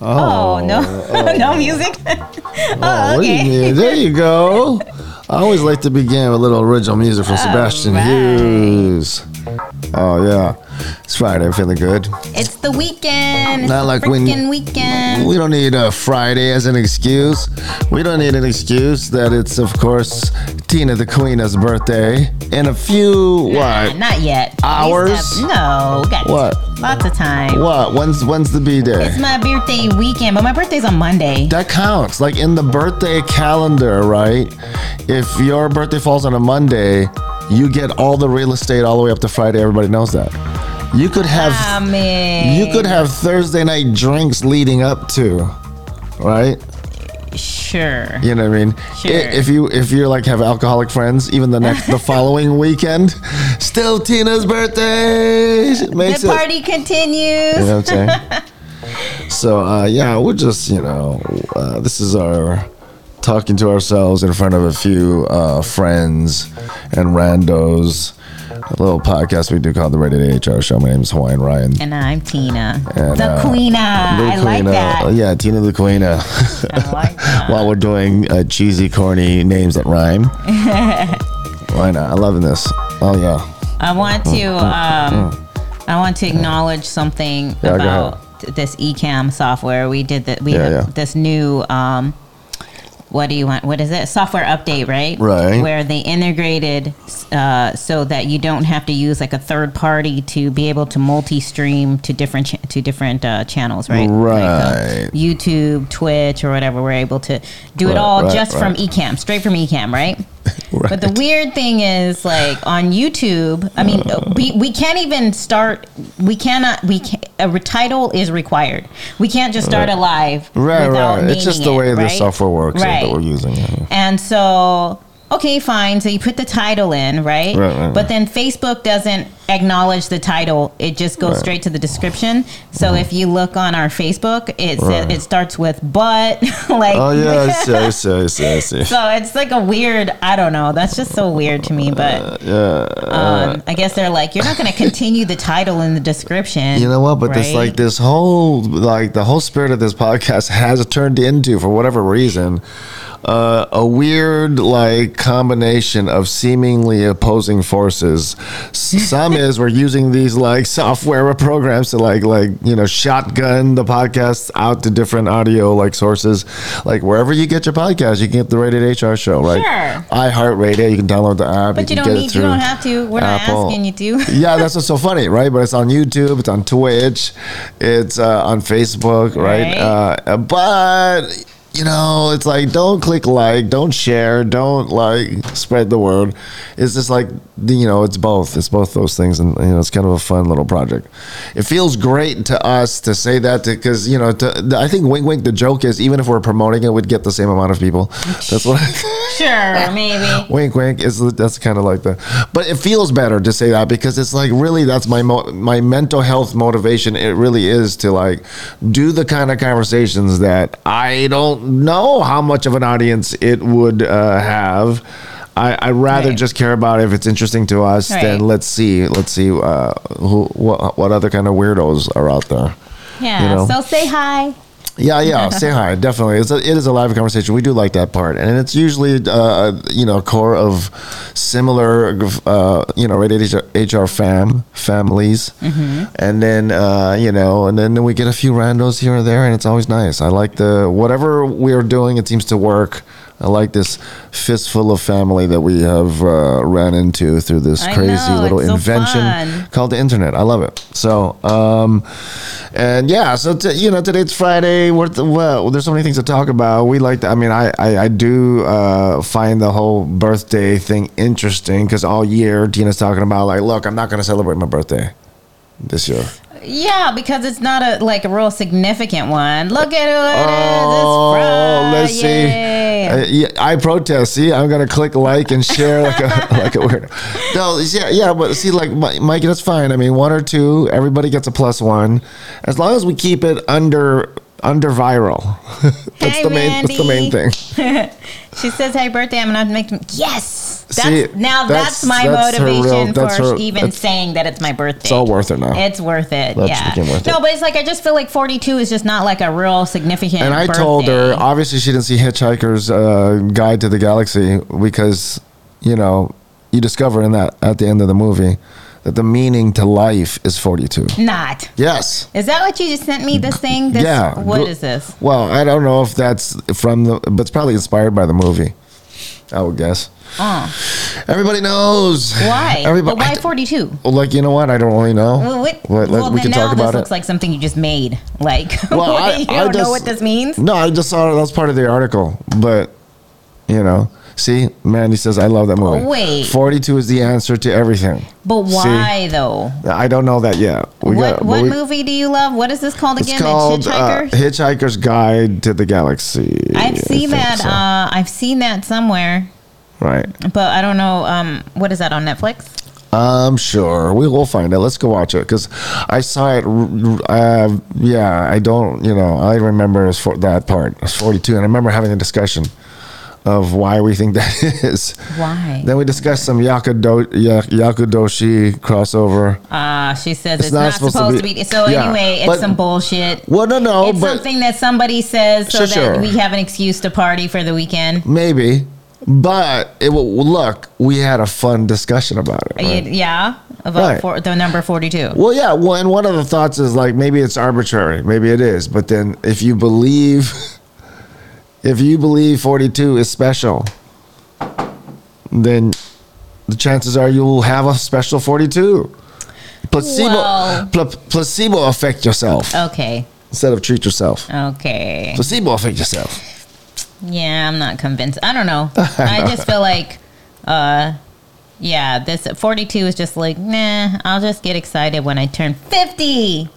Oh, oh, no, oh. no music. Oh, oh, do you okay. There you go. I always like to begin with a little original music from oh, Sebastian right. Hughes. Oh yeah, it's Friday. I'm feeling good. It's the weekend. It's Not the like when- weekend. We don't need a Friday as an excuse. We don't need an excuse that it's, of course, Tina the Queen's birthday in a few Nah, what? not yet. Hours? have- no, got What? lots of time. What? When's when's the B day? It's my birthday weekend, but my birthday's on Monday. That counts. Like in the birthday calendar, right? If your birthday falls on a Monday, you get all the real estate all the way up to Friday. Everybody knows that. You could have I mean, you could have Thursday night drinks leading up to, right? sure. You know what I mean? Sure. I- If you if you're like have alcoholic friends, even the next the following weekend, still Tina's birthday makes The it. party continues. You know what I'm saying? so uh, yeah, we're just you know uh, this is our talking to ourselves in front of a few uh, friends and randos. A little podcast we do called the Rated HR Show. My name is Hawaiian Ryan. And I'm Tina. And, the uh, Queena. I like that. yeah, Tina the Queen. Uh, I like that. while we're doing uh, cheesy, corny names that rhyme. Why not? I'm loving this. Oh yeah. I want to um, I want to acknowledge something Yeah, about this Ecamm software. We did that. We Yeah, have yeah. this new um, what do you want? What is it? Software update, right? Right. Where they integrated uh, so that you don't have to use like a third party to be able to multi-stream to different cha- to different uh, channels, right? Like, uh, Right. YouTube, Twitch, or whatever. We're able to do it Right, all right, just from right. Ecamm, straight from Ecamm, right? Right. But the weird thing is, like on YouTube, I mean, uh. we, we can't even start. We cannot. We can, a title is required. We can't just start a live Right, without right. It's just the way it, the right? software works that- Right. that we're using. Yeah. And so, okay, fine. So you put the title in, right? Right, right, But then Facebook doesn't acknowledge the title. It just goes Right. straight to the description. So mm-hmm. if you look on our Facebook, it says uh, Right. it starts with but, like. Oh yeah, I see, I see, I see, I see. So it's like a weird. I don't know. That's just so weird to me. Uh, but Yeah. um, uh, I guess they're like, you're not going to continue the title in the description. You know what? But this right? like this whole like the whole spirit of this podcast has turned into for whatever reason uh, a weird like combination of seemingly opposing forces. Some is we're using these like software programs to like like you know shotgun the podcast out to different audio like sources. Like wherever you get your podcast, you can get the Rated HR show, right? Sure. iHeartRadio, you can download the app. But you can don't need. You don't have to. We're not asking you to. yeah, that's what's so funny, right? But it's on YouTube, it's on Twitch, it's uh, on Facebook, right? Right. Uh, but you know, it's like don't click like, don't share, don't like spread the word. It's just like you know, it's both. It's both those things, and you know, it's kind of a fun little project. It feels great to us to say that because you know, to, I think wink wink. The joke is even if we're promoting it, we'd get the same amount of people. That's what. I, sure, maybe. wink wink is that's kind of like the but it feels better to say that because it's like really that's my mo- my mental health motivation it really is to like do the kind of conversations that i don't know how much of an audience it would uh, have I, I'd rather Right. just care about if it's interesting to us Right. than let's see let's see uh, who what, what other kind of weirdos are out there Yeah. You know? So say hi. Yeah, yeah. Say hi. Definitely, it's a, it is a live conversation. We do like that part, and it's usually uh, you know a core of similar uh, you know rated HR, HR fam families, and then uh, you know, and then we get a few randos here and there, and it's always nice. I like the whatever we're doing. It seems to work. I like this fistful of family that we have uh, ran into through this I crazy know, little it's so invention called the internet. I love it. So, um, and yeah, so t- you know, today's Friday. We're th- well, there's so many things to talk about. We like, to, I mean, I I, I do uh, find the whole birthday thing interesting because all year Tina's talking about like, look, I'm not going to celebrate my birthday this year. Yeah, because it's not a like a real significant one. Look at who it Oh, is. let's It's see. Friday. Uh, yeah, I protest. See, I'm gonna click like and share like a like a weird. No, yeah, yeah, but see, like Mike, that's fine. I mean, one or two, everybody gets a plus one, as long as we keep it under under viral. that's Hey, the main. That's the main thing. She says, "Happy birthday!" I'm gonna make making. Yes. That's See, now that's, that's- my that's her real- motivation that's for her- even saying that it's my birthday. It's all worth it now. It's worth it. That's yeah. worth no, it. but it's like I just feel like 42 is just not like a real significant. and I told her, obviously, she didn't see Hitchhiker's uh, Guide to the Galaxy because, you know, you discover in that at the end of the movie that the meaning to life is 42. not. Yes. Is that what you just sent me? This thing? This, yeah. What is this? Well, I don't know if that's from the, but it's probably inspired by the movie. I would guess. Oh, Everybody knows. why? Everybody. but why 42? Well, like you know what? I don't really know. Well, what, What- well, we can talk this about looks like something you just made. Like, Well, I- I don't know what this means? No, I just saw it. That was part of the article. But you know, see, Mandy says I love that movie. Oh, wait. forty-two is the answer to everything. But See? why though? I don't know that yet. We what got- what we- movie do you love? What is this called It's again? called uh, Hitchhiker. Hitchhiker's Guide to the Galaxy. I've seen that. so. Uh, I've seen that somewhere, right. but I don't know. Um, what is that on Netflix? I'm sure we will find it. Let's go watch it because I saw it. Uh, yeah, I don't. You know, I remember for that part. It was 42, and I remember having a discussion of why we think that is. Why? Then we discussed some Yakudo, Ya- Yakudoshi crossover. Uh, she says it's, not, supposed, to, be, So yeah, anyway, it's but- some bullshit. Well, no, no, it's but something that somebody says so Sure, that sure. we have an excuse to party for the weekend. maybe. But it will look. We had a fun discussion about it. right? Yeah, about Right. the number forty-two. Well, yeah. Well, and one of the thoughts is like maybe it's arbitrary, maybe it is. But then if you believe, if you believe forty-two is special, then the chances are you'll have a special forty-two. Placebo, Well- pla- placebo affect yourself Okay, instead of treat yourself. okay. Placebo affect yourself. Yeah, I'm not convinced. I don't know. I just feel like, uh, yeah, this 42 is just like, nah. I'll just get excited when I turn 50.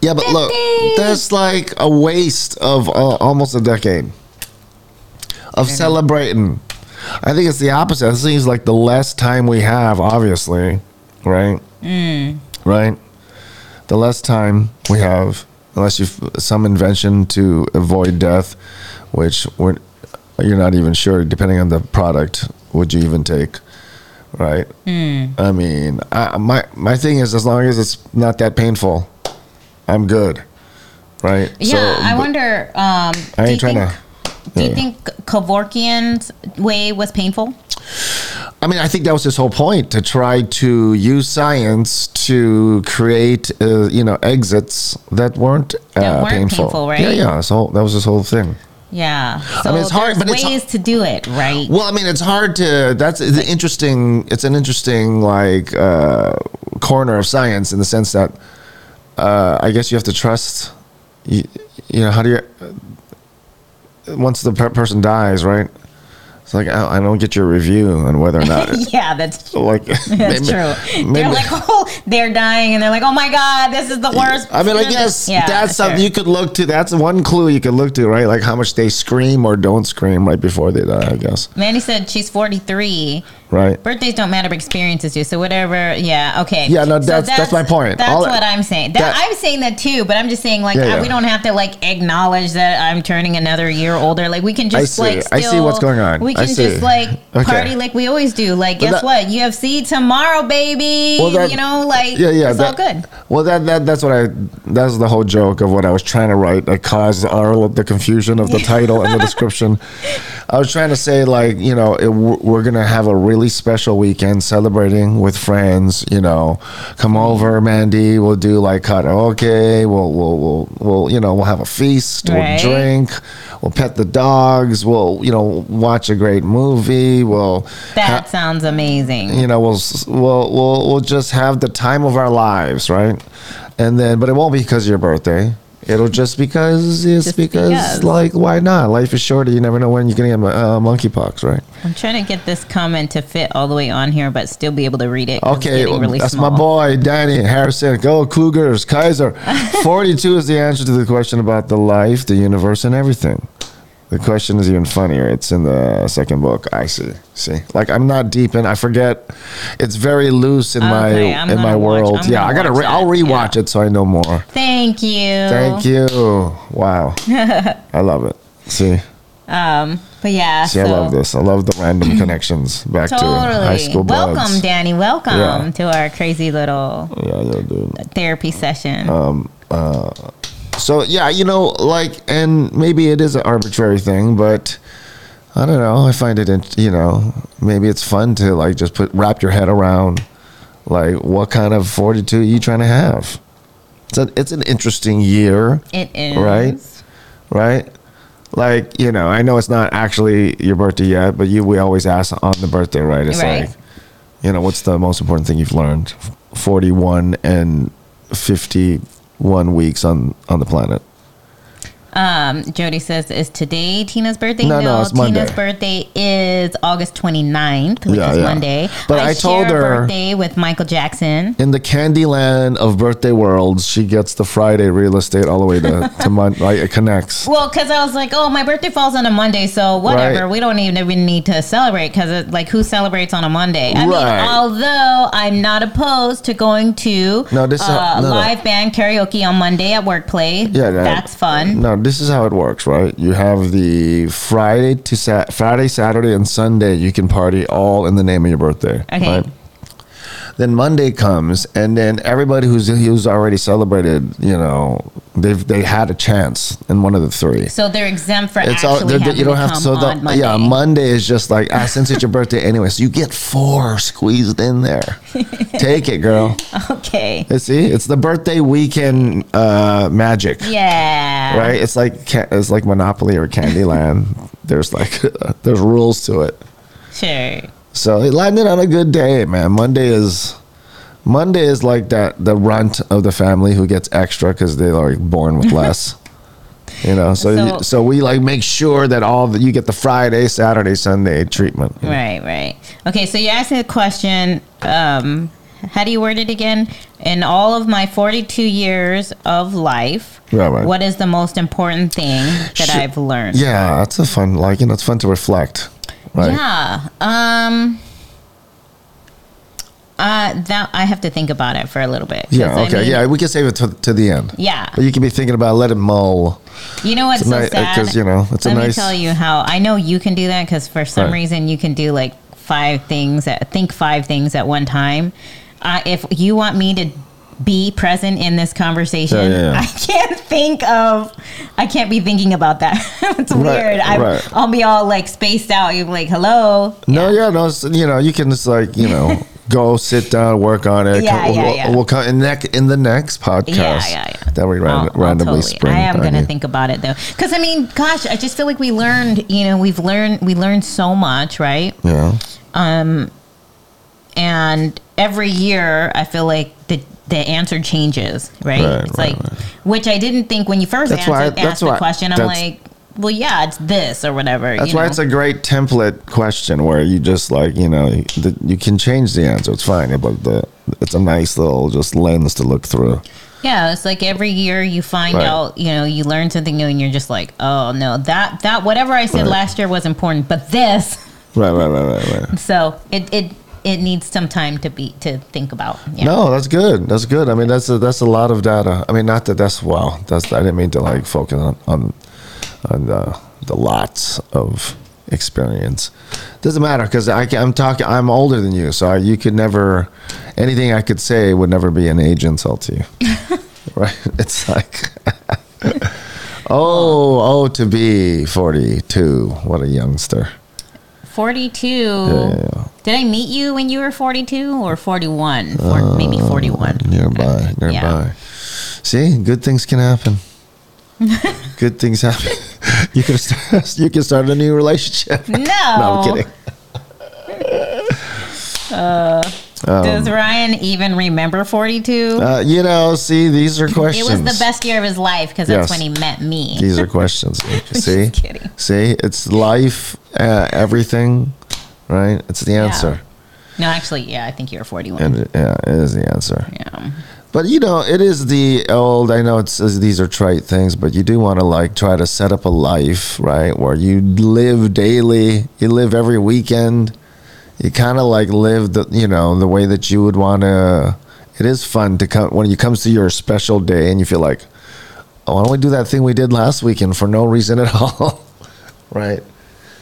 Yeah, but look, that's like a waste of uh, almost a decade of celebrating. I think it's the opposite. It seems like the less time we have, obviously, right? Mm. Right? The less time we have, unless you some invention to avoid death, which we're, you're not even sure, depending on the product, would you even take, right? Mm. I mean, I, my my thing is, as long as it's not that painful, I'm good, right? Yeah, So, I wonder. Um, do I you ain't trying think, to. Do you think Kevorkian's way was painful? I mean, I think that was his whole point to try to use science to create, uh, you know, exits that weren't, uh, That weren't painful. painful, right? Yeah, yeah. So that was his whole thing. Yeah. So mean, it's hard, but it's- ways to do it, right? Well, I mean, it's hard to. That's it's an interesting. It's an interesting like uh, corner of science in the sense that uh, I guess you have to trust. You, you know, how do you? Once the per- person dies, right? It's like I, I don't get your review on whether or not. yeah, that's like that's maybe- true. maybe- they're like, oh, they're dying, and they're like, oh my god, this is the worst. I mean, I guess Yeah, that's something you could look to. That's one clue you could look to, right? Like how much they scream or don't scream right before they die. I guess, Manny said she's 43. Right? Birthdays don't matter, but experiences do. So whatever. Yeah. Okay. Yeah, no, So that's- that's my point. That's All- what I'm saying. That, that- I'm saying that too, but I'm just saying like Yeah, yeah. we don't have to like acknowledge that I'm turning another year older. Like we can just like I still, see what's going on. We I can just like Okay. party like we always do. Like guess that- what? UFC tomorrow, baby. Well, that- you know, like yeah, yeah, it's all good. Well, that, that that's what I. That's the whole joke of what I was trying to write. That caused all of the confusion of the title and the description. I was trying to say like you know it, we're gonna have a really special weekend celebrating with friends. You know, come over, Mandy. We'll do like karaoke. We'll we'll we'll, we'll you know we'll have a feast. Right. We'll drink. We'll pet the dogs. We'll you know watch a great movie. We'll That sounds amazing. you know we'll we'll we'll we'll just have the time of our lives, right? And then, but it won't be because of your birthday. It'll just because it's Just because, because. like why not? Life is short. You never know when you're gonna get uh, monkeypox, right? I'm trying to get this comment to fit all the way on here, but still be able to read it. Okay, getting really that's small. my boy Danny Harrison. Go Cougars, Kaiser. Forty-two is the answer to the question about the life, the universe, and everything. The question is even funnier. It's in the second book. I see. See, like I'm not deep in. I forget. It's very loose in Okay, my I'm in my watch- world. I'm yeah, I gotta. Re- I'll rewatch yeah. it so I know more. Thank you. Thank you. Wow, I love it. See, Um, but yeah. See, I love this. I love the random connections back to high school buds. Welcome, Danny. Welcome Yeah. to our crazy little Yeah, yeah, dude. therapy session. Um, So yeah, you know, like, and maybe it is an arbitrary thing, but I don't know. I find it, in, you know, maybe it's fun to like just put wrap your head around, like, what kind of fortitude are you trying to have? It's an it's an interesting year, it is. right? right? Like, you know, I know it's not actually your birthday yet, but you we always ask on the birthday, right? It's Right. like, you know, what's the most important thing you've learned? 41 and 51 weeks on on the planet. Um, Jody says, is today Tina's birthday? No, no, Monday. Tina's birthday is August 29th, which Yeah, is yeah. Monday. But I told share her- birthday with Michael Jackson. In the candy land of birthday worlds, she gets the Friday real estate all the way to, to Mon- right? It connects. Well, because I was like, oh, my birthday falls on a Monday, so whatever. Right. We don't even, need to celebrate because, like, who celebrates on a Monday? I Right. mean, although I'm not opposed to going to No, this uh, no, no. live band karaoke on Monday at work play. Yeah, that's fun. No, this is how it works, right? You have the Friday to Sat Friday, Saturday, and Sunday. You can party all in the name of your birthday. Okay. Right? Then Monday comes, and then everybody who's who's already celebrated, you know, they've they had a chance in one of the three. So they're exempt for It's all actually they're- having you don't to have to. So the, Monday. yeah, Monday is just like ah, since it's your birthday anyway, so you get four squeezed in there. Take it, girl. okay. You See, it's the birthday weekend uh, magic. Yeah. right? It's like it's like Monopoly or Candyland. there's like there's rules to it. Sure. So it landed on a good day, man. Monday is Monday is like that the runt of the family who gets extra because they're born with less. you know, so So- so we like make sure that all that you get the Friday, Saturday, Sunday treatment. Right, right. Okay, so you asked me a question. Um, how do you word it again? In all of my 42 years of life, Right, right. what is the most important thing that. I've learned? Yeah, that's a fun like you know it's fun to reflect. Right. Yeah. Um. Uh, that I have to think about it for a little bit. Yeah. I Okay. mean, yeah, we can save it to, to the end. Yeah. But you can be thinking about let it mull. You know what's It's so ni- sad? because, you know, it's a Let me tell you how I know you can do that because for some Right. reason you can do like five things. At, think five things at one time. Uh, if you want me to be present in this conversation, Yeah, yeah, yeah. I can't think of. I can't be thinking about that. it's Right, weird. I'm, right. I'll be all like spaced out. You're like, hello. No, yeah, no, it's, you know, you can just like, you know, go sit down, work on it. Yeah, Come- yeah, we'll, yeah. We'll come in, in the next podcast Yeah, yeah, yeah. that we ran, I'll- I'll randomly totally- spring. I am gonna think about it though, because I mean, gosh, I just feel like we learned. You know, we've learned. We learned so much, right? Yeah. Um, and every year I feel like the answer changes, right? Right, it's right, like which I didn't think when you first That's answered, that's asked the question. I'm like, well, yeah, it's this or whatever. That's why know? it's a great template question where you just like, you know, the, you can change the answer. It's fine. But the, it's a nice little just lens to look through. yeah. It's like every year you find Right. out, you know, you learn something new, and you're just like, oh no, that that whatever I said Right. last year was important, but this. Right, right, right, right, right. So it it it needs some time to be to think about. Yeah. No, that's good. That's good. I mean, that's a, that's a lot of data. I mean, not that that's wow. That's I didn't mean to like focus on on, on the, the lots of experience. Doesn't matter because i i'm talking. I'm older than you, so I, you could never anything I could say would never be an age insult to you. right? It's like. Oh, oh, to be 42. What a youngster. 42. yeah. Did I meet you when you were 42 or 41? For, uh, maybe 41. Nearby, nearby. Yeah. See, good things can happen. good things happen. You can start, you can start a new relationship. No. No, I'm kidding. Uh, Does Ryan even remember 42? Uh, you know, see, these are questions. it was the best year of his life because Yes. that's when he met me. These are questions. see, Just kidding. see, it's life, uh, everything, right? It's the answer, No, actually, yeah, I think you're 41. and yeah, it is the answer. yeah. But you know, it is the old. I know it's these are trite things, but you do want to like try to set up a life, right, where you live daily. You live every weekend. You kind of like live the, you know, the way that you would want to. It is fun to come when it comes to your special day, and you feel like, oh, why don't we do that thing we did last weekend for no reason at all, right?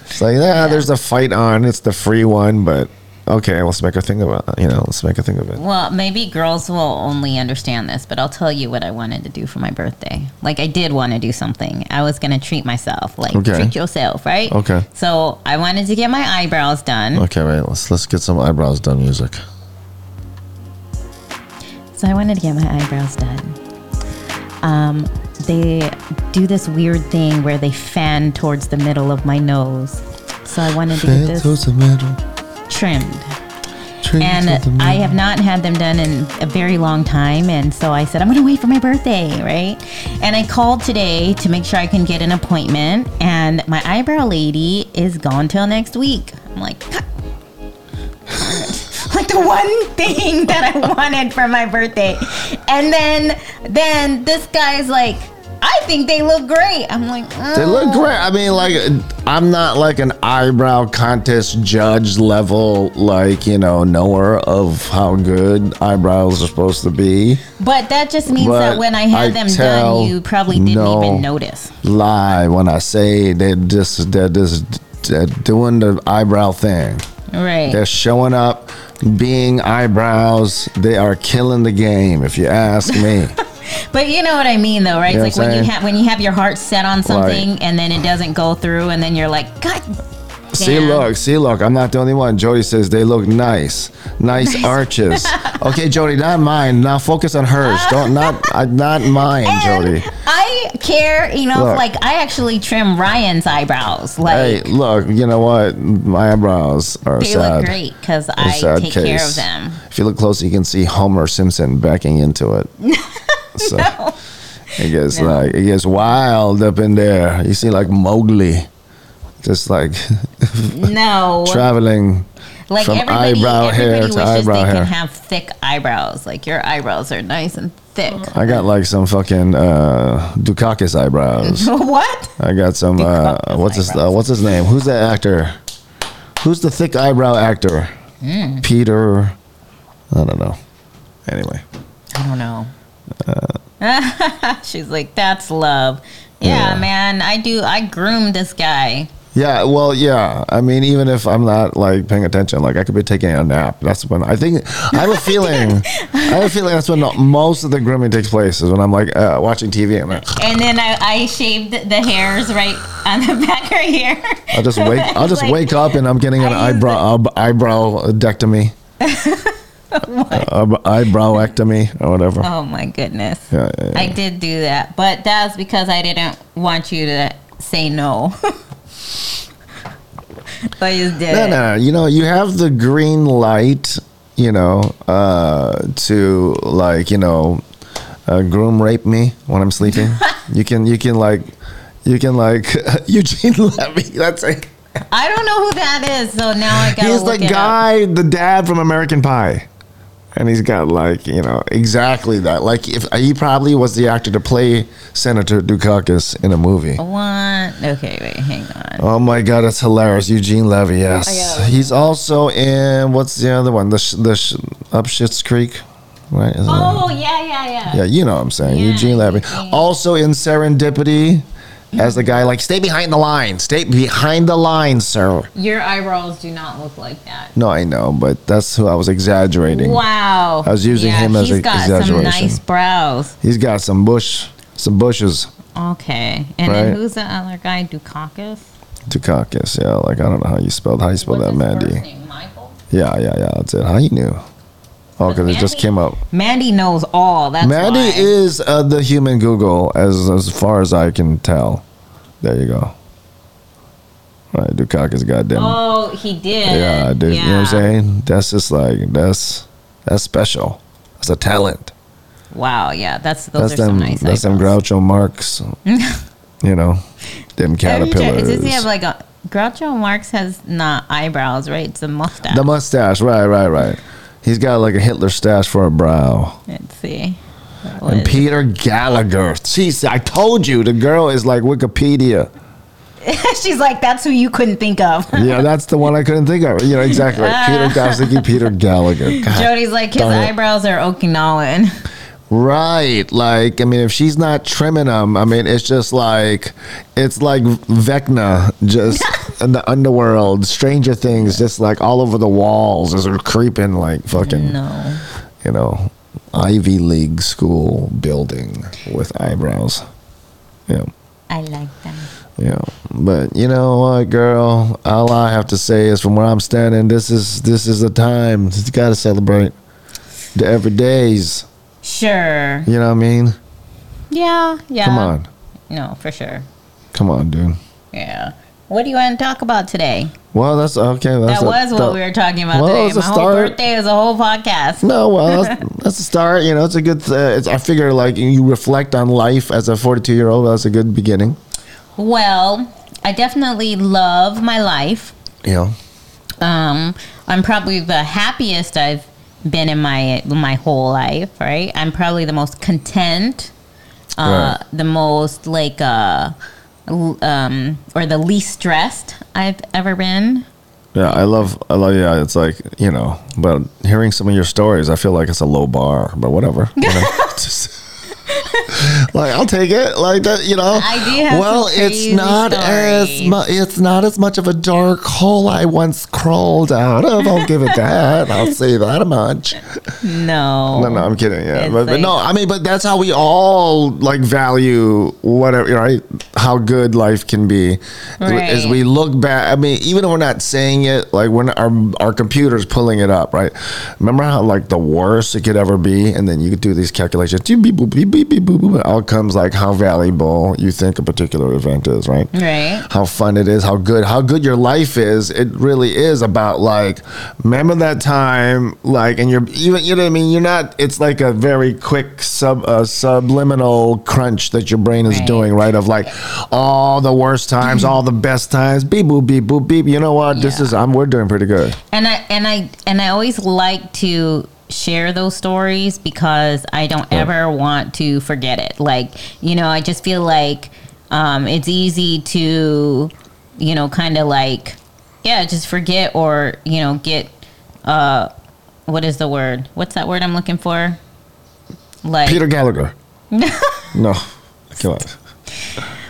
It's like, yeah, there's a fight on. It's the free one, but okay, let's make a thing about it. You know, let's make a thing of it. Well, maybe girls will only understand this, but I'll tell you what I wanted to do for my birthday. Like I did want to do something. I was gonna treat myself. Like Okay. treat yourself, right? Okay. So I wanted to get my eyebrows done. Okay, wait. Let's let's get some eyebrows done. Music. So I wanted to get my eyebrows done. Um, they do this weird thing where they fan towards the middle of my nose. So I wanted to get this the middle. Trimmed. Trimmed And I have not had them done in a very long time. And so I said, I'm going to wait for my birthday, right? And I called today to make sure I can get an appointment. And my eyebrow lady is gone till next week. I'm like, like the one thing that I wanted for my birthday. And then, then this guy's like, I think they look great. I'm like, They look "Oh." great. I mean, like, I'm not like an eyebrow contest judge level, like, you know, knower of how good eyebrows are supposed to be. But that just means But that when I had I them done, you probably didn't no even notice. Lie when I say they're just, they're just they're doing the eyebrow thing. Right. They're showing up, being eyebrows. They are killing the game, if you ask me. But you know what I mean, though, right? You know It's like when you have when you have your heart set on something and then it doesn't go through, and then you're like, God. See, look, see, look. I'm not the only one. Jody says they look nice, nice, arches. okay, Jody, not mine. Now focus on hers. Don't not, not mine, And Jody. I care, you know, Look. like I actually trim Ryan's eyebrows. Like Hey, look. You know what? My eyebrows are they sad. look great because I take care of them. If you look close, you can see Homer Simpson backing into it. so it gets like it gets wild up in there. You see like Mowgli, just like No, traveling. like from everybody, eyebrow everybody hair to eyebrow hair. can have thick eyebrows. Like your eyebrows are nice and thick. I got like some fucking uh, Dukakis eyebrows. what? I got some. Uh, what's his uh. What's his name? Who's that actor? Who's the thick eyebrow actor? Hmm. Peter. I don't know. Anyway. I don't know. She's like, that's love. Yeah, Yeah. man, I do. I groom this guy. Yeah, well, yeah. I mean, even if I'm not like paying attention, like I could be taking a nap. That's when I think I have a feeling. I have a feeling that's when most of the grooming takes place is when I'm like uh, watching TV and like, And then I, I shaved the hairs right on the back right here. I'll just wake. I'll just Like, wake up and I'm getting an eyebrow uh, eyebrow dectomy. Uh, eyebrowectomy or whatever. Oh my goodness. Yeah, yeah, yeah. I did do that, but that's because I didn't want you to say no. I just did. No, no, you know, you have the green light, you know, uh, to like, you know, uh, groom rape me when I'm sleeping. you can, you can like, you can like Eugene Levy. That's it. I don't know who that is, so now I gotta He's the guy, the dad from American Pie. And he's got like, you know, exactly that. Like, if he probably was the actor to play Senator Dukakis in a movie. What? Okay, wait, hang on. Oh my god, that's hilarious. Eugene Levy, yes. He's also in what's the other one? The sh- the sh- Up Shit's Creek, right? Isn't Oh that- yeah, yeah, yeah. yeah, you know what I'm saying. Yeah, Eugene Levy. Eugene. Also in Serendipity as the guy like stay behind the line. Stay behind the line, sir. Your eyebrows do not look like that. No, I know, but that's who I was exaggerating. Wow. I was using yeah, him as he's a got some nice brows. He's got some bush some bushes. Okay. And then who's the other guy? Dukakis? Dukakis, yeah, like I don't know how you spelled how you spell that, Mandy. name? Michael? Yeah, yeah, yeah. That's it. How you knew? Oh, because it just came up. Mandy knows all. That's Mandy why. is uh, the human Google, as as far as I can tell. There you go. Right, Dukakis, goddamn. Oh, he did. yeah, dude. You know what I'm saying? That's just like that's that's special. That's a talent. Wow, yeah, that's those that's are them. some nice that's them eyebrows. Groucho Marx. you know, them Have you checked- caterpillars. Does he have like a Groucho Marx has not eyebrows, right? It's a mustache. the mustache, right, right, right. He's got like a Hitler stash for a brow. Let's see. And Peter Gallagher. Jeez, I told you the girl is like Wikipedia. She's like, that's who you couldn't think of. Yeah, that's the one I couldn't think of. You know, exactly. Peter Gosicki, Peter Gallagher. God. Jody's like, his darn it. eyebrows are Okinawan. Right. Like, I mean, if she's not trimming them, I mean, it's just like, it's like Vecna just in the underworld, Stranger Things, just like all over the walls as they're creeping like fucking, No. you know, Ivy League school building with eyebrows. Yeah. I like that. Yeah, but you know what, girl? All I have to say is, from where I'm standing, this is this is the time. You got to celebrate the everydays. Sure. You know what I mean? Yeah. Yeah. Come on, No, for sure. come on, dude. Yeah. What do you want to talk about today? Well, that's okay. That's That a- was what that- we were talking about Well, today. My a whole start. birthday is a whole podcast. No, well, that's, that's a start. You know, it's a good. Uh, it's, I figure like you reflect on life as a 42 year old. That's a good beginning. Well, I definitely love my life. Yeah. Um, I'm probably the happiest I've been in my my whole life. Right? I'm probably the most content. Uh, Right. the most like uh, um, or the least stressed I've ever been. yeah, I love. I love. Yeah, it's like you know, but hearing some of your stories, I feel like it's a low bar. But whatever. You know, Just- like I'll take it. Like that, you know. I do have well, it's not as stories. mu- it's not as much of a dark hole I once crawled out of. I'll give it that. I'll say that much. No. No, no, I'm kidding. Yeah, but, but no, I mean, but that's how we all like value whatever, right? How good life can be, as we look back. I mean, even if we're not saying it, like when our our computer's pulling it up, right? Remember how like the worst it could ever be, and then you could do these calculations. Beep, beep, beep, beep, beep, boop, boop, Outcomes like how valuable you think a particular event is, right? Right. how fun it is, how good, how good your life is. It really is about like, remember that time, like, and you're even, you know what I mean. You're not. It's like a very quick sub uh, subliminal crunch that your brain is Right. doing, right? Of like all the worst times, all the best times. Beep boop beep boop beep. You know what? This is. I'm. We're doing pretty good. And I and I and I always like to share those stories because I don't ever want to forget it. Like, you know, I just feel like um, it's easy to, you know, kind of like, yeah, just forget or, you know, get, uh, what is the word? What's that word I'm looking for? Like, Peter Gallagher. no. Come on.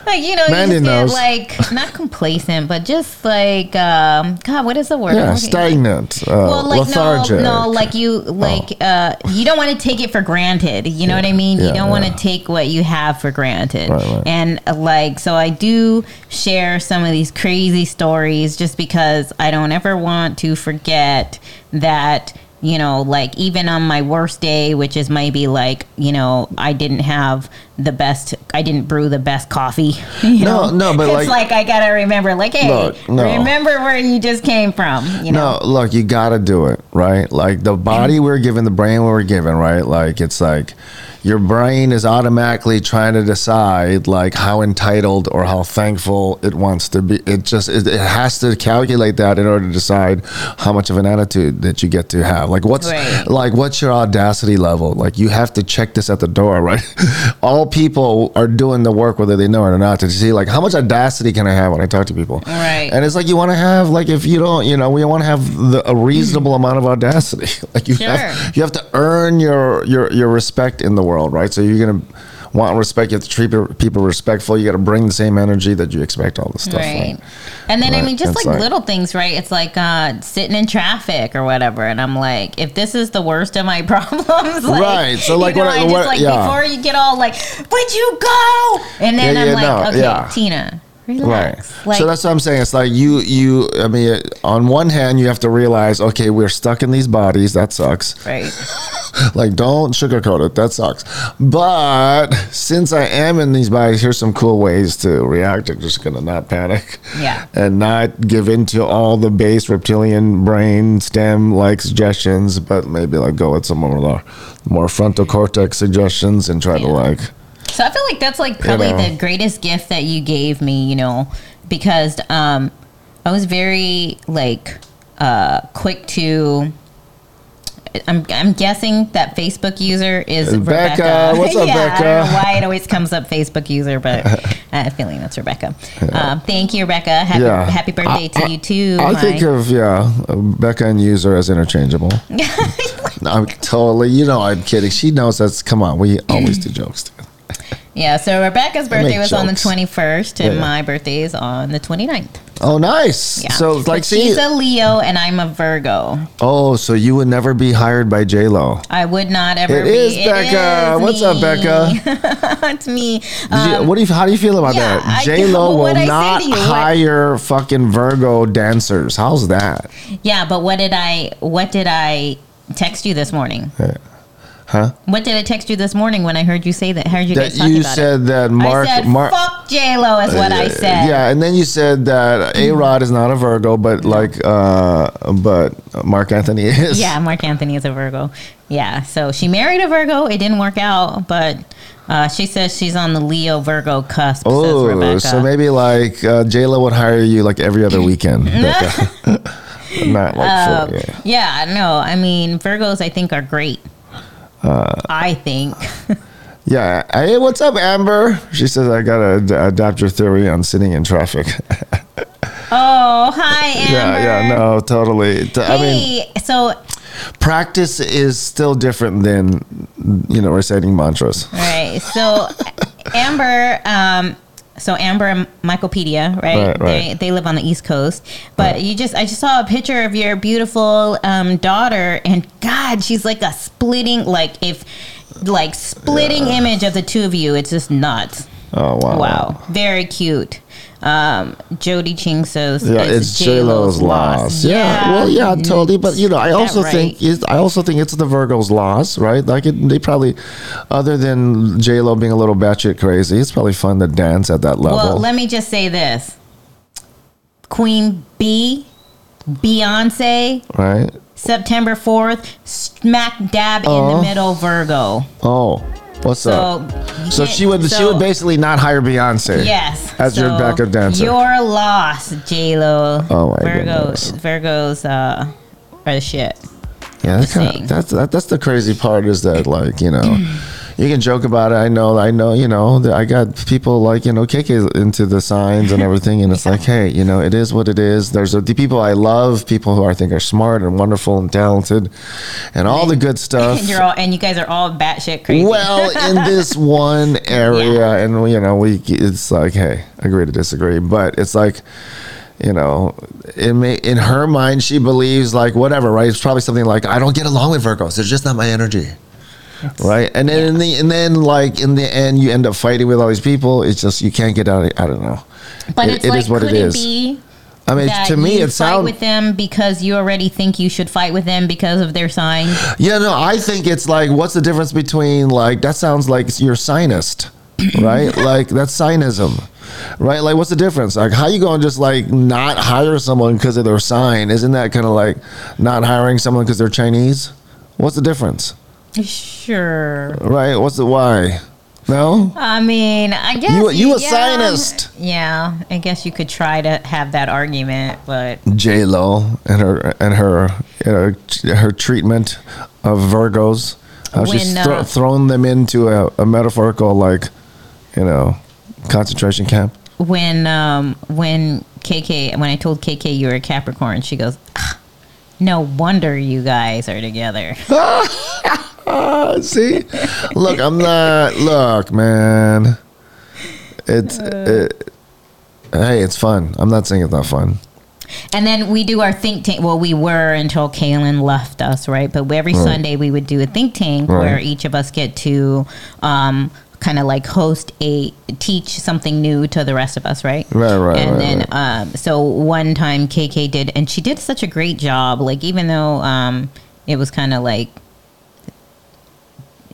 Like you know, Mandy you just knows. get like not complacent, but just like, um, God, what is the word? Yeah, stagnant, uh, well, like lethargic. Oh. no, no, like you, like uh, you don't want to take it for granted. You know what I mean? Yeah, you don't want to take what you have for granted. Right, right. And uh, like, so I do share some of these crazy stories just because I don't ever want to forget that. You know, like even on my worst day, which is maybe like, you know, I didn't have the best, I didn't brew the best coffee. You No, know? no, but it's like- like, I gotta remember, like, hey, Look, no. remember where you just came from. You know, No, look, you gotta do it, right? Like the body we're given, the brain we're given, right? Like it's like your brain is automatically trying to decide like how entitled or how thankful it wants to be. It just it, it has to calculate that in order to decide how much of an attitude that you get to have. Like what's Right. like what's your audacity level? Like you have to check this at the door, right? All people are doing the work whether they know it or not to see like how much audacity can I have when I talk to people? Right. And it's like you want to have like if you don't, you know, we want to have the, a reasonable amount of audacity. Like you Sure. have you have to earn your your your respect in the world, right? So you're gonna want respect. You have to treat people- respectful. You got to bring the same energy that you expect all this stuff. Right. Right. And then I mean just like, like- little things, right? It's like uh sitting in traffic or whatever. And I'm like, if this is the worst of my problems, like, Right. So, like, you know, what- I just what- like yeah. before you get all like, Would you go? And then Yeah, I'm yeah, like, no, Okay, yeah. Tina, Right. Like so that's what I'm saying. It's like you you I mean on one hand you have to realize okay, we're stuck in these bodies. That sucks. right. like don't sugarcoat it that sucks but since i am in these bodies here's some cool ways to react i'm just gonna not panic Yeah. and not give in to all the base reptilian brain stem like suggestions but maybe like go with some more the more frontal cortex suggestions and try to like So I feel like that's like probably know. the greatest gift that you gave me, you know, because um I was very like uh quick to I'm, I'm guessing that Facebook user is Becca. Rebecca. What's up, yeah, Becca? I don't know why it always comes up Facebook user, but I have a feeling that's Rebecca. Um, thank you, Rebecca. Happy, Yeah. happy birthday to you too. I my- think of yeah, Becca and user as interchangeable. I'm totally. You know, I'm kidding. She knows that's. Come on, we always do jokes. Too. yeah. So Rebecca's birthday was on the 21st, and Yeah. my birthday is on the 29th. Oh, nice. Yeah. So it's like, see, she's a Leo and I'm a Virgo. oh, so you would never be hired by J Lo. I would not ever It be. is Becca. is What's up. Becca? it's me. Um, you, what do you? How do you feel about yeah, that? J Lo will not you? What- hire fucking Virgo dancers. How's that? yeah, but what did I? What did I text you this morning? Huh? What did I text you this morning when I heard you say that? Heard you That guys talking you about said it? that Mark. I said, Mark. "Fuck J Lo" is what I said. Yeah, and then you said that A Rod is not a Virgo, but like, uh, but Marc Anthony is. Yeah, Marc Anthony is a Virgo. Yeah, so she married a Virgo. It didn't work out, but uh, she says she's on the Leo Virgo cusp. Oh, so maybe like uh, J Lo would hire you like every other weekend. Not like Um, four. Yeah. yeah, no, I mean Virgos. I think are great. Uh, I think. Yeah. Hey, what's up, Amber? She says I gotta ad- adapt your theory on sitting in traffic. Oh, hi, Amber. yeah, yeah, no, totally. I mean, so practice is still different than you know reciting mantras. right, so Amber, um, so Amber and Michaelpedia, right? Right, right. They they live on the East Coast, but you just I just saw a picture of your beautiful um, daughter, and God, she's like a splitting, like if like splitting image of the two of you. It's just nuts. Oh wow. Wow, very cute. Um, Jody Ching says, Yeah, it's J Lo's loss. Yeah, well, yeah, totally. But you know, I also think it's, I also think it's the Virgo's loss, right? Like it, they probably, other than J Lo being a little batshit crazy, it's probably fun to dance at that level. Well, let me just say this: Queen B, Beyonce, right? September fourth, smack dab in Oh. the middle, Virgo. Oh, what's So, up? So she would she would basically not hire Beyonce. Yes, as your backup dancer. Your loss, J Lo. Oh, my Virgos, goodness. Virgos uh, are the shit. Yeah, that's kind of, that's that, that's the crazy part is that like you know, you can joke about it. I know, I know, you know, I got people like you know KK into the signs and everything, and it's like, hey, you know, it is what it is. There's the people I love, people who I think are smart and wonderful and talented, and all the good stuff. And you're all, and you guys are all batshit crazy. Well, in this one area, and you know, we it's like, hey, agree to disagree, but it's like, you know, in may, in her mind, she believes like whatever, right? It's probably something like, I don't get along with Virgos; it's just not my energy, right? And then in the and then like in the end, you end up fighting with all these people. It's just you can't get out. Of, I don't know. but it- it's it like, is what it, is. be I mean, to me, you it fight sounds with them because you already think you should fight with them because of their sign? Yeah, no, I think it's like, what's the difference between like that sounds like you're signist, right? like that's signism, right? Like, what's the difference? Like, how you gonna just like not hire someone because of their sign? Isn't that kind of like not hiring someone because they're Chinese? What's the difference, Sure. right? What's the why? No, I mean, I guess You- you a yeah, Zionist. Yeah, I guess you could try to have that argument, but J Lo and her and her uh, her treatment of Virgos, how she's When, thro- uh, thrown them into a, a metaphorical like, you know, concentration camp. when um when KK when I told KK you were a Capricorn, she goes, "Ah, "No wonder you guys are together." Ah, see, look, I'm not. Look, man, it's. It, hey, it's fun. I'm not saying it's not fun. And then we do our think tank. Well, we were until Kaylin left us, right? But every Right. Sunday we would do a think tank Right. where each of us get to um, kind of like host a teach something new to the rest of us, right? Right, right, And right, then right. um, so one time KK did, and she did such a great job. Like even though um, it was kind of like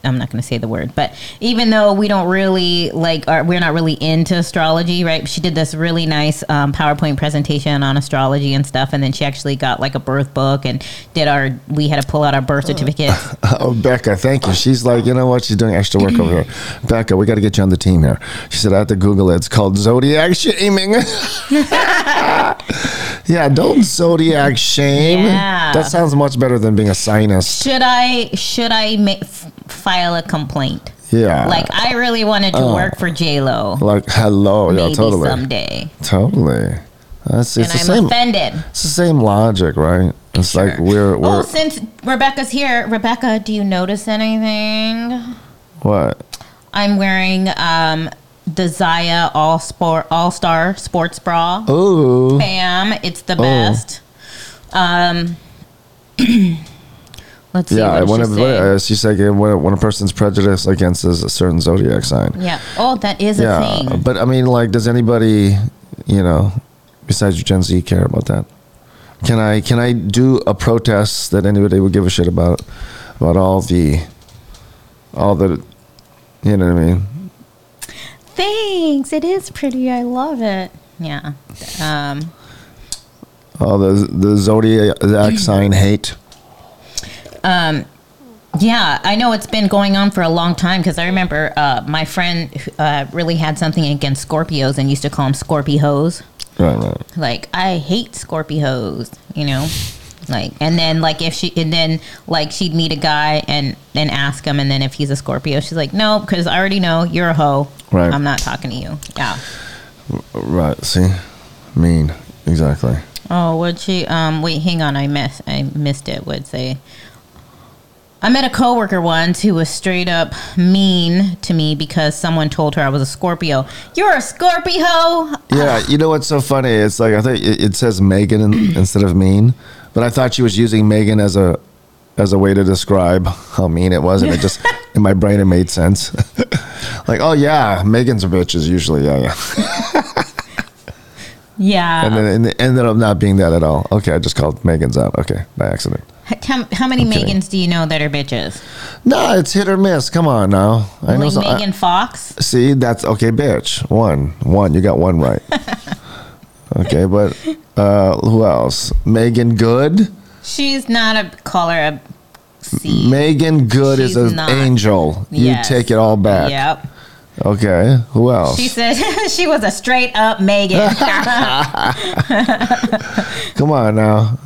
I'm not going to say the word, but even though we don't really like, are, we're not really into astrology, right? She did this really nice um, PowerPoint presentation on astrology and stuff, and then she actually got like a birth book and did our. We had to pull out our birth certificate. Oh, Becca, thank you. She's like, you know what? She's doing extra work over here. Becca, we got to get you on the team here. She said, I have to Google it. It's called zodiac shaming. yeah, don't zodiac shame. Yeah. That sounds much better than being a signist. should I should I ma- f- file a complaint? Yeah. Like I really wanted to work for J Lo. Like, hello. Maybe yeah, totally. someday, Totally. That's, and it's the I'm same. offended. It's the same logic, right? It's like we're we're Oh, since Rebecca's here, Rebecca, do you notice anything? what? I'm wearing um, the Zaya All Sport All Star Sports Bra. Ooh. Bam! It's the best. Um, let's see. Yeah, when, she say? uh, uh, when, when a person's prejudiced against a certain zodiac sign. yeah. Oh, that is a thing. but I mean, like, does anybody, you know, besides Gen Z, care about that? Can I can I do a protest that anybody would give a shit about about all the all the you know what I mean? Thanks. It is pretty. I love it. Yeah. Um, All the the zodiac sign hate. Um, Yeah, I know it's been going on for a long time because I remember uh, my friend uh, really had something against Scorpios and used to call them Scorpios. Right, right. Like, I hate Scorpios, you know? Like, and then, like, if she, and then, like, she'd meet a guy and then ask him, and then if he's a Scorpio, she's like, no, because I already know you're a hoe. Right. I'm not talking to you. Yeah. Right. See, mean exactly. Oh, would she? Um, wait, hang on. I missed. I missed it. Would say. I met a coworker once who was straight up mean to me because someone told her I was a Scorpio. You're a Scorpio. Yeah, you know what's so funny? It's like I think it, it says Megan in, instead of mean, but I thought she was using Megan as a as a way to describe how mean it was, and it just in my brain it made sense. like, oh yeah, Megan's a bitch is usually yeah, yeah, Yeah. and then and it ended up not being that at all. Okay, I just called Megan's out. Okay, by accident. how, how many I'm kidding. Megans do you know that are bitches? No, it's hit or miss. Come on now. I like some- I- Megan Fox. see, that's okay, bitch. One, one. You got one right. Okay, but uh, who else? Meagan Good. She's not a call her a C. Meagan Good is an not. angel. You Yes. take it all back. Yep. Okay. Who else? She said she was a straight up Megan. Come on now.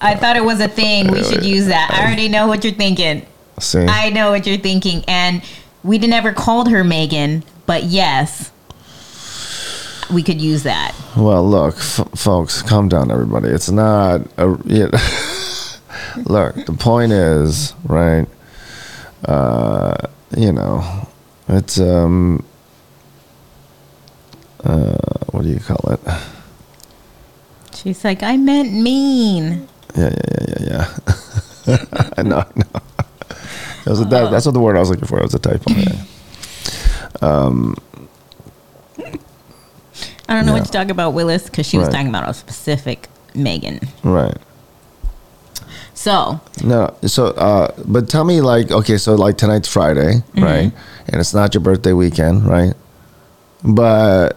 I thought it was a thing. We should use that. I already know what you're thinking. See. I know what you're thinking. And we never called her Megan, but yes, we could use that. well, look, f- folks, calm down, everybody. It's not a. You look, the point is, right? Uh, you know, it's um. Uh, what do you call it? She's like, I meant mean. Yeah, yeah, yeah, yeah, yeah. I know, I know. That was a, that, that's what the word I was looking for. It was a typo. Yeah. Don't know Yeah. what to talk about Willis because she was talking about a specific Megan. Right. So, No, so uh, but tell me like okay, so like tonight's Friday, Mm-hmm. right? And it's not your birthday weekend, right? But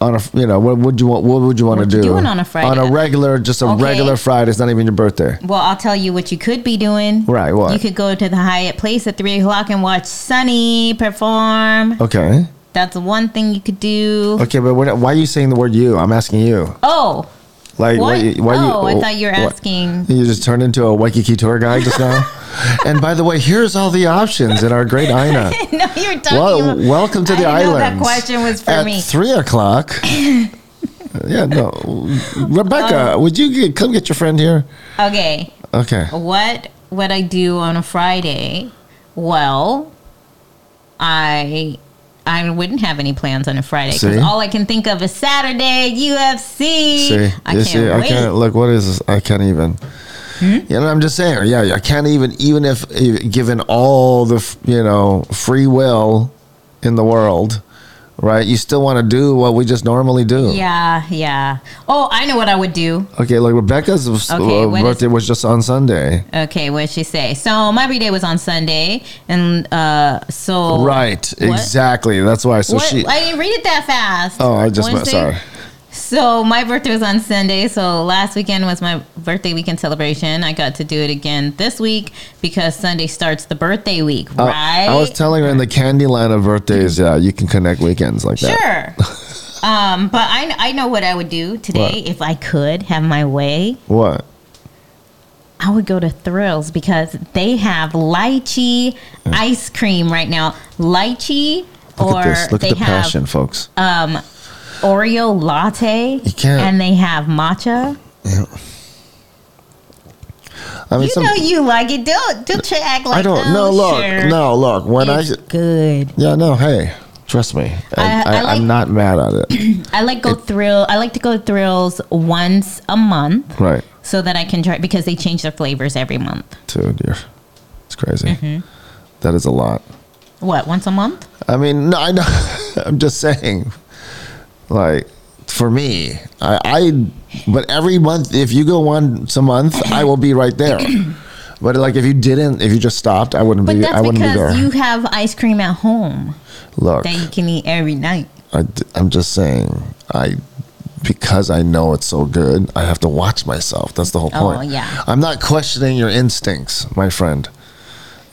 on a you know what would you want? What would you want to What you do doing on a Friday? On a regular, just a Okay. regular Friday. It's not even your birthday. well, I'll tell you what you could be doing. Right, what? You could go to the Hyatt Place at 3 o'clock and watch Sunny perform. Okay, That's one thing you could do. okay, but what, why are you saying the word "you"? I'm asking you. Oh, Like what? why? Why oh, you? I thought you were what- asking. You just turned into a Waikiki tour guide just now. and by the way, here's all the options in our great Ina. no, you're talking Well, about. welcome to the islands. that question was for At me. three o'clock. yeah, no. Rebecca, Oh. would you get, come get your friend here? Okay. Okay. what would I do on a Friday? Well, I I wouldn't have any plans on a Friday because all I can think of is Saturday UFC. See, I can't see, wait. Hmm? can't look. What is this? I can't even. You know, I'm just saying. Yeah, I can't even. Even if, if given all the you know free will in the world, right? You still want to do what we just normally do. Yeah, yeah. Oh, I know what I would do. Okay, like Rebecca's uh, Okay, is- birthday was just on Sunday. Okay, what did she say? So my birthday was on Sunday, and uh, so Right, What? exactly. That's why. So What? she. I didn't read it that fast. Oh, I just Wednesday? sorry. So my birthday was on Sunday. So last weekend was my birthday weekend celebration. I got to do it again this week because Sunday starts the birthday week, Uh, right? I was telling her in the candy land of birthdays, yeah, you can connect weekends like that. Sure. um, but I, I know what I would do today What? if I could have my way. What? I would go to Thrills because they have lychee ice cream right now. Lychee Look or at this. Look at the have passion, folks. Oreo latte. You can't- And they have matcha. Yeah. I mean, You some, know you like it. Don't don't you act like I don't. oh, no, look, sure. no, look. When It's I, good. yeah, no, hey, trust me, I, I- I, I like- am not mad at it. I like go thrill. I like to go to Thrills once a month right, so that I can try because they change their flavors every month. dude, you're, it's crazy. Mm-hmm. That is a lot. What once a month? I mean, no, I know. I'm just saying, like, for me, I, I, but every month, if you go once a month, I will be right there. But like, if you didn't, if you just stopped, I wouldn't But be. I that's wouldn't be there. because you have ice cream at home Look, that you can eat every night. I, am just saying, I because I know it's so good, I have to watch myself. That's the whole point. Oh, point. yeah. I'm not questioning your instincts, my friend.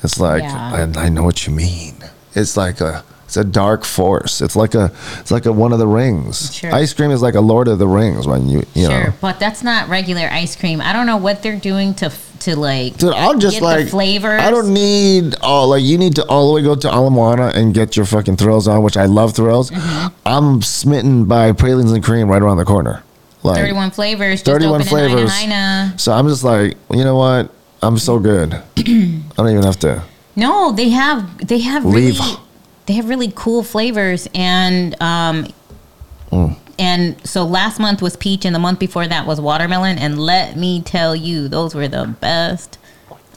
It's like Yeah. I, I know what you mean. It's like a a dark force. It's like a it's like a one of the rings. Sure. Ice cream is like a Lord of the Rings when you you Sure, know. but that's not regular ice cream. I don't know what they're doing to to like. Dude, I'll just like flavors. I don't need oh like you need to all the way go to Ala Moana and get your fucking thrills on, which I love thrills. Mm-hmm. I'm smitten by pralines and cream right around the corner. Like Thirty-one flavors. 31 open flavors. So I'm just like, you know what? I'm so good. I don't even have to. No, they have they have really Leave. They have really cool flavors and um Mm. and so last month was peach and the month before that was watermelon and let me tell you those were the best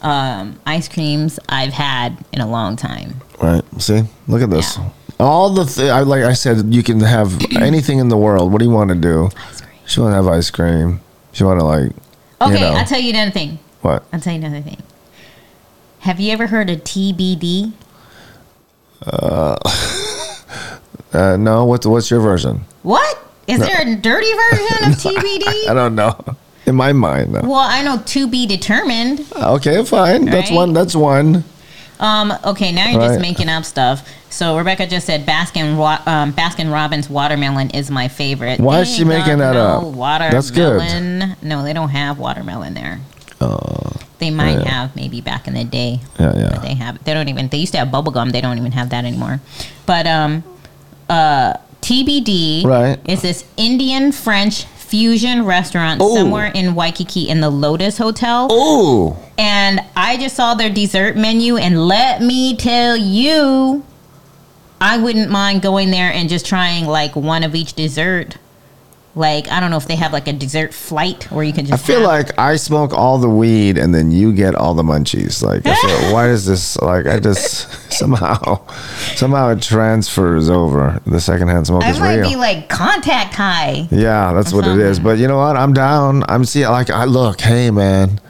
um ice creams I've had in a long time. Right? See, look at this. Yeah. All the th- I like I said, you can have anything in the world. What do you want to do? She want to have ice cream. She want to like. Okay, you know, I'll tell you another thing. what? I'll tell you another thing. Have you ever heard of TBD? Uh, no. What's what's your version? What? Is there a dirty version of TBD? I don't know. In my mind, no. Well, I know to be determined. Okay, fine. That's one. That's one. Um, okay, now you're Right. just making up stuff. So Rebecca just said Baskin um, Baskin Robbins watermelon is my favorite. Why They is she making that up? Watermelon. That's good. No, they don't have watermelon there. Oh, They might Yeah. have maybe back in the day. yeah, yeah. But they have. They don't even. They used to have bubble gum. They don't even have that anymore. But um, uh, TBD Right. is this Indian French fusion restaurant Ooh. somewhere in Waikiki in the Lotus Hotel Ooh. and I just saw their dessert menu, and let me tell you, I wouldn't mind going there and just trying like one of each dessert. Like I don't know if they have like a dessert flight where you can just. I feel have- like I smoke all the weed and then you get all the munchies. Like, feel, why is this? Like, I just somehow, somehow it transfers over. The secondhand smoke I is might real. be like contact high. yeah, that's what it is. But you know what? I'm down. I'm see. Like, I look. Hey, man.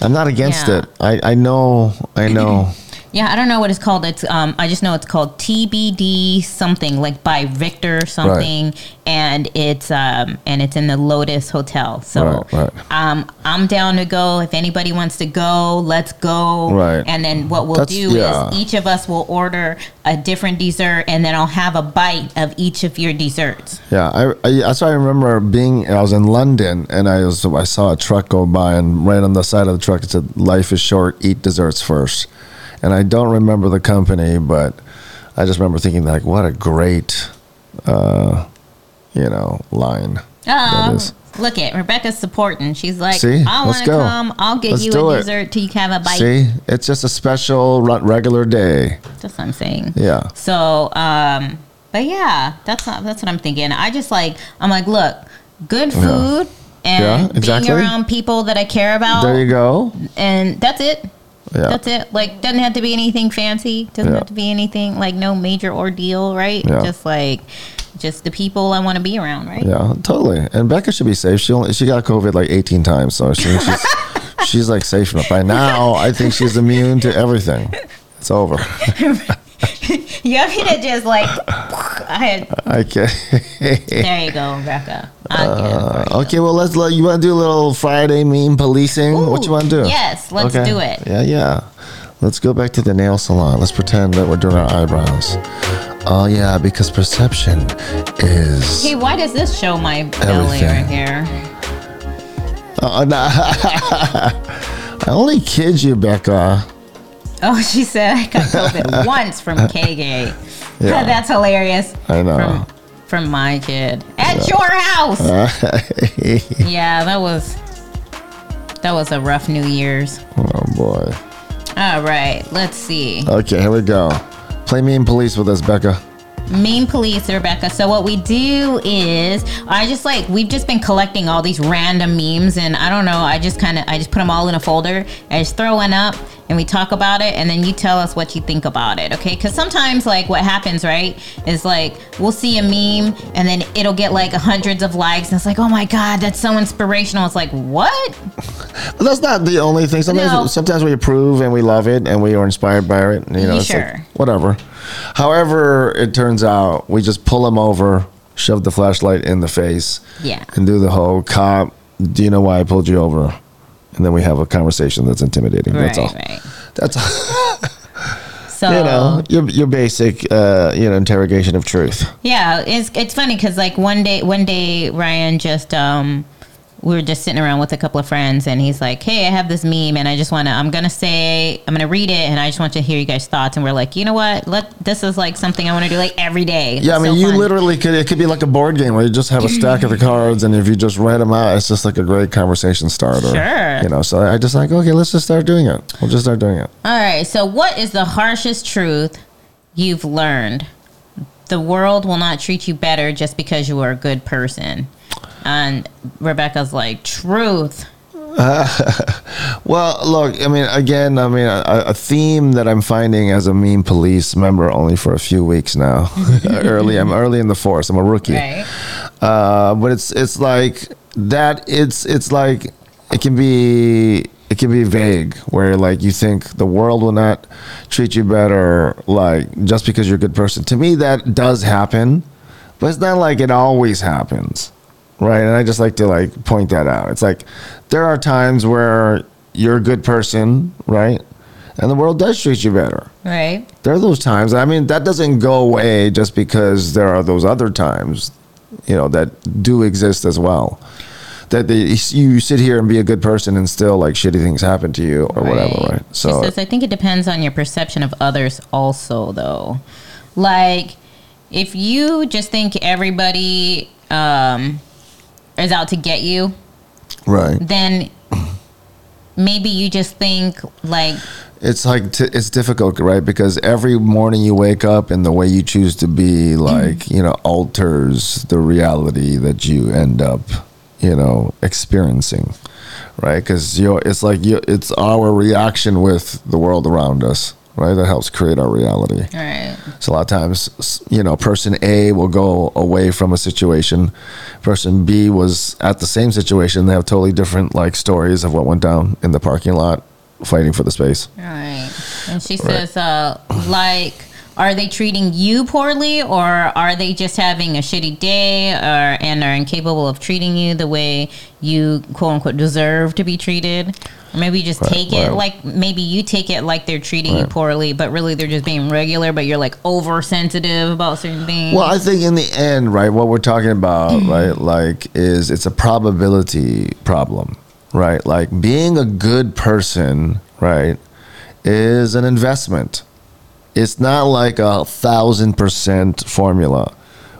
I'm not against Yeah. it. I, I know. I know. Yeah, I don't know what it's called. It's um, I just know it's called TBD something like by Victor something, and it's um, and it's in the Lotus Hotel. So Right, right. um, I'm down to go. If anybody wants to go, let's go. Right. And then what we'll That's- do yeah. is each of us will order a different dessert, and then I'll have a bite of each of your desserts. Yeah, I, I why I remember being. I was in London and I was I saw a truck go by and right on the side of the truck it said "Life is short, eat desserts first. And I don't remember the company, but I just remember thinking like, what a great, uh, you know, line. Oh, look at Rebecca's supporting. She's like, See? I want to come. I'll get Let's you a it. dessert till you can have a bite. See, it's just a special regular day. That's what I'm saying. Yeah. So, um, but yeah, that's not, that's what I'm thinking. I just like I'm like, look, good food and Yeah, exactly. being around people that I care about, There you go. and that's it. Yeah. That's it. Like, doesn't have to be anything fancy. Doesn't Yeah. have to be anything like no major ordeal, right? Yeah. Just like, just the people I want to be around, right? Yeah, totally. And Becca should be safe. She only she got COVID like 18 times, so she, she's she's like safe enough. By now, I think she's immune to everything. It's over. You want me to just like, I had, can't. there you go, Rebecca. I'll get it for you. Uh, okay, well let's let you want to do a little Friday meme policing. what you want to do? Yes, let's Okay. do it. Yeah, yeah. Let's go back to the nail salon. Let's pretend that we're doing our eyebrows. Oh yeah, because perception is. Hey, why does this show my belly Everything. right here? Oh, no. I only kid you, Becca. Oh, she said I got COVID once from KG. Yeah. That's hilarious. I know. From, from my kid at your house. yeah, that was that was a rough New Year's. oh boy. All right, let's see. Okay, here we go. Play meme police with us, Becca. Mean police, Rebecca. So what we do is I just like we've just been collecting all these random memes and I don't know, I just kind of I just put them all in a folder. I just throw one up and we talk about it and then you tell us what you think about it, okay? Cuz sometimes like what happens, right? Is like we'll see a meme and then it'll get like hundreds of likes and it's like, "Oh my god, that's so inspirational." It's like, "What?" But that's not the only thing. Sometimes, No. sometimes we approve and we love it and we are inspired by it. You know, it's like, Sure. whatever. However, it turns out we just pull him over, shove the flashlight in the face, Yeah. and do the whole cop. Do you know why I pulled you over? And then we have a conversation that's intimidating. Right, that's all. right. That's all. So you know your your basic uh, you know interrogation of truth. Yeah, it's it's funny because like one day one day Ryan just um we were just sitting around with a couple of friends and he's like, Hey, I have this meme and I just wanna I'm gonna say I'm gonna read it and I just want to hear you guys' thoughts and we're like, you know what? Let this is like something I wanna do like every day. Yeah, I mean, so you fun. literally could. It could be like a board game where you just have a stack of the cards, and if you just write them out, it's just like a great conversation starter. Sure. You know, so I just like, okay, let's just start doing it. We'll just start doing it. All right, so what is the harshest truth you've learned? The world will not treat you better just because you are a good person. And Rebecca's like, truth. Well, look, I mean, again, I mean, a, a theme that I'm finding as a meme police member only for a few weeks now. early, I'm early in the force. I'm a rookie. Right. Uh, but it's it's like that. It's it's like it can be it can be vague where like you think the world will not treat you better like just because you're a good person. To me, that does happen, but it's not like it always happens, right? And I just like to like point that out. It's like there are times where you're a good person, right? And the world does treat you better Right. there are those times. I mean, that doesn't go away just because there are those other times, you know, that do exist as well. That they, you sit here and be a good person and still like shitty things happen to you or whatever, right? She So says, I think it depends on your perception of others, also, though. Like, if you just think everybody um, is out to get you, right, then maybe you just think, like, it's like t- it's difficult, right? Because every morning you wake up and the way you choose to be, like you know, alters the reality that you end up, you know, experiencing, right? Because you, it's like you, it's our reaction with the world around us, right? That helps create our reality. all right, So a lot of times, you know, person A will go away from a situation. Person B was at the same situation. They have totally different like stories of what went down in the parking lot, fighting for the space. all right. And she Right. says, uh, like, are they treating you poorly or are they just having a shitty day or and are incapable of treating you the way you quote unquote deserve to be treated? Or maybe you just Right, take it right. like maybe you take it like they're treating you poorly, but really they're just being regular, but you're like oversensitive about certain things. Well, I think in the end, right, what we're talking about, right, like, is it's a probability problem, right? Like, being a good person, right, is an investment. It's not like a thousand percent formula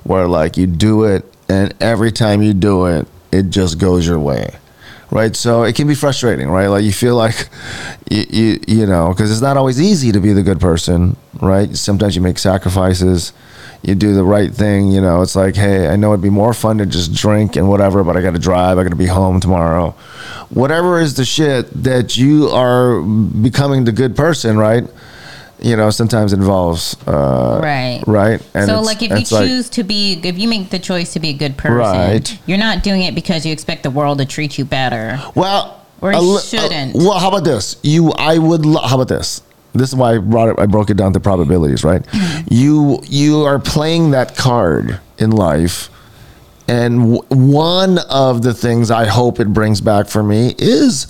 where, like, you do it and every time you do it, it just goes your way. Right, so it can be frustrating, right? Like you feel like, you you, you know, because it's not always easy to be the good person, right? Sometimes you make sacrifices, you do the right thing. You know, it's like, hey, I know it'd be more fun to just drink and whatever, but I got to drive. I got to be home tomorrow. Whatever is the shit that you are becoming the good person, right? You know, sometimes involves uh, right, right. And so, like, if you choose like, to be, if you make the choice to be a good person, right. you're not doing it because you expect the world to treat you better. Well, or you shouldn't. well, how about this? You, I would. How about this? this is why I brought it. I broke it down to probabilities, right? You you are playing that card in life, and w- one of the things I hope it brings back for me is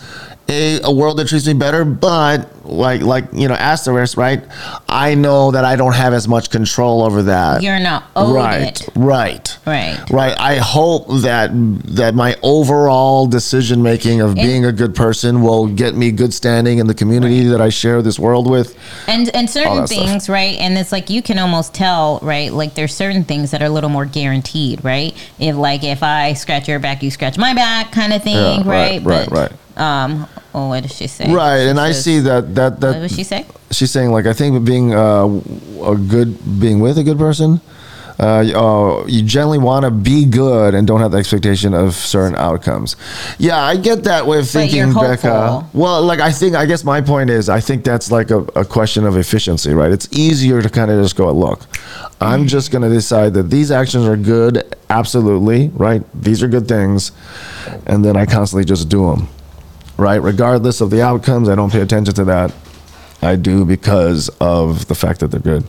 a, a world that treats me better, but like like you know asterisk right? I know that i don't have as much control over that. You're not owed right it. right. Right. Right. I hope that that my overall decision making of and, being a good person will get me good standing in the community right. that i share this world with. And and certain things stuff. right? And it's like you can almost tell right? Like there's certain things that are a little more guaranteed right? If like if i scratch your back you scratch my back kind of thing yeah, right right? right, but, right. um, oh, what did she say? Right, she and says, I see that that that. What did she say? She's saying like I think being uh, a good being with a good person. Uh, uh, you generally want to be good and don't have the expectation of certain outcomes. Yeah, I get that way of thinking, Becca. Well, like I think, I guess my point is, I think that's like a, a question of efficiency, right? It's easier to kind of just go, look, I'm just going to decide that these actions are good, absolutely, right? These are good things, and then I constantly just do them right? Regardless of the outcomes, I don't pay attention to that. I do because of the fact that they're good.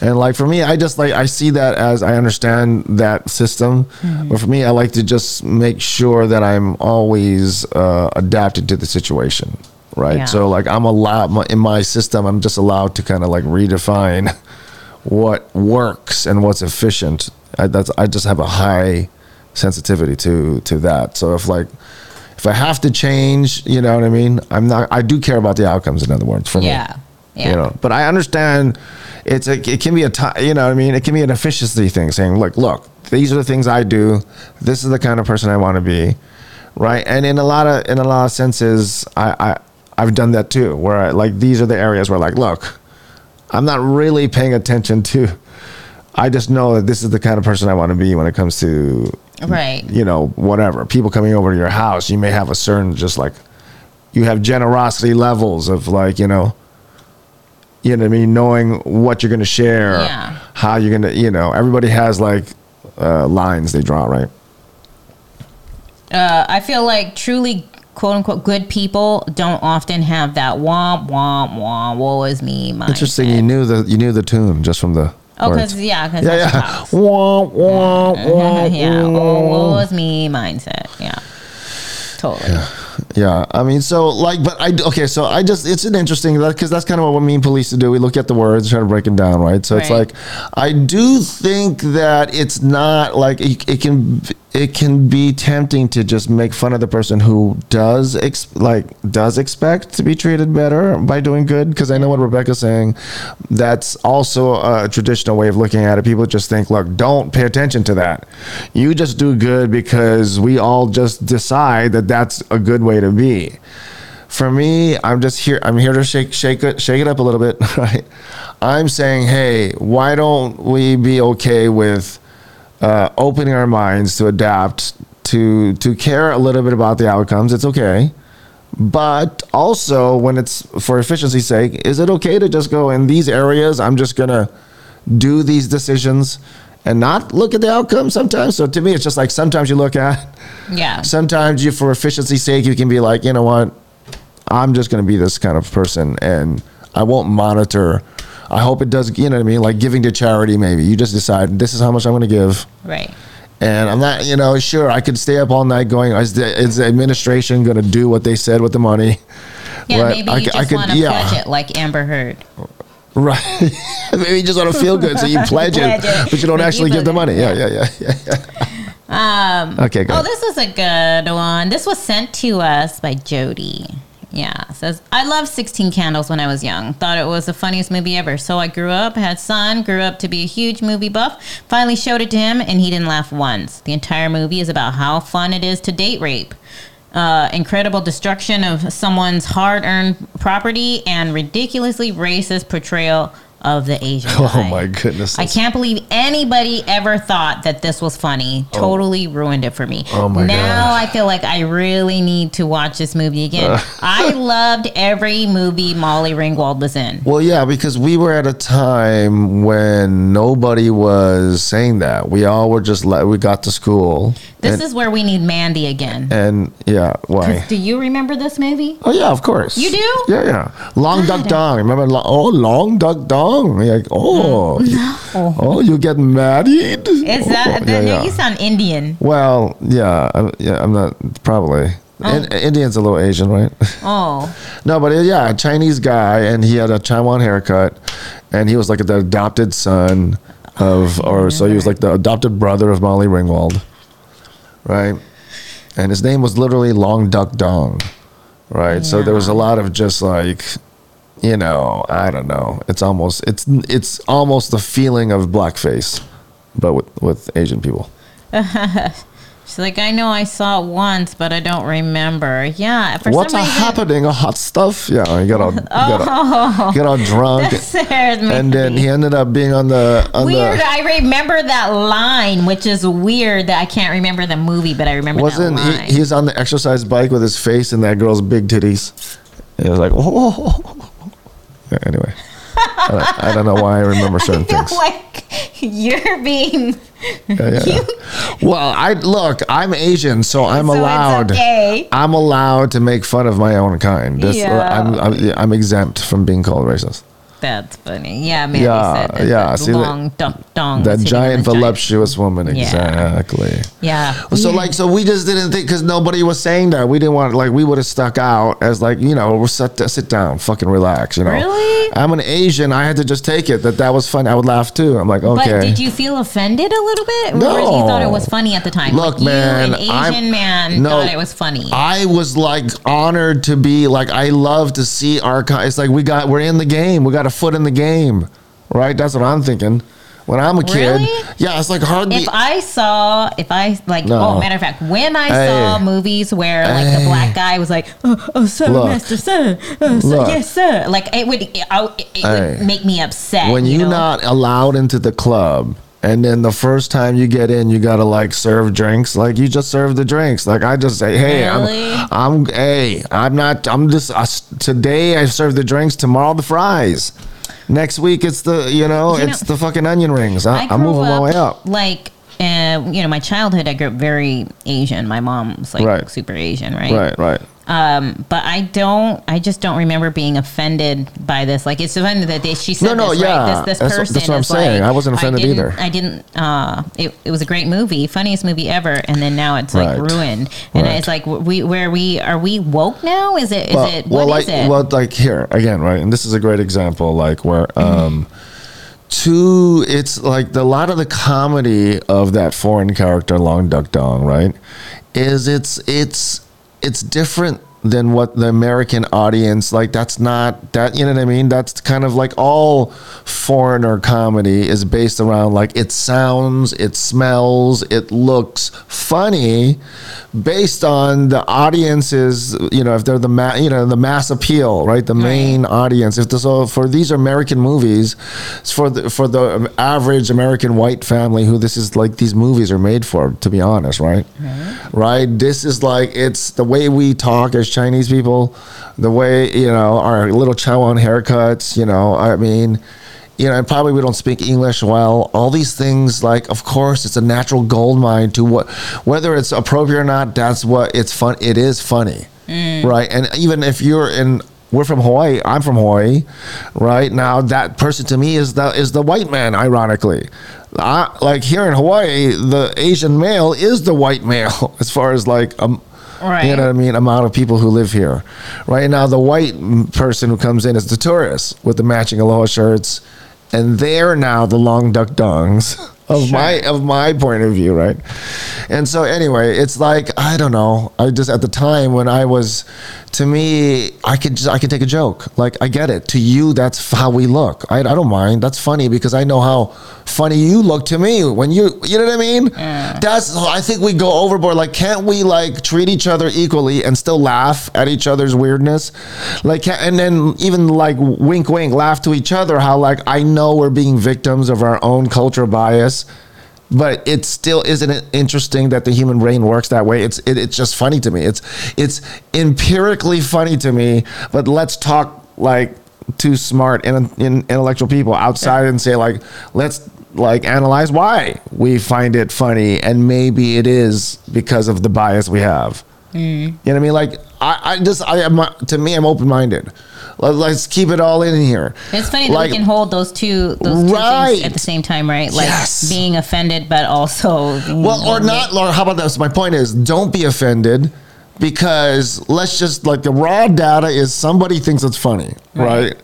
And like for me, I just like I see that as I understand that system. Mm-hmm. But for me, I like to just make sure that I'm always uh, adapted to the situation, right? Yeah. So like I'm allowed in my system, I'm just allowed to kind of like redefine what works and what's efficient. I, that's I just have a high sensitivity to to that. So if like if I have to change, you know what I mean? I'm not. I do care about the outcomes. In other words, for yeah. me. Yeah. You know, but I understand it's a, it can be a time, you know what I mean? It can be an efficiency thing saying, look, look, these are the things I do. This is the kind of person I want to be. Right. And in a lot of, in a lot of senses, I, I, I've done that too, where I, like, these are the areas where like, look, I'm not really paying attention to, I just know that this is the kind of person I want to be when it comes to right you know whatever people coming over to your house you may have a certain just like you have generosity levels of like you know you know what i mean knowing what you're going to share yeah. how you're going to you know everybody has like uh, lines they draw right uh, i feel like truly quote unquote good people don't often have that womp womp womp woe is me mindset. interesting you knew the you knew the tune just from the Oh, because yeah, because yeah, yeah. Wah, wah, wah, yeah, what was me mindset? Yeah, totally. Yeah. yeah. I mean, so like, but I okay. So I just it's an interesting because that's kind of what we mean police to do. We look at the words, try to break them down, right? So right. it's like I do think that it's not like it, it can it can be tempting to just make fun of the person who does ex- like does expect to be treated better by doing good because I know what Rebecca's saying. That's also a traditional way of looking at it. People just think look don't pay attention to that. You just do good because we all just decide that that's a good way to be. For me I'm just here I'm here to shake shake it shake it up a little bit right? I'm saying hey why don't we be okay with uh, opening our minds to adapt, to to care a little bit about the outcomes. It's okay. But also, when it's for efficiency's sake, is it okay to just go in these areas? I'm just gonna do these decisions and not look at the outcome sometimes. So to me, it's just like sometimes you look at. Yeah. Sometimes you, for efficiency's sake, you can be like, you know what, I'm just gonna be this kind of person, and I won't monitor I hope it does. You know what I mean? Like giving to charity, maybe you just decide this is how much I'm going to give. Right. And I'm not, you know, sure I could stay up all night going. Is the, is the administration going to do what they said with the money? Yeah, but maybe you I, just I could, want to yeah. pledge it like Amber Heard. Right. maybe you just want to feel good, so you pledge, pledge it, it, but you don't actually give the money. Yeah, yeah, yeah, yeah. yeah. Um, okay. Go oh, this is a good one. This was sent to us by Jody. Yeah, says I loved Sixteen Candles when I was young. Thought it was the funniest movie ever. So I grew up, had son, grew up to be a huge movie buff. Finally showed it to him, and he didn't laugh once. The entire movie is about how fun it is to date rape. Uh, incredible destruction of someone's hard-earned property and ridiculously racist portrayal of the Asian. Oh guy. my goodness. I can't believe anybody ever thought that this was funny. Oh. Totally ruined it for me. Oh my now. I feel like I really need to watch this movie again. I loved every movie Molly Ringwald was in. Well, yeah, because we were at a time when nobody was saying that. We all were just like, we got to school. This and, is where we need Mandy again. and yeah, why? Do you remember this movie? Oh yeah, of course. You do? Yeah, yeah. Long God. duck dong. Remember? Oh, long duck dong. You're Like, oh, Oh. oh, you get married? Is that, Oh, yeah, yeah. you sound Indian? Well, yeah, I, yeah. I'm not probably. In, Indian's a little Asian, right? Oh, No, but uh, yeah, a Chinese guy, and he had a chawan haircut, and he was like the adopted son of, or so he was like the adopted brother of Molly Ringwald, right? And his name was literally Long Duck Dong, right? So there was a lot of just like, you know, I don't know. It's almost it's it's almost the feeling of blackface, but with with Asian people. she's like, I know I saw it once, but I don't remember. Yeah, for What's some a reason, happening? A hot stuff? Yeah, he got all he got all, oh. he got all drunk. And then he ended up being on the on weird. the I remember that line, which is weird that I can't remember the movie, but I remember wasn't that line. he, he's on the exercise bike with his face and that girl's big titties. And it was like, oh. Anyway, I don't, I don't know why I remember certain I things. like you're being. Yeah, yeah. Well, I look, I'm Asian, so I'm So allowed. okay. I'm allowed to make fun of my own kind. This, Yeah. I'm, I'm, I'm exempt from being called racist. That's funny. Yeah, Mandy Yeah, said that. yeah, The see that- long duck dong. That giant him in the giant- voluptuous woman, exactly. Yeah. So like, so we just didn't think because nobody was saying that. We didn't want like we would have stuck out as like you know we're sit sit down, fucking relax. You know, Really? I'm an Asian. I had to just take it that that was fun. I would laugh too. I'm like, okay. But did you feel offended a little bit? Or No. you thought it was funny at the time? Look, like man, You, an Asian I'm- man, no, thought it was funny. I was like honored to be like I love to see our. co- It's like we got we're in the game. We got a foot in the game, right? That's what I'm thinking. When I'm a kid, Really? yeah, it's like hardly. if I saw, if I like, No. oh, matter of fact, when I Hey. saw movies where like the black guy was like, oh, oh sir, Look. master, sir, oh, sir, Look. yes, sir, like it would, it, I- it Hey. would make me upset. when you you're know? not allowed into the club and then the first time you get in you gotta like serve drinks like you just serve the drinks like i just say hey Really? i'm i'm hey i'm not i'm just uh, today i serve the drinks tomorrow the fries next week it's the you know You it's know, the fucking onion rings I, I i'm moving my way up Like, uh, you know, my childhood, I grew up very Asian. My mom's like Right. super Asian, right? right right Um, but I don't. I just don't remember being offended by this. Like it's funny that they, she said No, no, this, yeah. right? This, this That's person that's what I'm saying. like, I wasn't offended didn't- either. I didn't. Uh, it, it was a great movie, funniest movie ever, and then now it's like Right. ruined. And Right. it's like we where we are we woke now? Is it? Is well, it? well, like, it? well, like here again, right? And this is a great example, like where, um, two, it's like the, a lot of the comedy of that foreign character, Long Duck Dong, right? Is it's it's it's different than what the American audience like. That's not that you know what I mean. That's kind of like all foreigner comedy is based around like it sounds, it smells, it looks funny, based on the audience's you know if they're the ma- you know the mass appeal, right? The main audience. If this, so for these American movies, it's for the for the average American white family who this is like these movies are made for. To be honest, right? Right. This is like it's the way we talk as Chinese people, the way you know our little Chawan haircuts. You know, I mean. You know, and probably we don't speak English well. All these things, like, of course, it's a natural gold mine to what, whether it's appropriate or not. That's what it's fun. It is funny, right? And even if you're in, we're from Hawaii. I'm from Hawaii, right? Now that person to me is the is the white man. Ironically, I, like here in Hawaii, the Asian male is the white male as far as like um, Right. you know what I mean, amount of people who live here. Right now, the white person who comes in is the tourist with the matching aloha shirts, and they're now the long duck dongs of my of my point of view, right? And so anyway, it's like I don't know. I just at the time when I was, to me, I could just I could take a joke. Like I get it. To you, that's how we look. I, I don't mind. That's funny because I know how funny you look to me when you you know what I mean. Yeah. That's I think we go overboard. Like can't we like treat each other equally and still laugh at each other's weirdness? Like and then even like wink wink laugh to each other. How like I know we're being victims of our own cultural bias but it still isn't it interesting that the human brain works that way. It's it, it's just funny to me. It's it's empirically funny to me but let's talk like two smart in, in intellectual people outside and say like let's like analyze why we find it funny and maybe it is because of the bias we have. Mm. You know what i mean? Like i, I just i am to me i'm open-minded Let- let's keep it all in here It's funny that Like- we can hold those two those two Right. things at the same time, right? Like Yes. being offended, but also Well, or not, or how about this? My point is, don't be offended because let's just like the raw data is somebody thinks it's funny, right? Right.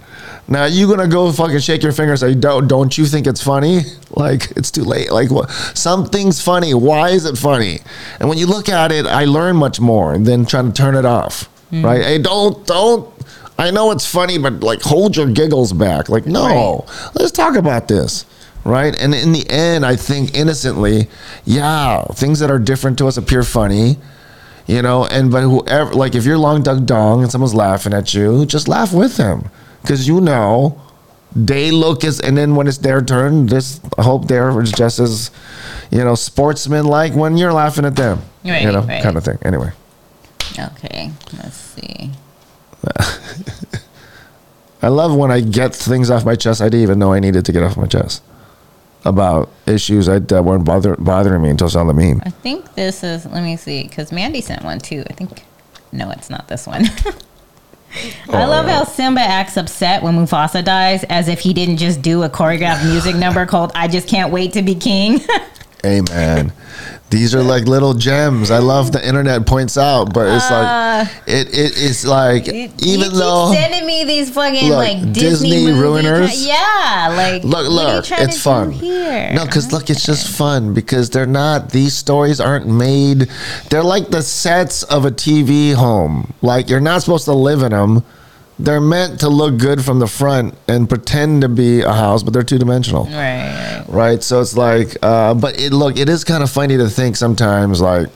Now you gonna go fucking shake your finger and say, "Don't don't you think it's funny?" Like it's too late. Like what? Something's funny. Why is it funny? And when you look at it, I learn much more than trying to turn it off. Mm. Right? Hey, don't don't. I know it's funny, but like hold your giggles back. Like no, let's talk about this. Right? And in the end, I think innocently, yeah, things that are different to us appear funny you know and but whoever like if you're long duck dong and someone's laughing at you just laugh with them because you know they look as and then when it's their turn just I hope they're just as you know sportsman like when you're laughing at them Right, you know right. kind of thing anyway Okay, let's see. i love when i get things off my chest i didn't even know i needed to get off my chest about issues I, that weren't bother, bothering me until I saw the meme. I think this is. Let me see, because Mandy sent one too. I think. No, it's not this one. I Oh, love how Simba acts upset when Mufasa dies, as if he didn't just do a choreographed music number called "I Just Can't Wait to Be King." Amen. These are like little gems. I love the internet points out, but it's like uh. it. It is like You even keep though sending me these fucking Look, like Disney, Disney ruiners. yeah, like look, you look, it's fun. here? No, because look, it's just fun because they're not. These stories aren't made. They're like the sets of a TV home. Like you're not supposed to live in them. They're meant to look good from the front and pretend to be a house, but they're two dimensional. right, right. So it's like, uh, but it look, it is kind of funny to think sometimes like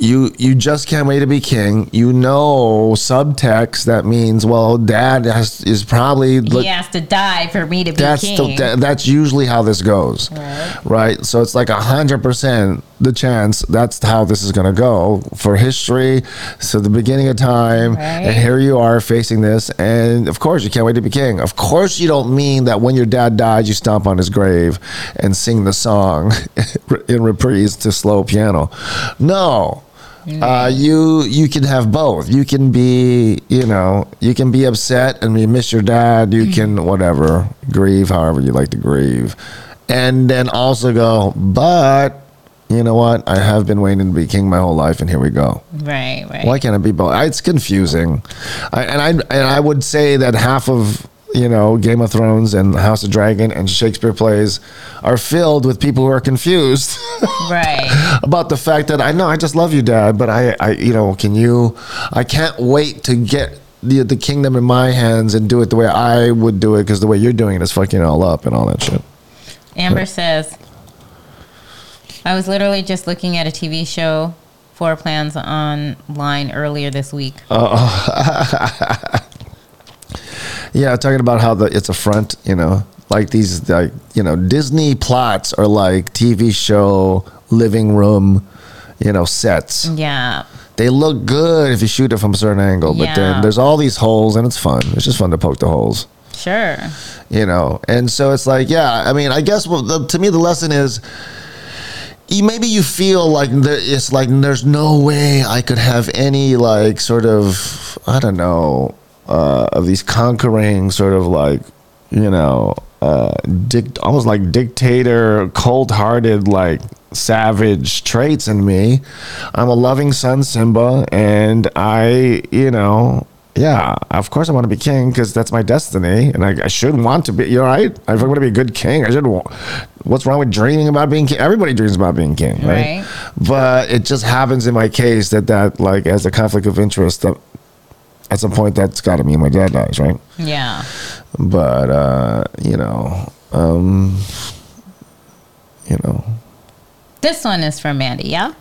you you just can't wait to be king. You know subtext that means well, dad has, is probably look, he has to die for me to be that's king. the, that, that's usually how this goes, Right. right? So it's like a hundred percent the chance that's how this is going to go for history. So the beginning of time, Right. and here you are facing this, and of course you can't wait to be king. Of course you don't mean that when your dad died, you stomp on his grave and sing the song in reprise to slow piano. No. Uh, you you can have both. You can be you know you can be upset and you miss your dad. You can whatever grieve however you like to grieve, and then also go. But you know what? I have been waiting to be king my whole life, and here we go. right, right. Why can't it be both? It's confusing, I, and I and I would say that half of you know Game of Thrones and House of Dragon and Shakespeare plays are filled with people who are confused. right. about the fact that I know I just love you, Dad, but I, I, you know, can you? I can't wait to get the the kingdom in my hands and do it the way I would do it because the way you're doing it is fucking all up and all that shit. Amber says, I was literally just looking at a TV show, Four Plans online earlier this week. Oh. oh. Yeah, talking about how the it's a front, you know, like these, like you know, Disney plots are like TV show living room, you know, sets. Yeah. They look good if you shoot it from a certain angle, but Yeah. then there's all these holes and it's fun. It's just fun to poke the holes. Sure. you know and so it's like yeah i mean i guess well, the, to me the lesson is you, maybe you feel like there, it's like there's no way i could have any like sort of i don't know uh, of these conquering sort of like you know uh, almost like dictator cold-hearted like savage traits in me. I'm a loving son simba and i you know yeah, of course I want to be king because that's my destiny, and I, I should want to be. You're right. If I'm going to be a good king, I should. What's wrong with dreaming about being king? Everybody dreams about being king, right? right? But it just happens in my case that that like as a conflict of interest that at some point that's got to mean my dad dies, right? Yeah. But uh, you know, um, you know. This one is from Mandy, yeah.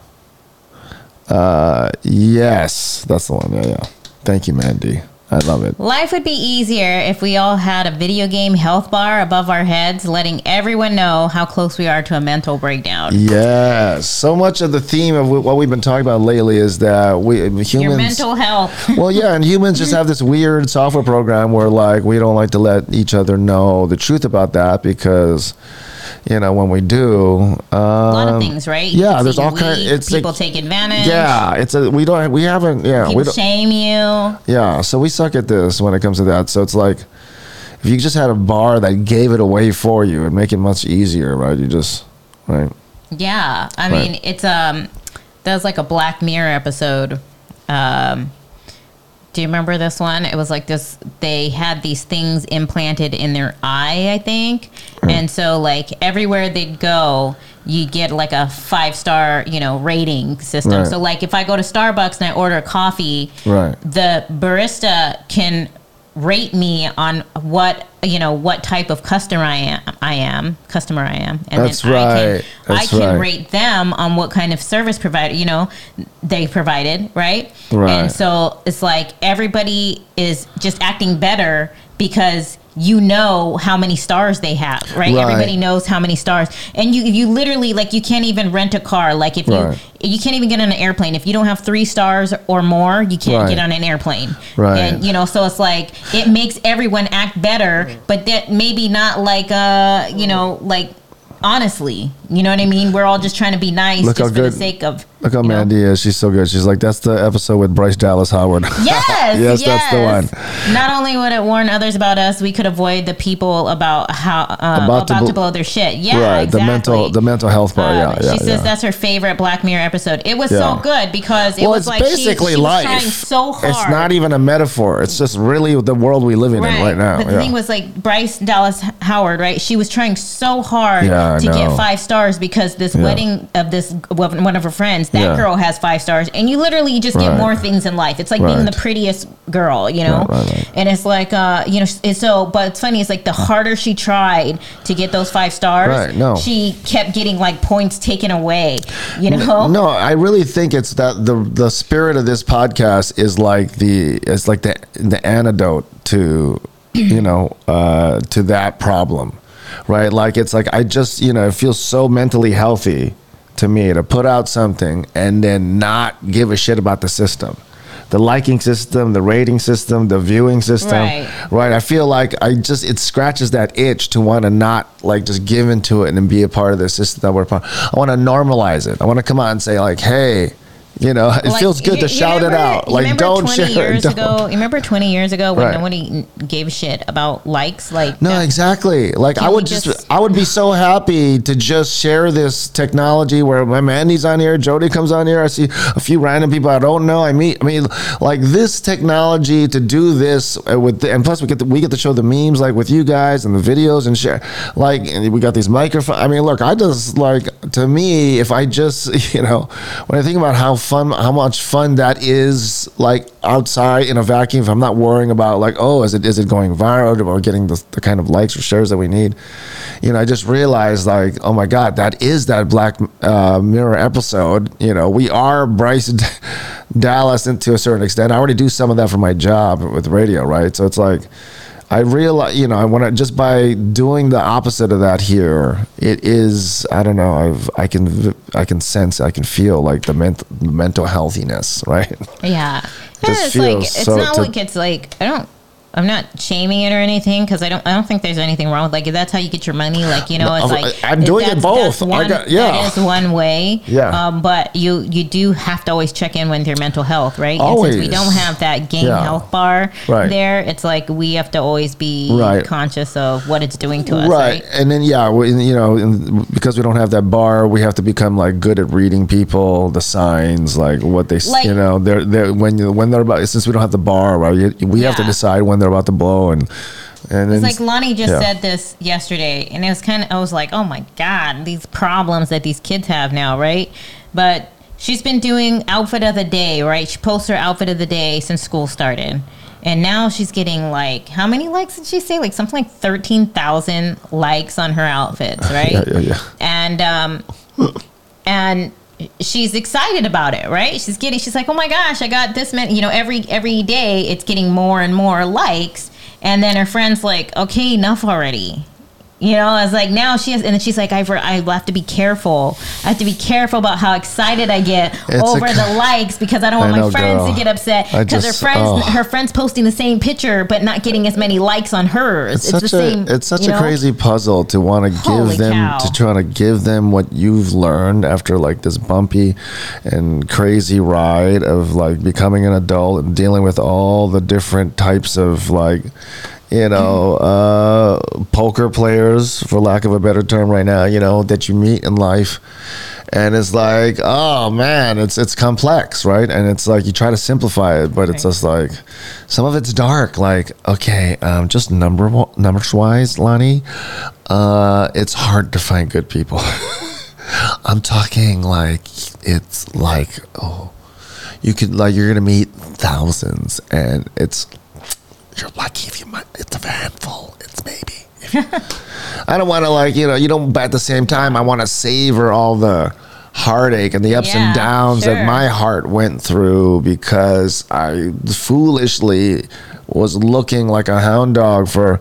Uh, yes, that's the one. Yeah, yeah. Thank you, Mandy. I love it. Life would be easier if we all had a video game health bar above our heads, letting everyone know how close we are to a mental breakdown. Yes. So much of the theme of what we've been talking about lately is that we uh, humans. Your mental health. well, yeah, and humans just have this weird software program where, like, we don't like to let each other know the truth about that because you know, when we do, um, a lot of um, things, right? You yeah, there's all kind. It's people like, take advantage. Yeah, it's a we don't we haven't yeah people we don't, shame you. Yeah, so we suck at this when it comes to that. So it's like if you just had a bar that gave it away for you, it'd make it much easier, right? You just right. Yeah, I right. mean it's um, there's like a Black Mirror episode. Um, do you remember this one? It was like this. They had these things implanted in their eye, I think, mm. and so like everywhere they'd go, you get like a five star, you know, rating system. Right. So like if I go to Starbucks and I order coffee, right. the barista can rate me on what you know what type of customer I am. I am customer I am, and That's then right. I can I can right. rate them on what kind of service provider you know they provided, right? Right. And so it's like everybody is just acting better because you know how many stars they have, right? right? Everybody knows how many stars, and you you literally like you can't even rent a car. Like if right. you you can't even get on an airplane if you don't have three stars or more, you can't right. get on an airplane. Right. And you know, so it's like it makes everyone act better, but that maybe not like uh you know like honestly. You know what I mean? We're all just trying to be nice Look just for good. the sake of. Look how Mandy know? is. She's so good. She's like, that's the episode with Bryce Dallas Howard. Yes, yes, yes, that's the one. Not only would it warn others about us, we could avoid the people about how uh, about, about to, to, blow their shit. Yeah, right. Exactly. The mental, the mental health part. Uh, yeah, yeah. She says yeah. that's her favorite Black Mirror episode. It was yeah. so good because it well, was like basically she, she life. Trying so hard. It's not even a metaphor. It's just really the world we live in right. right now. But the thing was like Bryce Dallas Howard, right? She was trying so hard to get five stars because this wedding of this one of her friends, that yeah. girl has five stars, and you literally just right. get more things in life. It's like right. being the prettiest girl, you know. Right, and it's like, uh, you know, so. But it's funny. It's like the harder she tried to get those five stars, no. she kept getting like points taken away. You know. No, I really think it's that the the spirit of this podcast is like the it's like the the antidote to you know uh, to that problem right? Like it's like I just, you know, it feels so mentally healthy to me to put out something and then not give a shit about the system. The liking system, the rating system, the viewing system, right? right? I feel like I just it scratches that itch to want to not like just give into it and be a part of the system that we're part. I want to normalize it. I want to come out and say like, hey, you know, it like, feels good to shout remember, it out. Like, don't 20 share. Years don't. ago, you remember 20 years ago when right. nobody gave shit about likes? Like, no, exactly. Like, I would just, just, I would be so happy to just share this technology where my Mandy's on here, Jody comes on here. I see a few random people I don't know. I meet. I mean, like this technology to do this uh, with, the, and plus we get the, we get to show the memes like with you guys and the videos and share. Like, and we got these microphones. I mean, look, I just like to me, if I just, you know, when I think about how fun how much fun that is like outside in a vacuum if i'm not worrying about like oh is it is it going viral or getting the, the kind of likes or shares that we need? You know i just realized like oh my god that is that black uh, mirror episode. You know we are bryce dallas and to a certain extent. I already do some of that for my job with radio right? So it's like I realize, you know, I want to just by doing the opposite of that here, it is, I don't know, I've, I can, I can sense, I can feel like the mental, mental healthiness, right? Yeah. just it's like, it's so not to, like it's like, I don't, I'm not shaming it or anything because I don't I don't think there's anything wrong with like if that's how you get your money. Like you know, it's like I'm doing it both. One, got, yeah, that is one way. Yeah. Um, but you you do have to always check in with your mental health, right? Always. And since we don't have that game Yeah. health bar Right. there, it's like we have to always be Right. conscious of what it's doing to us, right. right? And then yeah, we, you know, because we don't have that bar, we have to become like good at reading people, the signs, like what they, Like- you know, they're they when you when they're about since we don't have the bar, right? We have to decide when they're about to blow and and It's like Lonnie just yeah. said this yesterday, and it was kind of, I was like, oh my God, these problems that these kids have now, right? But she's been doing outfit of the day, right? She posts her outfit of the day since school started. And now she's getting like, how many likes did she say? Like something like 13,000 likes on her outfits, right? yeah, yeah, yeah. and um and she's excited about it right? She's getting she's like oh my gosh i got this many you know every every day it's getting more and more likes. And then her friends like okay enough already you know, I was like, now she has, and then she's like, I've, I have to be careful. I have to be careful about how excited I get It's over a- the likes because I don't want I my know, friends girl. to get upset because her friends, oh. her friends posting the same picture but not getting as many likes on hers. It's, such the a same. it's such a know? crazy puzzle to want to Holy give them cow. to try to give them what you've learned after like this bumpy and crazy ride of like becoming an adult and dealing with all the different types of like you know uh poker players for lack of a better term right now you know that you meet in life. And it's like oh man it's it's complex right? And it's like you try to simplify it but it's Right. just like some of it's dark like okay um just number numbers wise lonnie uh it's hard to find good people. I'm talking like it's like oh you could like you're gonna meet thousands and it's you're lucky if you might it's a handful it's maybe I don't want to like you know you don't but at the same time I want to savor all the heartache and the ups Yeah, and downs sure. that my heart went through because I foolishly was looking like a hound dog for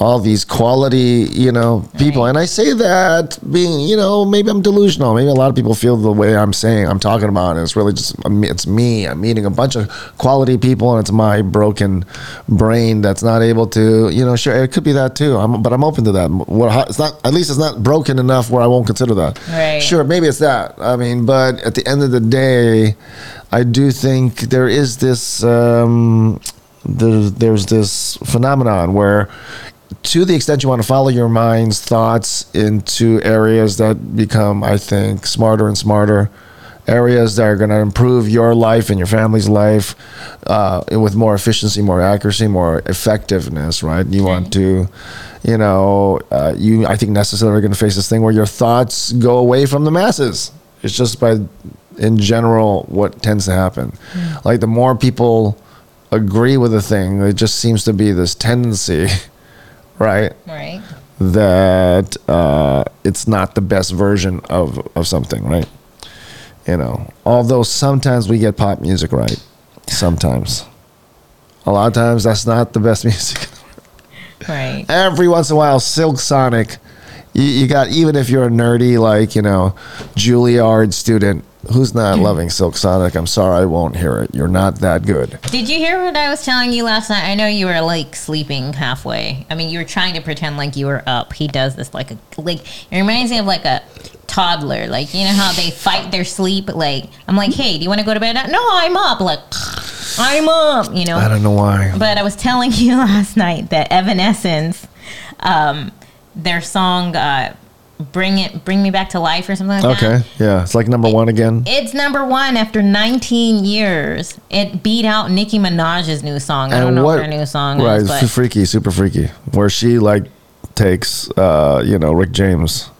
all these quality you know people. Right. and I say that being you know maybe I'm delusional. Maybe a lot of people feel the way I'm saying I'm talking about. And it's really just it's me. I'm meeting a bunch of quality people and it's my broken brain that's not able to you know sure it could be that too. I'm, but I'm open to that. What it's not at least it's not broken enough where I won't consider that. Right. sure maybe it's that. I mean but at the end of the day I do think there is this um, there, there's this phenomenon where to the extent you want to follow your mind's thoughts into areas that become i think smarter and smarter areas that are going to improve your life and your family's life uh, with more efficiency more accuracy more effectiveness right? You want to you know uh, you i think necessarily are going to face this thing where your thoughts go away from the masses. It's just by in general what tends to happen. Like the more people agree with a thing it just seems to be this tendency right Right. that uh, it's not the best version of, of something right you know although sometimes we get pop music right sometimes a lot of times that's not the best music Right. every once in a while silk sonic you, you got even if you're a nerdy like you know juilliard student who's not loving silk sonic i'm sorry i won't hear it you're not that good Did you hear what I was telling you last night? I know you were like sleeping halfway. I mean, you were trying to pretend like you were up. He does this like a like. It reminds me of like a toddler. Like you know how they fight their sleep. Like I'm like, hey, do you want to go to bed? now?" No, I'm up. Like I'm up. You know. i don't know why But I was telling you last night that Evanescence, um, their song uh, "Bring It, Bring Me Back to Life" or something like that. okay yeah it's like number one again It's number one after 19 years. It beat out Nicki Minaj's new song. I don't know what her new song right, is, but freaky, super freaky, where she like takes, uh, you know, Rick James.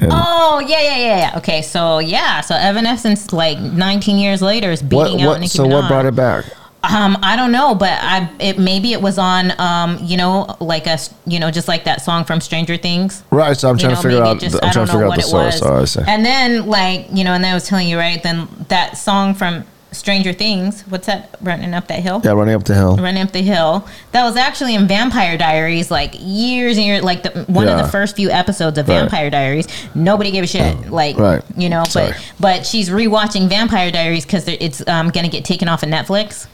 Oh yeah, yeah, yeah, yeah. Okay, so yeah, so Evanescence, like 19 years later, is beating what, out what, Nicki so Minaj. what brought it back? Um, I don't know, but I it maybe it was on um, you know, like a you know, just like that song from Stranger Things. Right, so I'm You trying know, to figure out. just- the, I'm trying to figure out the source. was. Oh. And then like you know, and then I was telling you right. Then that song from Stranger Things. What's that? Running up that hill. yeah, running up the hill. Running Up the Hill. That was actually in Vampire Diaries, like years and years, like the, one of the first few episodes of Right. Vampire Diaries. Nobody gave a shit, like Right. you know. Sorry. But but she's rewatching Vampire Diaries because it's um, gonna get taken off of Netflix.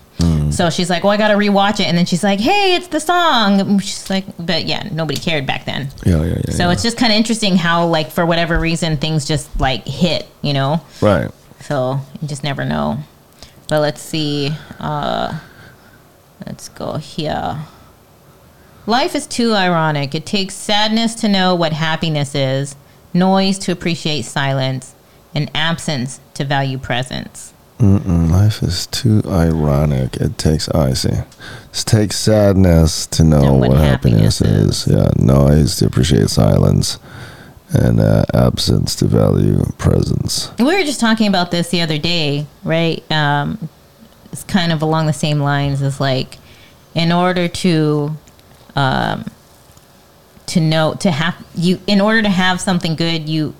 So she's like, "Well, I got to rewatch it," and then she's like, "Hey, it's the song." And She's like, "But yeah, nobody cared back then." Yeah, yeah, yeah. So yeah. it's just kind of interesting how, like, for whatever reason, things just like hit, you know. right. So you just never know. But let's see. Uh, let's go here. Life is too ironic. It takes sadness to know what happiness is, noise to appreciate silence, and absence to value presence. Mm-mm, life is too ironic. It takes, oh, I see. It takes sadness to know Know what, what happiness, happiness is. Yeah, noise to appreciate silence, and uh, absence to value presence. We were just talking about this the other day, right? Um, it's kind of along the same lines as like, in order to, um, to know to have you, in order to have something good, you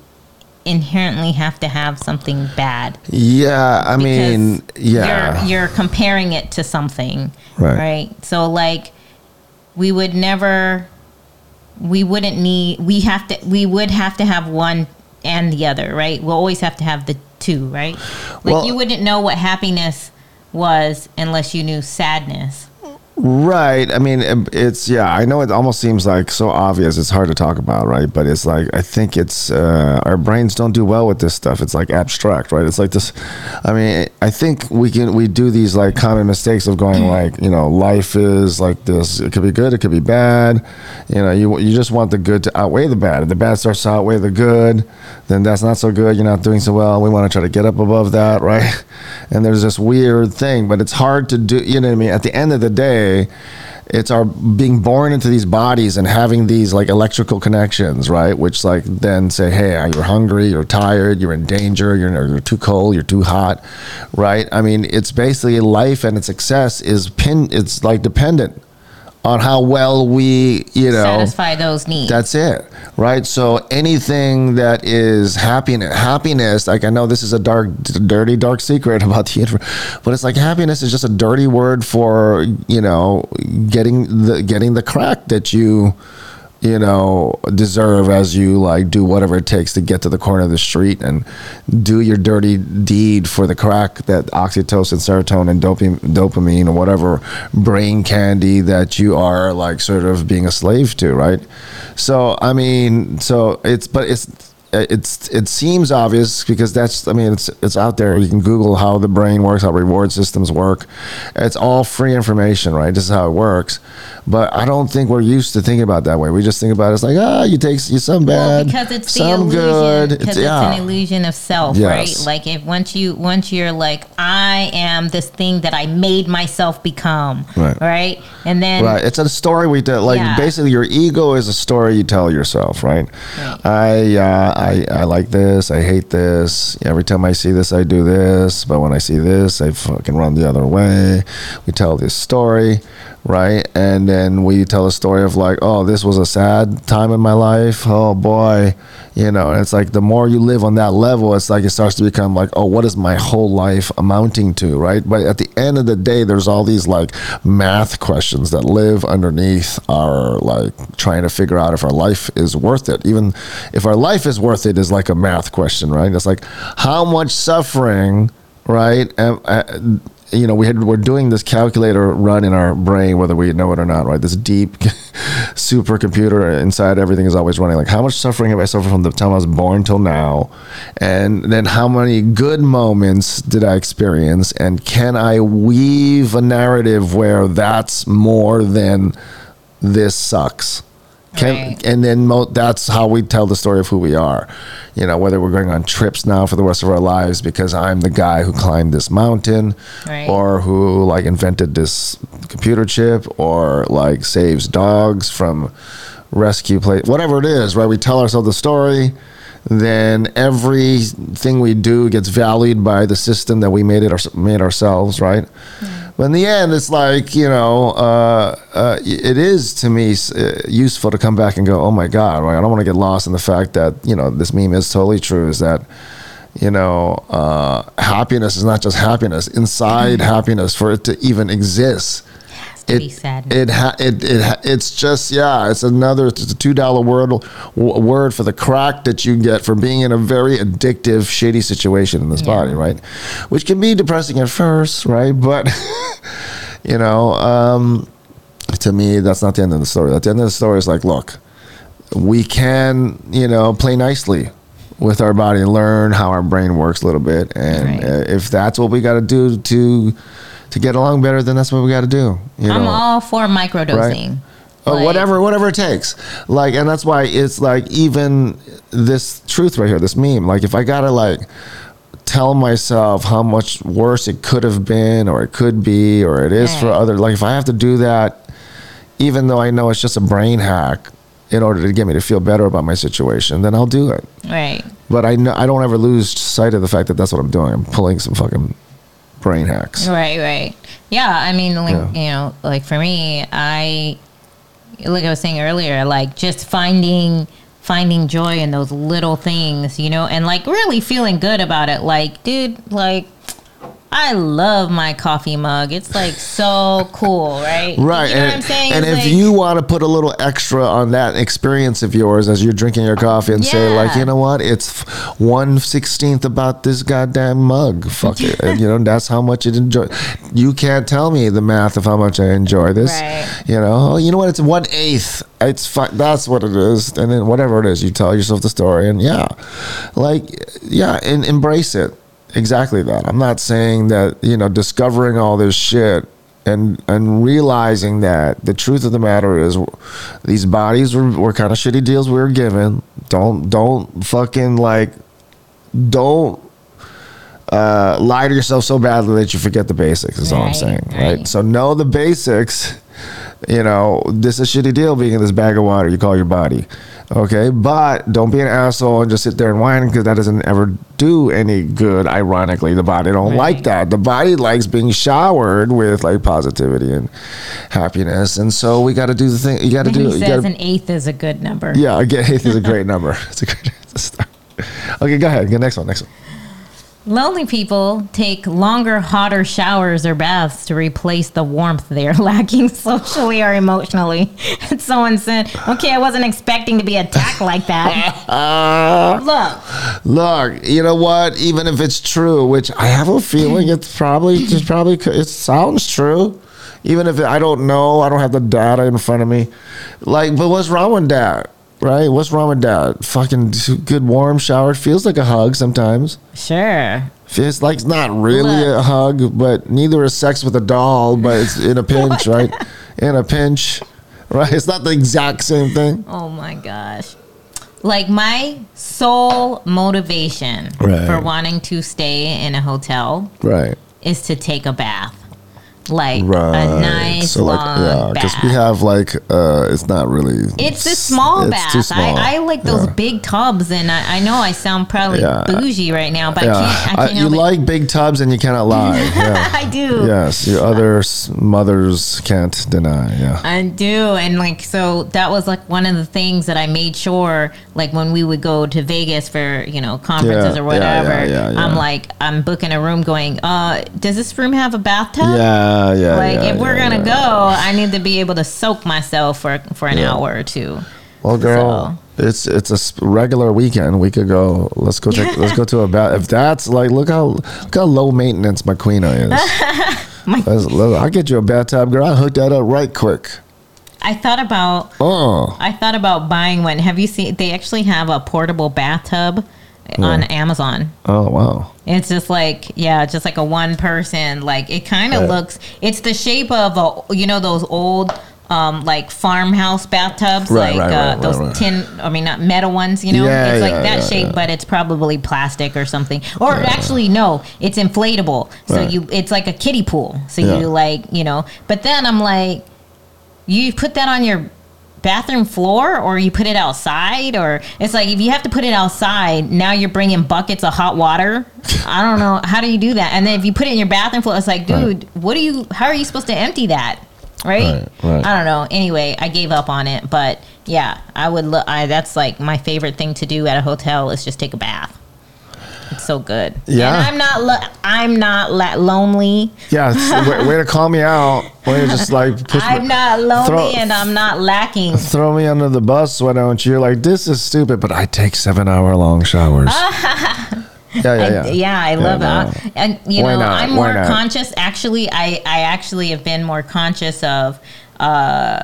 inherently have to have something bad. Yeah, I mean, yeah. you're you're comparing it to something, Right. Right. So like, we would never, we wouldn't need. We have to. We would have to have one and the other, right? We'll always have to have the two, right? Like Well- you wouldn't know what happiness was unless you knew sadness. Right. I mean, um, it's yeah. I know it almost seems like so obvious. It's hard to talk about, right? But it's like I think it's uh, our brains don't do well with this stuff. It's like abstract, right? It's like this. I mean, I think we can we do these like common mistakes of going like you know life is like this. It could be good. It could be bad. You know, you you just want the good to outweigh the bad. If the bad starts to outweigh the good, then that's not so good. You're not doing so well. We want to try to get up above that, right? And there's this weird thing, but it's hard to do. You know what I mean? At the end of the day it's our being born into these bodies and having these like electrical connections, right? Which like then say, hey, you're hungry, you're tired, you're in danger, you're, you're too cold, you're too hot, right? I mean, it's basically life and its success is pin. It's like dependent on how well we, you know, Satisfy those needs. that's it, right? So anything that is happiness, happiness, like I know this is a dark, dirty, dark secret about the but it's like happiness is just a dirty word for you know getting the getting the crack that you you know deserve as you like do whatever it takes to get to the corner of the street and do your dirty deed for the crack that oxytocin serotonin dopamine, dopamine or whatever brain candy that you are like sort of being a slave to right? So i mean so it's but it's it's it seems obvious because that's I mean it's it's out there. You can Google how the brain works, how reward systems work. It's all free information, right? This is how it works. But I don't think we're used to thinking about it that way. We just think about it as like ah, you take you some Well, bad, because it's the some illusion. good. Because it's, yeah. an illusion of self, Yes. right? Like if once you once you're like, I am this thing that I made myself become, Right. And then Right. It's a story we tell. Like Yeah. basically, your ego is a story you tell yourself. Right. Right. I uh, I I like this. I hate this. Every time I see this, I do this. But when I see this, I fucking run the other way. We tell this story, right? And then we tell a story of like, oh, this was a sad time in my life. Oh boy, you know. It's like the more you live on that level, it's like it starts to become like, oh, what is my whole life amounting to, right? But at the end of the day, there's all these like math questions that live underneath our like trying to figure out if our life is worth it. Even if our life is worth it is like a math question, right? It's like how much suffering, right? am- uh, you know, we had we're doing this calculator run in our brain, whether we know it or not, right? This deep supercomputer inside everything is always running. Like, how much suffering have I suffered from the time I was born till now? And then how many good moments did I experience? And can I weave a narrative where that's more than this sucks? Can, Right. and then mo- that's how we tell the story of who we are. You know, whether we're going on trips now for the rest of our lives because I'm the guy who climbed this mountain, Right. or who like invented this computer chip, or like saves dogs from rescue place, whatever it is. Right? We tell ourselves the story. Then everything we do gets valued by the system that we made it our, made ourselves. Right? Hmm. But in the end, it's like you know, uh, uh, it is to me uh, useful to come back and go, "Oh my God!" Right? I don't want to get lost in the fact that you know this meme is totally true. Is that you know, uh, happiness is not just happiness. Inside happiness, for it to even exist, to be sadness. it ha- it it ha- it's just yeah, it's another it's a two dollar word w- word for the crack that you get for being in a very addictive, shitty situation in this Yeah. body, right? Which can be depressing at first, right? But You know, um, to me, that's not the end of the story. At the end of the story is like, look, we can, you know, play nicely with our body and learn how our brain works a little bit. And Right. if that's what we got to do to to get along better, then that's what we got to do. You I'm all for microdosing. or Like- whatever whatever it takes like and that's why it's like even this truth right here this meme like if i gotta like tell myself how much worse it could have been or it could be or it is for other like if i have to do that even though i know it's just a brain hack in order to get me to feel better about my situation then i'll do it Right. but i know i don't ever lose sight of the fact that that's what i'm doing i'm pulling some fucking brain hacks Right, right. Yeah, I mean, like, Yeah. you know, like for me, I, like I was saying earlier, like just finding finding joy in those little things, you know, and like really feeling good about it. Like, dude, like I love my coffee mug. It's like so cool, right? Right, You know and, what I'm saying? and It's if like- you want to put a little extra on that experience of yours as you're drinking your coffee and say like, you know what, it's one sixteenth about this goddamn mug. Fuck it, and, you know that's how much it enjoy. You can't tell me the math of how much I enjoy this. Right. You know, oh, you know what? It's one eighth. It's fi- that's what it is, and then whatever it is, you tell yourself the story, and yeah, like yeah, and embrace it. Exactly that. I'm not saying that you know discovering all this shit and and realizing that the truth of the matter is these bodies were, were kind of shitty deals we were given. Don't don't fucking like don't uh, lie to yourself so badly that you forget the basics. Is all I'm saying, right? right. So know the basics. You know, this is a shitty deal being in this bag of water you call your body. Okay, but don't be an asshole and just sit there and whine because that doesn't ever do any good. Ironically, the body don't like that. The body likes being showered with like positivity and happiness, and so we got to do the thing. You got to do. he You says gotta, an eighth is a good number. yeah, again, eighth is a great number. It's a great. It's a start. Okay, go ahead. Go next one. Next one. Lonely people take longer, hotter showers or baths to replace the warmth they are lacking socially or emotionally. And someone said, okay, I wasn't expecting to be attacked like that. Look, Look, you know what? Even if it's true, which I have a feeling it's probably, it's probably, it sounds true. Even if it, I don't know, I don't have the data in front of me. Like, but what's wrong with that? Right? What's wrong with that? Fucking good warm shower. Feels like a hug sometimes. sure. Feels like it's not really Look. a hug, but neither is sex with a doll, but it's in a pinch, right? In a pinch, right? It's not the exact same thing. Oh my gosh. Like my sole motivation Right. for wanting to stay in a hotel Right. is to take a bath. Like Right. a nice so like, long yeah, because we have like, uh, it's not really. It's a small it's bath. too small. I, I like those Yeah. big tubs, and I, I know I sound probably Yeah. bougie right now, but I can't. I can't you it. like big tubs and you cannot lie. Yeah. I do. yes, your other mothers can't deny. Yeah. I do, and like so that was like one of the things that I made sure, like when we would go to Vegas for you know conferences or whatever. I'm like I'm booking a room, going, uh, does this room have a bathtub? Yeah, yeah. Like yeah, if we're yeah, gonna yeah. go, I need to be able to soak myself for for an Yeah. hour or two. Well, girl, it's it's a s- regular weekend. We could go. Let's go. Take, let's go to a bath. If that's like, look how look how low maintenance my queena is. Let's- let- I'll get you a bathtub, girl. I'll hook that up right quick. I thought about Oh, I thought about buying one. Have you seen? They actually have a portable bathtub on Amazon. oh, wow. It's just like yeah, just like a one person. Like it kind of looks. It's the shape of a you know those old um like farmhouse bathtubs, Right, like right, uh, right, those tin. I mean not metal ones. You know, Yeah, it's like yeah, that yeah, shape, but it's probably plastic or something. Or actually no, it's inflatable. So you it's like a kiddie pool. So you like you know. But then I'm like, you put that on your bathroom floor or you put it outside or it's like if you have to put it outside now you're bringing buckets of hot water. I don't know. How do you do that? And then if you put it in your bathroom floor it's like dude what are you how are you supposed to empty that? Right, Right, right. i don't know. Anyway i gave up on it but yeah i would look I, that's like my favorite thing to do at a hotel is just take a bath it's so good Yeah. and i'm not lo- i'm not la- lonely Yeah, way, way to call me out. Way to just like push i'm me, not lonely throw- and i'm not lacking throw me under the bus. Why don't you? You're like, this is stupid, but I take seven hour long showers. Yeah, yeah, yeah. I, yeah, I love no. it. And you Why know, not? I'm Why more not? conscious. Actually, I I actually have been more conscious of uh,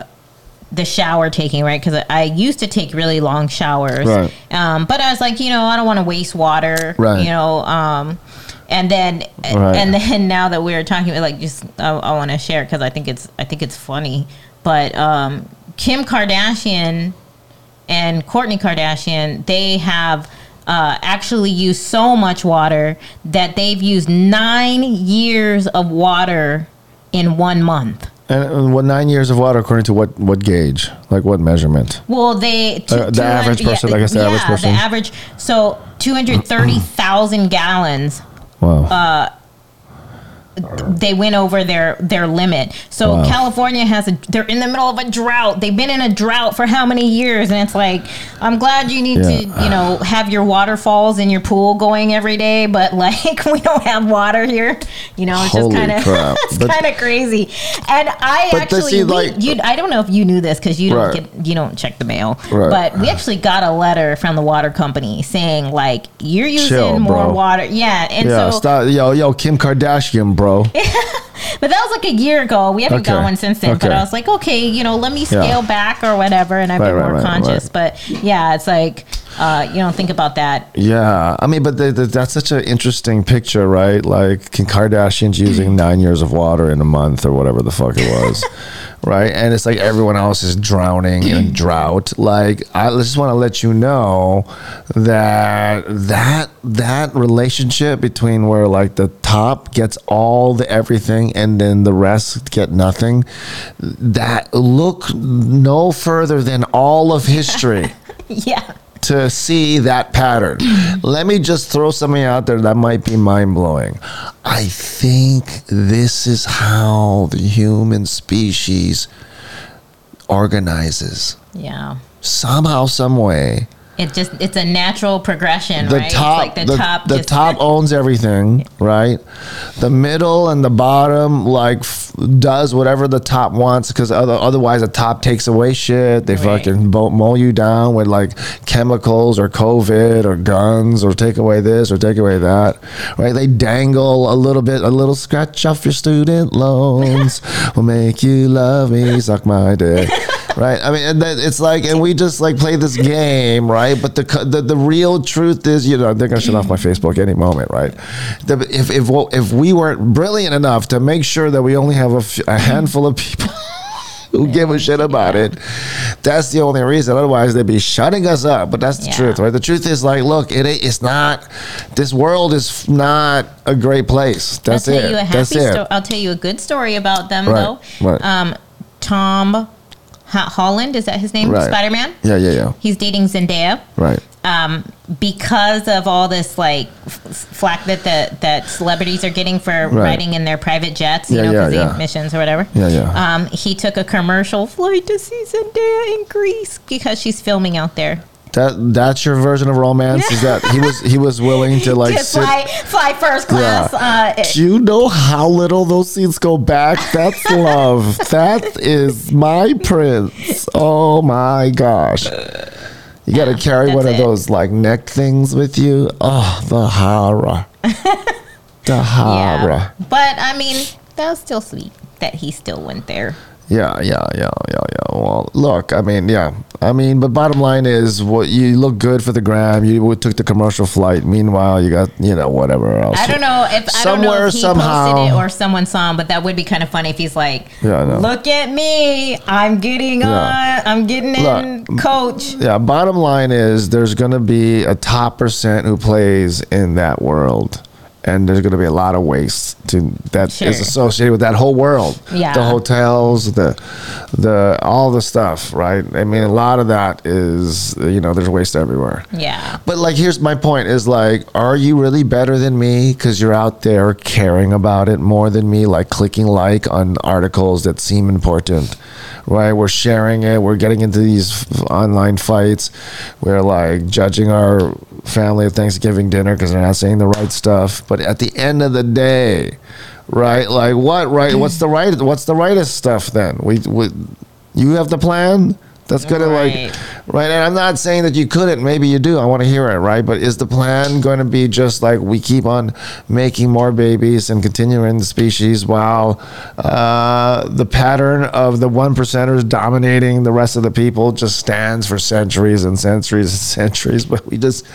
the shower taking, right? Because I used to take really long showers, Right. um, but I was like, you know, I don't want to waste water, Right. You know, um, and then Right. and then now that we're talking about like just I, I want to share because I think it's I think it's funny, but um, Kim Kardashian and Kourtney Kardashian, they have uh, actually used so much water that they've used nine years of water in one month. And what nine years of water according to what what gauge? Like what measurement? Well, they Uh, the average 200 person, I guess the yeah, average person. the average. So two hundred thirty thousand gallons. Wow. Uh, They went over their their limit. So Wow. California has a. They're in the middle of a drought. They've been in a drought for how many years? And it's like, I'm glad you need to, you know, have your waterfalls in your pool going every day, but like we don't have water here. You know, it's Holy just kind of it's kind of crazy. And I actually, we- like- you, I don't know if you knew this because you don't get you don't check the mail, Right. but we actually got a letter from the water company saying like you're using Chill, more bro. water. Yeah, and yeah, so stop. Yo, yo, Kim Kardashian, bro. but that was like a year ago. We haven't Okay. got one since then. But I was like, okay, you know, let me Yeah. scale back or whatever, and I've Right, been more right, conscious. right. But yeah, it's like uh, you don't think about that. Yeah, I mean, but the, the, that's such an interesting picture, right? Like Kim Kardashian's using nine years of water in a month or whatever the fuck it was, right? And it's like everyone else is drowning in drought. Like I just want to let you know that that that relationship between where like the top gets all the everything and then the rest get nothing, that look no further than all of history yeah. To see that pattern. Let me just throw something out there that might be mind blowing. I think this is how the human species organizes. Yeah. Somehow, some way, It just it's a natural progression, the right? top, it's like the, the, top the top owns everything, right? The middle and the bottom like f- does whatever the top wants because other, otherwise the top takes away shit. They Right. fucking bo- mow you down with like chemicals or COVID or guns or take away this or take away that, right? They dangle a little bit, a little scratch off your student loans will make you love me, suck my dick. Right, I mean, it's like, and we just like play this game, right? But the the, the real truth is, you know, they're gonna shut off my Facebook any moment, right? The, if if if we weren't brilliant enough to make sure that we only have a, f- a handful of people who give a shit about it, that's the only reason. Otherwise, they'd be shutting us up. But that's the Yeah. truth, right? The truth is, like, look, it it's not. This world is not a great place. That's I'll tell it. you a That's happy it. I'll tell you a good story about them Right, though. right. Um, Tom Holland is that his name? Right. Spider Man. Yeah, yeah, yeah. He's dating Zendaya. Right. um, because of all this like f- flack that the that celebrities are getting for riding in their private jets, you Yeah, know, yeah, because they yeah. have missions or whatever. Yeah, yeah. Um, he took a commercial flight to see Zendaya in Greece because she's filming out there. That that's your version of romance. Is that he was he was willing to like to sit. fly fly first class. Uh, Do you know how little those scenes go back? That's love. that is my prince. Oh my gosh. You got to carry one of it. those like neck things with you. Oh, the horror. the horror. yeah. But I mean, that was still sweet that he still went there. Yeah, yeah, yeah, yeah, yeah. Well, look, I mean, yeah, I mean, but bottom line is, what you look good for the gram. You took the commercial flight. Meanwhile, you got you know whatever else. I don't know if I don't know if he somehow- posted it or someone saw him, but that would be kind of funny if he's like, Yeah, "Look at me, I'm getting Yeah. on, I'm getting in, Look, coach." Yeah, bottom line is there's going to be a top percent who plays in that world. And there's going to be a lot of waste to that is Sure. associated with that whole world. Yeah. The hotels, the the all the stuff, right? I mean, a lot of that is you know, there's waste everywhere. Yeah, But like, here's my point: is like, are you really better than me because you're out there caring about it more than me, like clicking like on articles that seem important, right? We're sharing it. We're getting into these f- online fights. We're like judging our family at Thanksgiving dinner because they're not saying the right stuff. But at the end of the day, right? Like, what right? What's the right? What's the rightest stuff then? We, we you have the plan. That's gonna Right. like right. And I'm not saying that you couldn't. Maybe you do. I want to hear it, right? But is the plan going to be just like we keep on making more babies and continuing the species while uh, the pattern of the one percenters dominating the rest of the people just stands for centuries and centuries and centuries? But we just,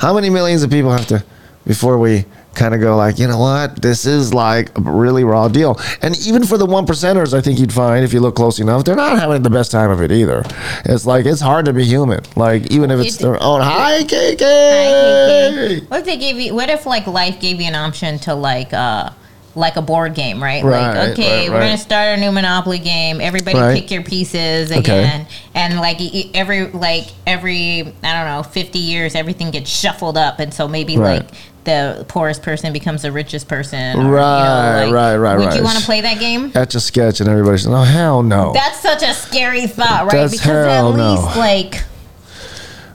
how many millions of people have to before we kind of go like, you know what, this is like a really raw deal. And even for the one percenters, I think you'd find if you look close enough, they're not having the best time of it either. It's like it's hard to be human. Like even if it's It- their own. Hi, KK. What if they gave you? What if like life gave you an option to like uh like a board game, right? Right, like okay, right, we're gonna start a new Monopoly game. Everybody Right. pick your pieces Okay. again, and like every like every I don't know fifty years, everything gets shuffled up, and so maybe Right. like the poorest person becomes the richest person. or, you know, Right, like, right, right, Would right. you want to play that game? That's a sketch, and everybody's like, oh hell no. That's such a scary thought, right? That's because hell at no. least like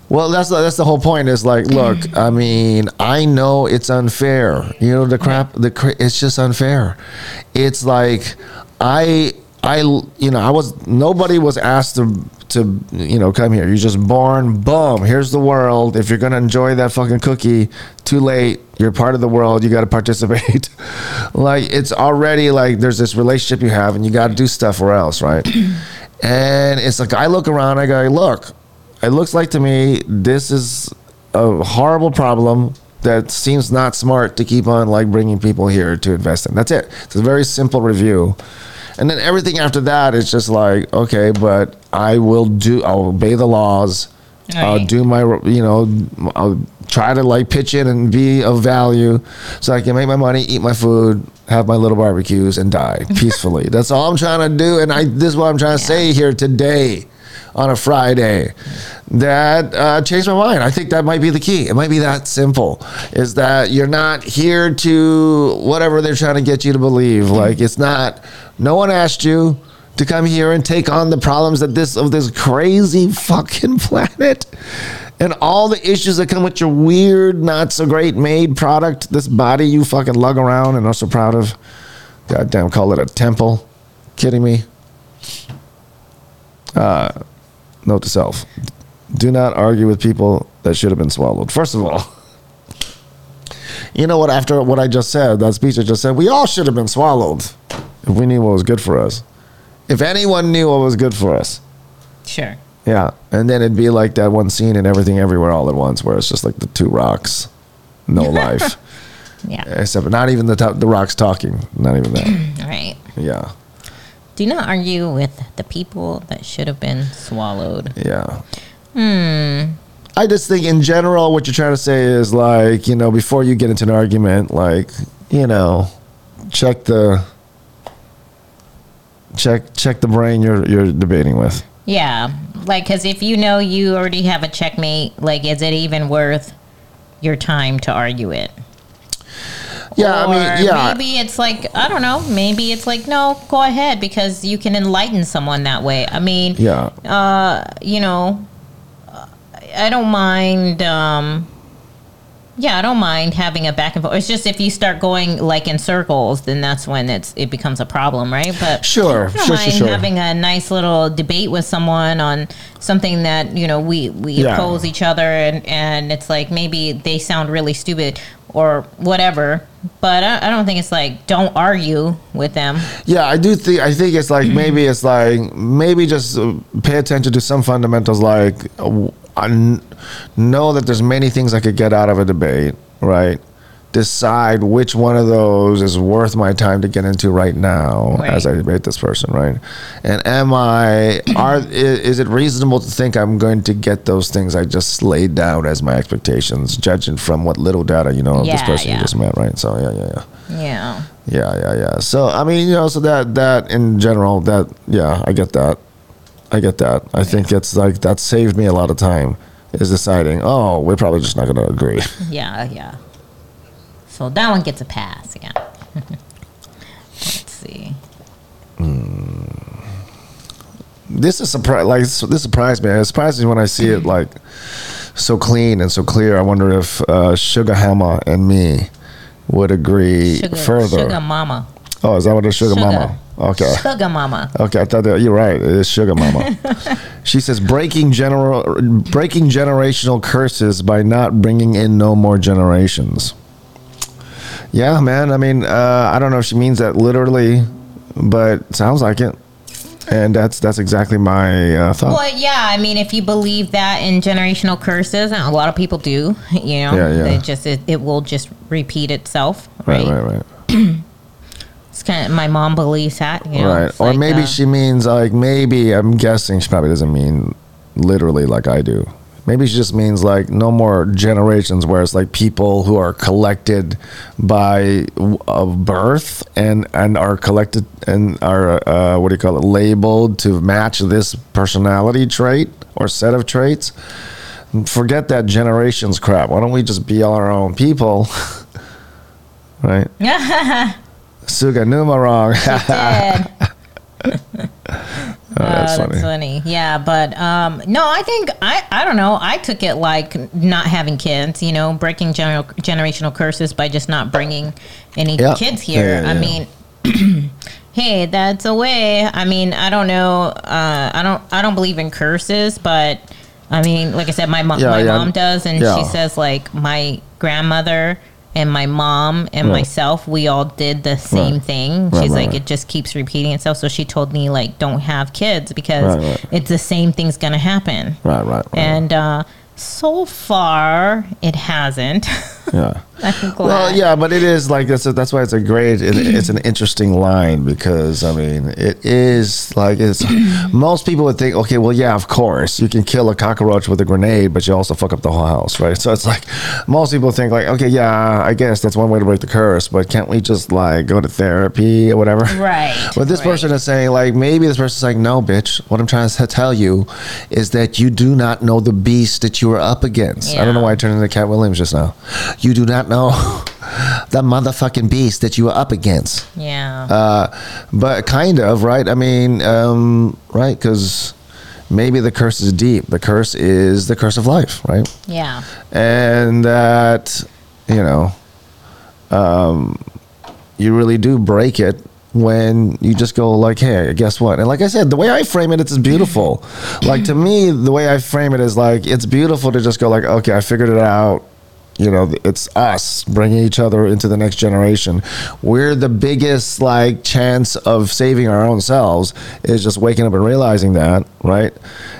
Well, that's the, that's the whole point. Is like, look, I mean, I know it's unfair. You know, the crap, the cra- it's just unfair. It's like, I, I, you know, I was nobody was asked to to you know come here. You're just born. Boom. Here's the world. If you're gonna enjoy that fucking cookie, too late. You're part of the world. You got to participate. like it's already like there's this relationship you have, and you got to do stuff or else, right? and it's like I look around. I go, look it looks like to me this is a horrible problem that seems not smart to keep on like bringing people here to invest in. That's it. It's a very simple review. And then everything after that is just like, okay, but I will do, I'll obey the laws. I'll do my, you know, I'll try to like pitch in and be of value so I can make my money, eat my food, have my little barbecues and die peacefully. That's all I'm trying to do. And I, this is what I'm trying to say here today on a Friday that uh, changed my mind. I think that might be the key. It might be that simple. Is that you're not here to whatever they're trying to get you to believe. Like it's not. No one asked you to come here and take on the problems that this of this crazy fucking planet. And all the issues that come with your weird, not so great made product, this body you fucking lug around and are so proud of. Goddamn, call it a temple. Kidding me? Note to self: Do not argue with people that should have been swallowed. First of all, you know what? After what I just said, that speech I just said, we all should have been swallowed if we knew what was good for us. If anyone knew what was good for us, sure. yeah. And then it'd be like that one scene in Everything Everywhere All at Once, where it's just like the two rocks, no life, Yeah. except not even the top, the rocks talking. Not even that. All right. Yeah, Do not argue with the people that should have been swallowed. yeah. Hmm. I just think in general, what you're trying to say is like, you know, before you get into an argument, like, you know, check the check check the brain you're you're debating with. Yeah, like because if you know you already have a checkmate, like is it even worth your time to argue it? Yeah, I mean, yeah, maybe it's like I don't know. Maybe it's like no, go ahead because you can enlighten someone that way. I mean, yeah, uh, you know, I don't mind. Um, yeah, I don't mind having a back and forth. It's just if you start going like in circles, then that's when it's it becomes a problem, right? But Sure, I don't sure, sure, mind sure. having a nice little debate with someone on something that you know we we Yeah. oppose each other, and and it's like maybe they sound really stupid or whatever. But I, I don't think it's like don't argue with them. yeah. I do think I think it's like maybe it's like maybe just uh, pay attention to some fundamentals, like uh, I know that there's many things I could get out of a debate, right? Decide which one of those is worth my time to get into right now as I Right. debate this person, right? And am I are is it reasonable to think I'm going to get those things I just laid down as my expectations, judging from what little data you know of this Yeah, person you yeah. just met, right? So yeah, yeah, yeah. Yeah. Yeah, yeah, yeah. So I mean, you know, so that that in general, that yeah, I get that. I get that. I think it's like that saved me a lot of time. Is deciding, oh, we're probably just not going to agree. Yeah, yeah. So that one gets a pass. Yeah. Let's see. This is surprise. Like this surprised me. It surprises me when I see it like so clean and so clear. I wonder if uh, Sugar Hammer and me would agree Sugar, further. Sugar Mama. Oh, is that what is? Sugar, Sugar. Mama? Okay. Sugar mama. Okay, I thought that you're right. It is sugar mama. she says breaking general breaking generational curses by not bringing in no more generations. Yeah, man. I mean, uh, I don't know if she means that literally, but sounds like it. And that's that's exactly my uh, thought. Well, yeah. I mean, if you believe that in generational curses, and a lot of people do, you know, Yeah, yeah. it just it, it will just repeat itself, right, right? right, right. It's kind of my mom believes that, you know, right. Or like, maybe uh, she means like maybe I'm guessing she probably doesn't mean literally like I do. Maybe she just means like no more generations where it's like people who are collected by of birth and and are collected and are uh, what do you call it labeled to match this personality trait or set of traits. Forget that generations crap. Why don't we just be our own people? right? Suga Numa wrong. Dead. Oh, that's Oh, funny. funny. Yeah, but um, no, I think I I don't know. I took it like not having kids, you know, breaking general generational curses by just not bringing any Yeah. kids here. Yeah, yeah, I mean, hey, that's a way. I mean, I don't know. Uh, I don't I don't believe in curses, but I mean, like I said, my mom my mom does, and she says like my grandmother. And my mom and Right. myself, we all did the same Right. thing. She's right, like, it just keeps repeating itself. So she told me like, don't have kids because it's the same thing's gonna happen. Right, right, right. And uh, so far, it hasn't. yeah. Well, yeah, but it is like that's that's why it's a great. It, it's an interesting line because I mean it is like it's. most people would think, okay, well, yeah, of course you can kill a cockroach with a grenade, but you also fuck up the whole house, right? So it's like most people think like, okay, yeah, I guess that's one way to break the curse, but can't we just like go to therapy or whatever? Right, But this right. person is saying like maybe this person's like, no, bitch. What I'm trying to tell you is that you do not know the beast that you are up against. I don't know why I turned into Katt Williams just now. You do not know the motherfucking beast that you are up against. yeah. Uh, but kind of, right? I mean, um, right? Because maybe the curse is deep. The curse is the curse of life, right? yeah. and that you know um, you really do break it when you just go like hey guess what and like i said the way i frame it it's beautiful like to me the way i frame it is like it's beautiful to just go like okay i figured it out you know it's us bringing each other into the next generation. We're the biggest like chance of saving our own selves is just waking up and realizing that right?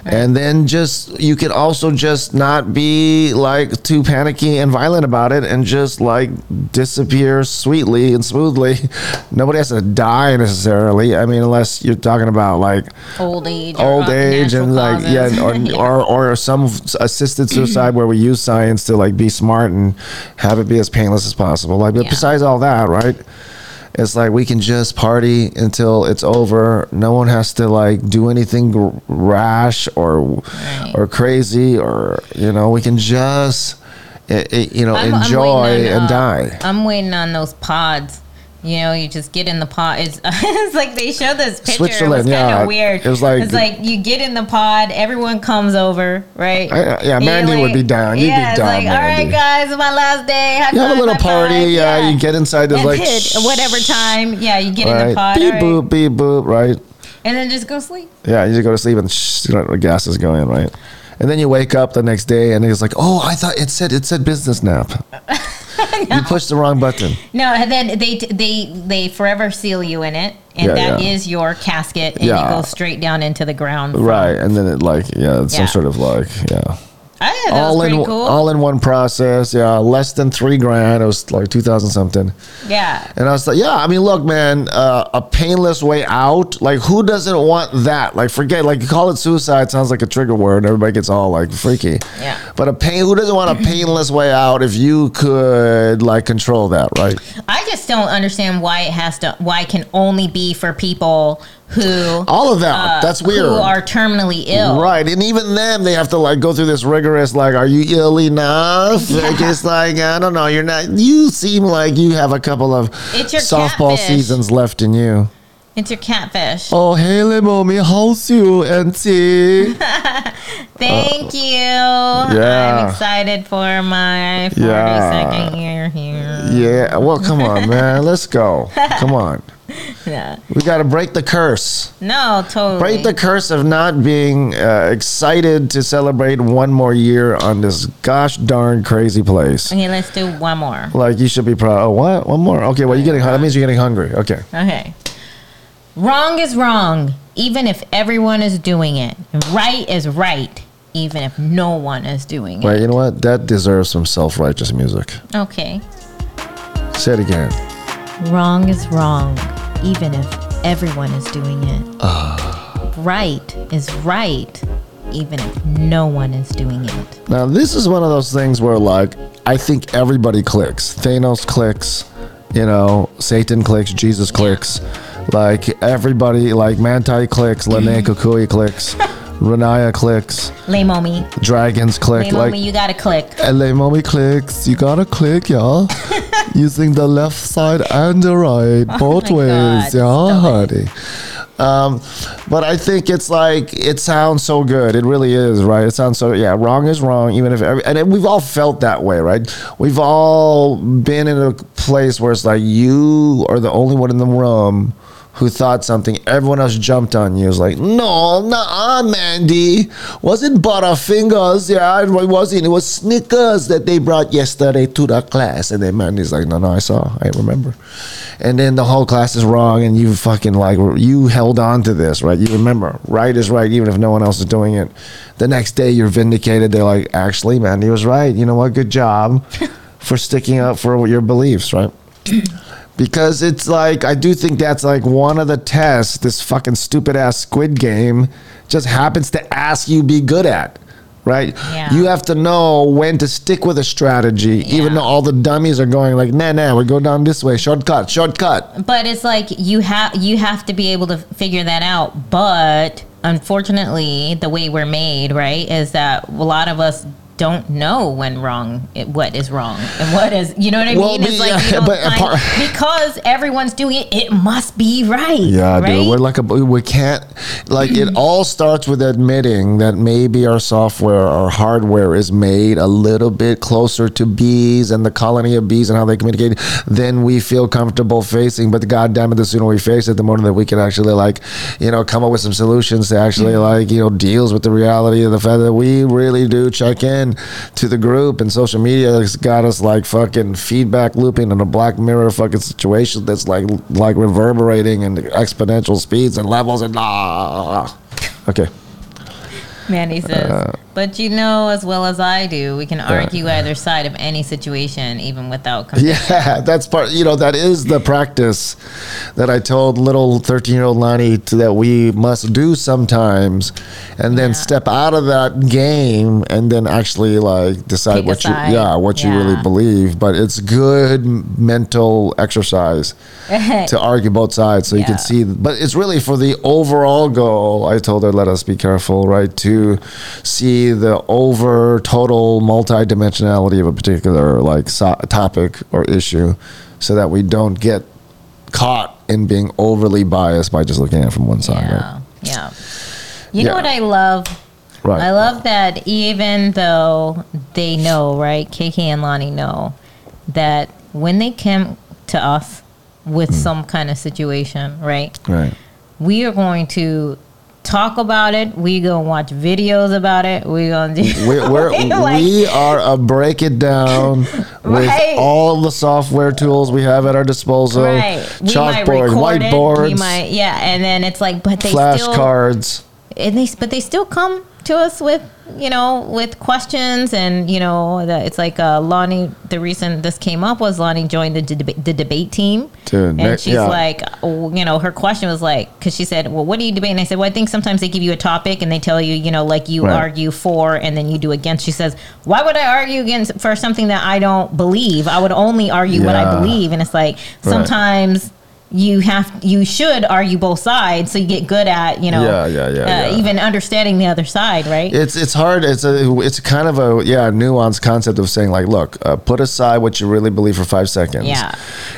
And then just you can also just not be like too panicky and violent about it and just like disappear sweetly and smoothly. Nobody has to die necessarily. I mean unless you're talking about like Old age. old age and like yeah, or, or or some assisted suicide where we use science to like be smart and have it be as painless as possible like but Yeah. besides all that right it's like we can just party until it's over no one has to like do anything rash or Right. or crazy or you know we can just eh, eh, you know I'm- I'm enjoy on, and uh, die I'm waiting on those pods. You know, you just get in the pod. It's, it's like they show this picture. It was kind yeah. of weird. It was like- it's like you get in the pod, everyone comes over, right? I- uh, yeah, Mandy you're would be down. You'd be yeah, it's down, like, all right, guys, it's my last day. High you have a little party five. yeah. you get inside And like hit whatever time. Yeah, you get in the right pod, beep right, boop beep boop right and then just go sleep. Yeah, you just go to sleep and shh, you know, the gas is going right, and then you wake up the next day and it's like, oh, I thought it said it said business nap. You pushed the wrong button. No, and then they they they forever seal you in it, and Yeah, that is yeah. your casket, and Yeah. you go straight down into the ground. Right, and then it like yeah, it's some sort of like yeah, I thought that all was in cool. all in one process. Yeah, less than three grand. It was like two thousand something. yeah. And I was like, yeah, I mean, look, man, uh, a painless way out. Like, who doesn't want that? Like, forget, like, you call it suicide sounds like a trigger word. Everybody gets all like freaky. Yeah. But a pain, who doesn't want a painless way out if you could like control that, right? I just don't understand why it has to. Why it can only be for people who All of that. uh, That's weird. Who are terminally ill. Right, and even then they have to like go through this rigorous like, are you ill enough? Like it's like I don't know, you're not. You seem like you have a couple of It's your softball catfish. seasons left in you. It's your catfish. Oh, hey, mommy, how's you, auntie? Thank you. Uh, yeah. I'm excited for my 42nd Yeah. year here. Yeah, well, come on, man. Let's go. Come on. Yeah. We got to break the curse. No, totally. Break the curse of not being uh, excited to celebrate one more year on this gosh darn crazy place. Okay, let's do one more. Like you should be proud. Oh, what? One more? Okay. Well, you're getting. Hot. That means you're getting hungry. Okay. Okay. Wrong is wrong, even if everyone is doing it. Right is right, even if no one is doing it. Wait. You know what? That deserves some self-righteous music. Okay. Say it again. Wrong is wrong, even if everyone is doing it. Uh. Right is right, even if no one is doing it. Now, this is one of those things where, like, I think everybody clicks. Thanos clicks, you know, Satan clicks, Jesus clicks. Like, everybody, like, Manti clicks, Lene Kukui clicks, Renaya clicks, Lay mommy. Dragons click. Lay like, mommy, you gotta click. LA Mommy clicks. You gotta click, y'all. Using the left side and the right, both Oh my ways, God, y'all, honey. Um, but I think it's like it sounds so good. It really is, right? It sounds so yeah. Wrong is wrong, even if every, and it, we've all felt that way, right? We've all been in a place where it's like you are the only one in the room who thought something. Everyone else jumped on you. It was like, no, nah, Mandy, wasn't Butterfingers. Yeah, it wasn't. It was Snickers that they brought yesterday to the class. And then Mandy's like, no, no, I saw. I remember. And then the whole class is wrong, and you fucking like you held on to this, right? You remember, right is right, even if no one else is doing it. The next day, you're vindicated. They're like, actually, Mandy was right. You know what? Good job for sticking up for your beliefs, right? Because it's like I do think that's like one of the tests this fucking stupid ass squid game just happens to ask you be good at right Yeah. you have to know when to stick with a strategy even though all the dummies are going like nah nah we go down this way shortcut shortcut But it's like you have you have to be able to figure that out. But unfortunately, the way we're made, right, is that a lot of us don't know when wrong it, what is wrong and what is you know what I Well, mean? It's like you but apart- because everyone's doing it, it must be right. Yeah, right? dude. We're like a we can't like it all starts with admitting that maybe our software, our hardware is made a little bit closer to bees and the colony of bees and how they communicate than we feel comfortable facing. But goddamn it, the sooner we face it, the more that we can actually like, you know, come up with some solutions to actually like, you know, deals with the reality of the fact that we really do check in to the group and social media has got us like fucking feedback looping in a black mirror fucking situation that's like like reverberating and exponential speeds and levels and ah. Okay. Manny says, Uh, but you know as well as I do, we can argue either side of any situation, even without. Yeah, that's part. You know, that is the practice that I told little thirteen-year-old Lonnie to, that we must do sometimes, and then Yeah. step out of that game and then actually like decide a what you, yeah, what you really believe. But it's good mental exercise to argue both sides so you can see. But it's really for the overall goal. I told her, let us be careful, right? To see the over total multidimensionality of a particular like so- topic or issue, so that we don't get caught in being overly biased by just looking at it from one side. Yeah, yeah. You know what I love? Right. Right. I love that even though they know, right? KK and Lonnie know that when they come to us with Hmm. some kind of situation, right? Right. We are going to talk about it. We gonna watch videos about it. We gonna do. We're, we're, like- we are a break it down with Right. all the software tools we have at our disposal. Right. Chalkboard, it. whiteboards, We might, yeah. And then it's like, but they flashcards. and they, but they still come to us with, you know, with questions and you know, the, it's like uh, Lonnie. The reason this came up was Lonnie joined the, deba- the debate team, Dude, and she's yeah. like, you know, her question was like, because she said, well, what do you debate? And I said, well, I think sometimes they give you a topic and they tell you, you know, like you Right. argue for and then you do against. She says, why would I argue against for something that I don't believe? I would only argue what I believe, and it's like sometimes. You have you should argue both sides so you get good at you know Yeah, yeah, yeah, uh, yeah. even understanding the other side right It's it's hard. It's a it's kind of a yeah nuanced concept of saying like, look, uh, put aside what you really believe for five seconds, Yeah.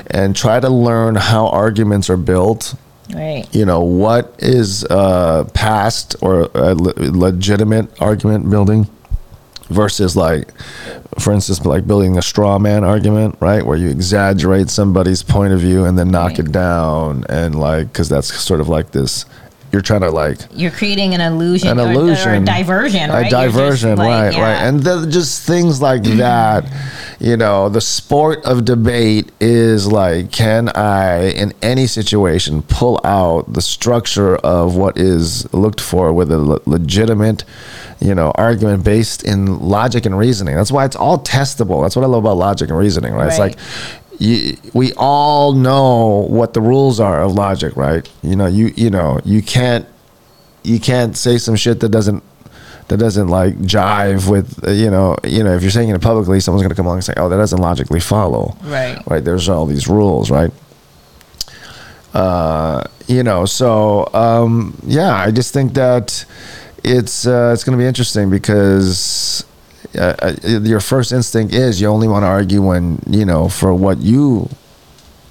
and try to learn how arguments are built. right You know what is uh, past or uh, le- legitimate argument building, versus like for instance like building a straw man argument right where you exaggerate somebody's point of view and then knock Right. it down and like because that's sort of like this you're trying to like You're creating an illusion, an or- or, illusion, a diversion, right? a diversion, like, right, yeah. right, and the, just things like that. You know, the sport of debate is like, can I, in any situation, pull out the structure of what is looked for with a le- legitimate, you know, argument based in logic and reasoning. That's why it's all testable. That's what I love about logic and reasoning, right? It's like. You, we all know what the rules are of logic, right? You know, you you know, you can't you can't say some shit that doesn't that doesn't like jive with you know you know if you're saying it publicly someone's going to come along and say oh that doesn't logically follow Right. right there's all these rules right uh you know so um yeah i just think that it's uh it's going to be interesting because uh, uh, your first instinct is you only want to argue when you know for what you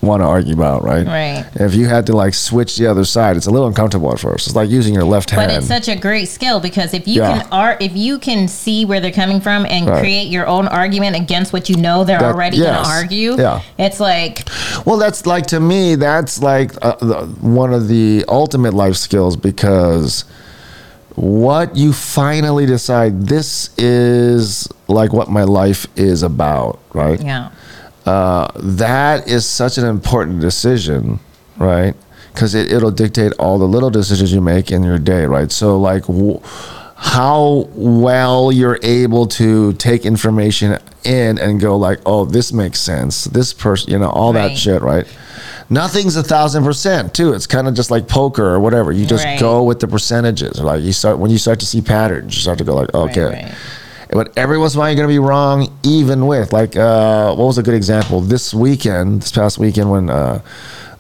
want to argue about right Right. if you had to like switch the other side it's a little uncomfortable at first it's like using your left hand But it's such a great skill because if you Yeah. can art, if you can see where they're coming from and Right. create your own argument against what you know they're That- already yes. going to argue, Yeah. it's like Well, that's like to me, that's like uh, the, one of the ultimate life skills because what you finally decide this is like what my life is about, right? yeah, Uh, that is such an important decision, right? Because it, it'll dictate all the little decisions you make in your day, right? So, like, w- how well you're able to take information in and go, like, oh, this makes sense. This person, you know, all that shit, right? Nothing's a thousand percent, too. It's kind of just like poker or whatever. You just Right. go with the percentages. Like, you start when you start to see patterns, you start to go, like, okay. right. But every once in a while, you're going to be wrong, even with like, uh, what was a good example? This weekend, this past weekend, when uh,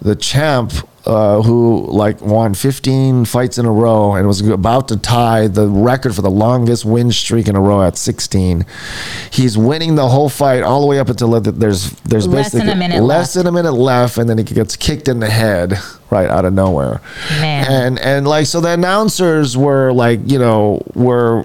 the champ, uh, who like won 15 fights in a row and was about to tie the record for the longest win streak in a row at 16, he's winning the whole fight all the way up until the- there's there's Less than basically a minute less left. than a minute left, and then he gets kicked in the head right out of nowhere. Man. And and like so, the announcers were like, you know, were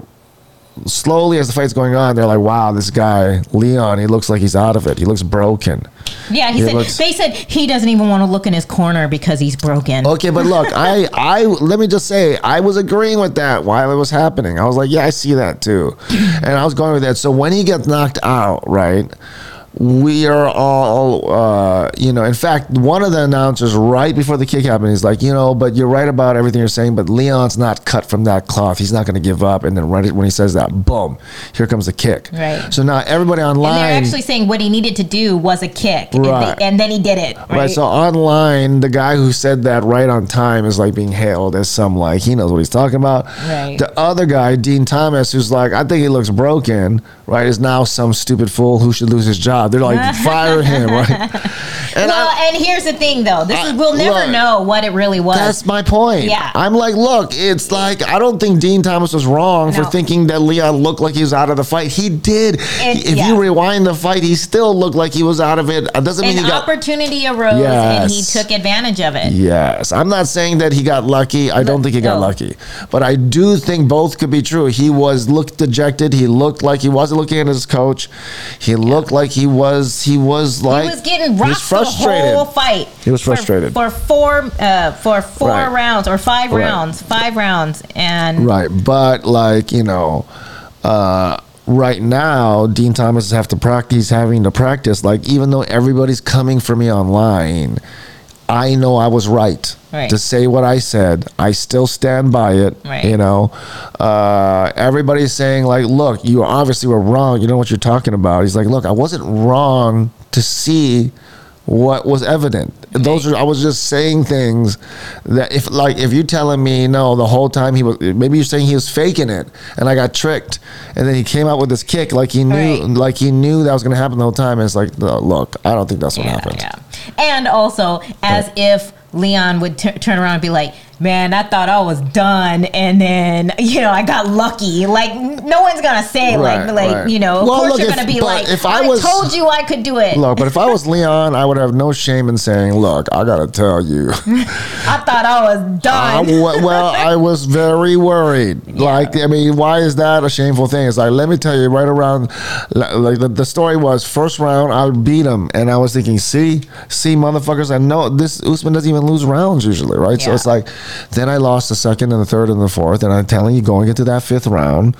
slowly as the fight's going on, they're like, "Wow, this guy Leon, he looks like he's out of it. He looks broken." yeah. He It said looks- they said he doesn't even want to look in his corner because he's broken. Okay, but look, I I let me just say, I was agreeing with that while it was happening. I was like, "Yeah, I see that too," and I was going with that. So when he gets knocked out, right? We are all, uh, you know. In fact, one of the announcers right before the kick happened, he's like, you know, but you're right about everything you're saying. But Leon's not cut from that cloth. He's not going to give up. And then right when he says that, boom, here comes the kick. Right. So now everybody online. and they're actually saying what he needed to do was a kick, and, Right. they, and then he did it. Right. Right. So online, the guy who said that right on time is like being hailed as some like he knows what he's talking about. Right. The other guy, Dean Thomas, who's like, I think he looks broken. Right. Is now some stupid fool who should lose his job. They're like, fire him. Right. And well, I, and here's the thing, though. This I- is we'll never look, know what it really was. that's my point. Yeah. I'm like, look, it's like I don't think Dean Thomas was wrong for thinking that Leon looked like he was out of the fight. He did. If yeah. you rewind the fight, he still looked like he was out of it. It doesn't mean An he got opportunity arose, and he took advantage of it. Yes, I'm not saying that he got lucky. I don't think he got no. lucky, but I do think both could be true. He was looked dejected. He looked like he wasn't looking at his coach. He looked like he was. He was like he was getting rocked was frustrated. the whole fight. He was frustrated. for, four uh, for four Right. rounds or five Right. rounds, five rounds, and Right, but like you know, uh, right now Dean Thomas have to practice. Having to practice. Like even though everybody's coming for me online, I know I was right, Right. to say what I said. I still stand by it. Right. You know, uh, everybody's saying like, "Look, you obviously were wrong. You know what you're talking about." He's like, "Look, I wasn't wrong to see." What was evident? Those are. I was just saying things that if, like, if you're telling me no, the whole time he was. Maybe you're saying he was faking it, and I got tricked, and then he came out with this kick, like he knew, Right. like he knew that was going to happen the whole time. And it's like, no, look, I don't think that's what yeah, happened. yeah. And also, as if Leon would t- turn around and be like, man, I thought I was done, and then you know I got lucky. Like no one's gonna say Right, like like right. you know. Of Well, course look, you're if- gonna be like, if I I, was- told you I could do it. Look, but if I was Leon, I would have no shame in saying, "Look, I gotta tell you, I thought I was done. w- well, I was very worried. Like, I mean, why is that a shameful thing? It's like, let me tell you, right around, like the, the story was first round, I beat him, and I was thinking, see, see, motherfuckers, I know this Usman doesn't even lose rounds usually, right? So it's like, then I lost the second and the third and the fourth, and I'm telling you, going into that fifth round,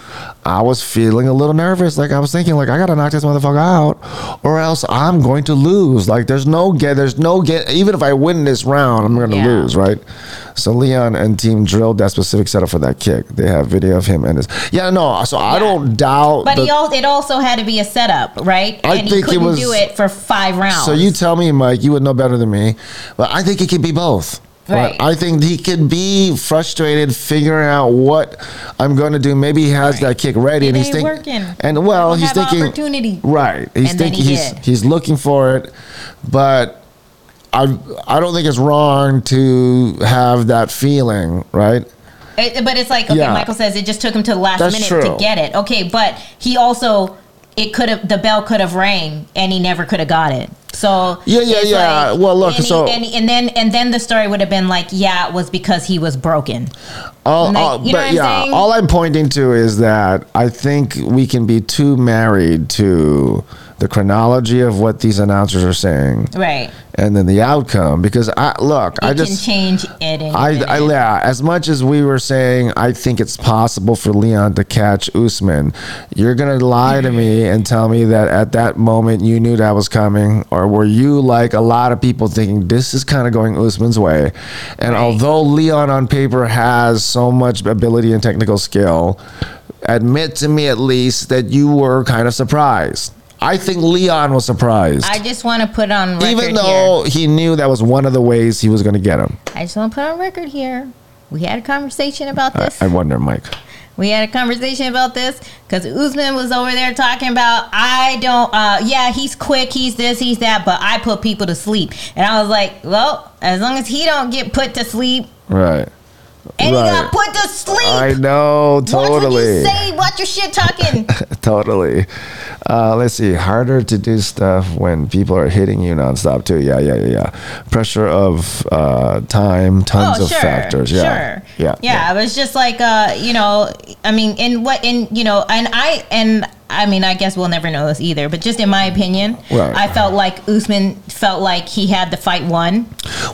I was feeling a little nervous. Like I was thinking, like I gotta knock this motherfucker out, or else I'm going to lose. Like there's no get, there's no get. Even if I win this round, I'm gonna Yeah. lose, right? So Leon and team drilled that specific setup for that kick. They have video of him and his. Yeah, no. So I don't doubt. But the- he al- it also had to be a setup, right? I and think he couldn't was- do it for five rounds. So you tell me, Mike, you would know better than me, but I think it could be both. Right. I think he could be frustrated figuring out what I'm going to do. Maybe he has that kick ready, It and he's thinking, and well, he's thinking, opportunity. right? He's And thinking he he's did. he's looking for it, but I I don't think it's wrong to have that feeling, right? It- but it's like okay, Yeah. Michael says it just took him to the last That's minute true. to get it. Okay, but he also it could have the bell could have rang and he never could have got it. So Yeah, yeah, yeah. Well, look, and, he- so- and, and then and then the story would have been like, yeah, it was because he was broken. All, Like, all- but I'm yeah, saying? all I'm pointing to is that I think we can be too married to the chronology of what these announcers are saying, Right. and then the outcome. Because I look, It I can just. change it. I, I yeah, as much as we were saying, I think it's possible for Leon to catch Usman. You're gonna lie to me and tell me that at that moment you knew that was coming, or were you like a lot of people thinking this is kind of going Usman's way? And Right. although Leon on paper has so much ability and technical skill, admit to me at least that you were kind of surprised. I think Leon was surprised. I just want to put on record even here. though he knew that was one of the ways he was going to get him. I just want to put on record here. We had a conversation about this. I, I wonder, Mike. We had a conversation about this because Usman was over there talking about I don't. Uh, yeah, he's quick, he's this, he's that, but I put people to sleep, and I was like, well, as long as he don't get put to sleep, Right. And Right. he got put to sleep. I know, totally. Watch what you say. Watch your shit talking. Totally. Uh, let's see. Harder to do stuff when people are hitting you nonstop, too. Yeah, yeah, yeah, yeah. Pressure of uh, time, tons oh, of sure, factors. Yeah. sure. Yeah. yeah. It was just like, uh, you know, I mean, in what, in you know, and I and. I mean, I guess we'll never know this either, but just in my opinion, Right. I felt like Usman felt like he had the fight won.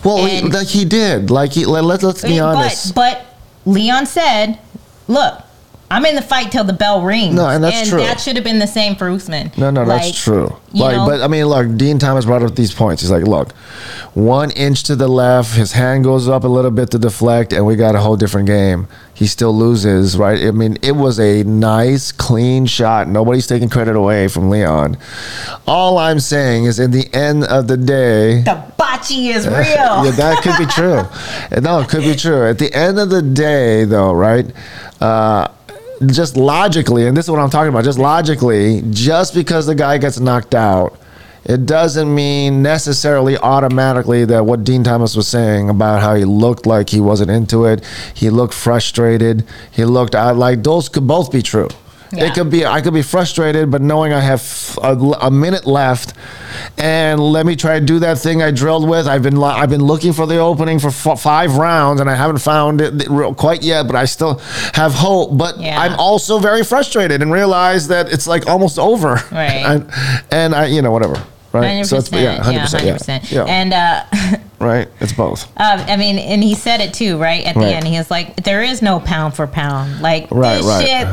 Well, he, like he did. Like he. Let, let, let's be honest. But, but Leon said, "Look, I'm in the fight till the bell rings." No, and that's true. that should have been the same for Usman. No, no, Like, that's true. Like, know- but I mean, look, Dean Thomas brought up these points. He's like, look, one inch to the left, his hand goes up a little bit to deflect, and we got a whole different game. He still loses, right? I mean, it was a nice, clean shot. Nobody's taking credit away from Leon. All I'm saying is, in the end of the day, The bocce is real. yeah, that could be true. No, it could be true. At the end of the day, though, right? Uh, just logically, and this is what I'm talking about. Just logically, just because the guy gets knocked out, it doesn't mean necessarily automatically that what Dean Thomas was saying about how he looked like he wasn't into it. He looked frustrated. He looked out like those could both be true. Yeah. It could be I could be frustrated, but knowing I have a, a minute left, and let me try to do that thing I drilled with. I've been I've been looking for the opening for f- five rounds, and I haven't found it quite yet. But I still have hope. But Yeah. I'm also very frustrated and realize that it's like almost over. Right. and, and I, you know, whatever. Right. Hundred So it's yeah, hundred yeah, percent. Yeah. Yeah. And uh, right. It's both. uh, I mean, and he said it too, right at the Right. end. He was like, "There is no pound for pound. Like Right, this right. shit,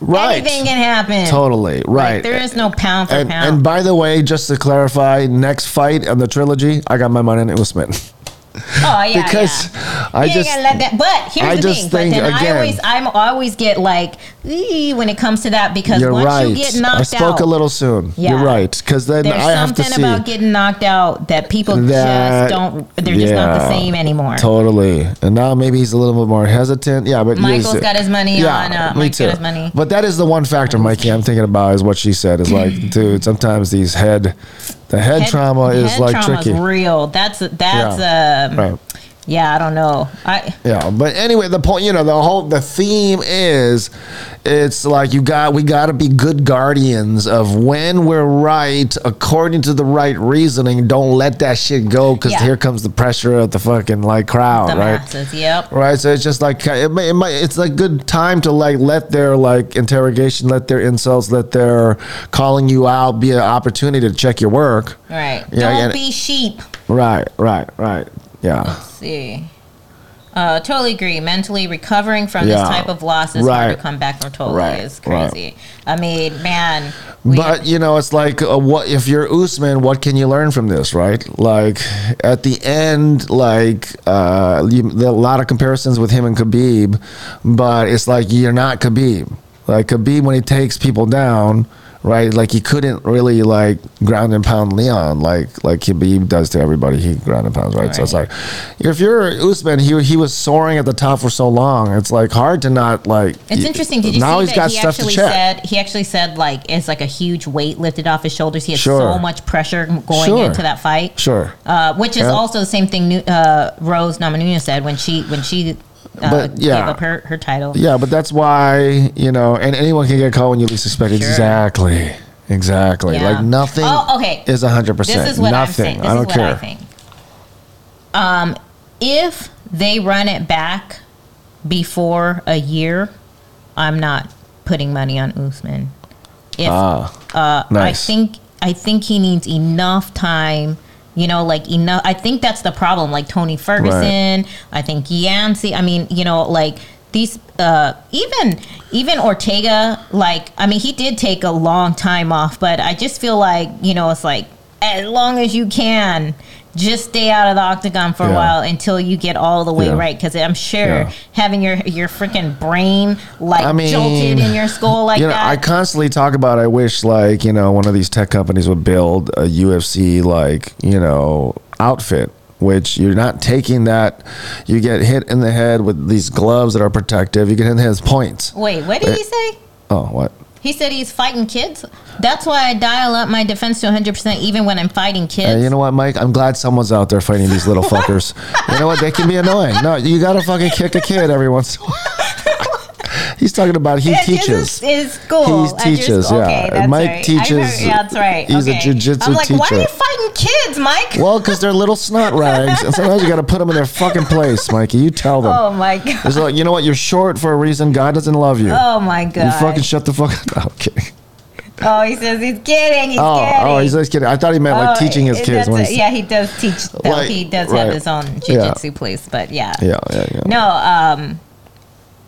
Right. anything can happen. Totally. Right. Like, there is no pound for and, pound. and by the way, just to clarify, next fight on the trilogy, I got my money on Usman. oh yeah, because yeah. I ain't just let that. But here's I the thing. but then I always, I'm always get like when it comes to that because you're once right. you get knocked out, I spoke out, a little soon. Yeah. You're right because then there's I have to something about getting knocked out that people That- just don't. They're just not the same anymore. Totally. And now maybe he's a little bit more hesitant. Yeah, but Michael's he's- got his money on, uh, me Mike's too. his money. But that is the one factor, Mikey. I'm thinking about is what she said. Is like, dude, sometimes these head, the head, trauma is head like trauma's tricky. real. That's that's um, Right. Yeah, I don't know. I Yeah, but anyway, the point, you know, the whole the theme is, it's like you got we got to be good guardians of when we're right according to the right reasoning. Don't let that shit go because Yeah. here comes the pressure of the fucking like crowd, the right? masses. Yep. Right, so it's just like it might, it might, it's a good time to like let their like interrogation, let their insults, let their calling you out be an opportunity to check your work. Right. Yeah, don't yeah. be sheep. Right, right, right. Yeah, Let's see. Uh, totally agree. Mentally recovering from Yeah. this type of loss is hard to come back from. Totally Right, is right. crazy. I mean, man. but you know, it's like uh, what if you're Usman? What can you learn from this, right? Like at the end, like uh, you, a lot of comparisons with him and Khabib, but it's like you're not Khabib. Like Khabib, when he takes people down, right? Like he couldn't really like ground and pound Leon like like Khabib does to everybody. He ground and pounds, right? So it's like if you're Usman, he he was soaring at the top for so long. It's like hard to not like. It's interesting. Did you now see he's that got he stuff to actually check. said he actually said like it's like a huge weight lifted off his shoulders. He had Sure. so much pressure going Sure. into that fight. Sure. Uh, which is Yeah. also the same thing uh, Rose Namajunas said when she when she uh, But, yeah. her, her title. Yeah, but that's why you know, and anyone can get caught when you least expect it. Sure. Exactly, exactly. Yeah. Like nothing. Oh, okay. Is hundred percent. This is what nothing. I'm saying. This I don't care. I think. Um, if they run it back before a year, I'm not putting money on Usman. If Ah, uh, I think I think he needs enough time. You know, like enough. I think that's the problem. Like Tony Ferguson, I think Yancey. I mean, you know, like these. Uh, even even Ortega. Like, I mean, he did take a long time off, but I just feel like you know, it's like as long as you can. Just stay out of the octagon for a while until you get all the way Yeah. right. Because I'm sure Yeah. having your your freaking brain like I mean, jolted in your skull like you know, that. I constantly talk about. I wish like you know one of these tech companies would build a UFC like you know outfit. Which you're not taking that, you get hit in the head with these gloves that are protective. You get hit in the head with points. Wait, what did he eh, say? Oh, what? He said he's fighting kids. That's why I dial up my defense to 100% even when I'm fighting kids. Hey, you know what, Mike? I'm glad someone's out there fighting these little fuckers. you know what? They can be annoying. No, you gotta fucking kick a kid every once in a while. He's talking about he At teaches. his school. He teaches, school. yeah. Okay, Mike right. Teaches- yeah, that's right. he's a okay. jujitsu I'm like, why are you fighting kids, Mike? Well, because they're little snot rags, and sometimes you got to put them in their fucking place, Mikey. You tell them. Oh my god. It's like, you know what? You're short for a reason. God doesn't love you. Oh my god. you fucking shut the fuck up. Okay. oh, he says he's kidding. He's Oh, kidding. oh, he's just kidding. I thought he meant like Oh, teaching his kids. a- yeah, he does teach. Like, he does right. have his own Yeah. jujitsu place, but yeah. yeah, yeah, yeah. No, um,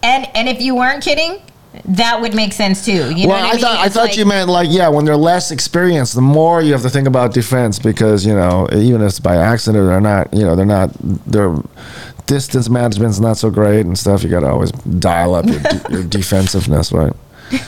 and and if you weren't kidding, that would make sense too. You know well, what I, I, mean? thought I thought like- you meant like yeah, when they're less experienced, the more you have to think about defense because you know even if it's by accident they're not you know they're not their distance management's not so great and stuff. You got to always dial up your, de- your defensiveness, right?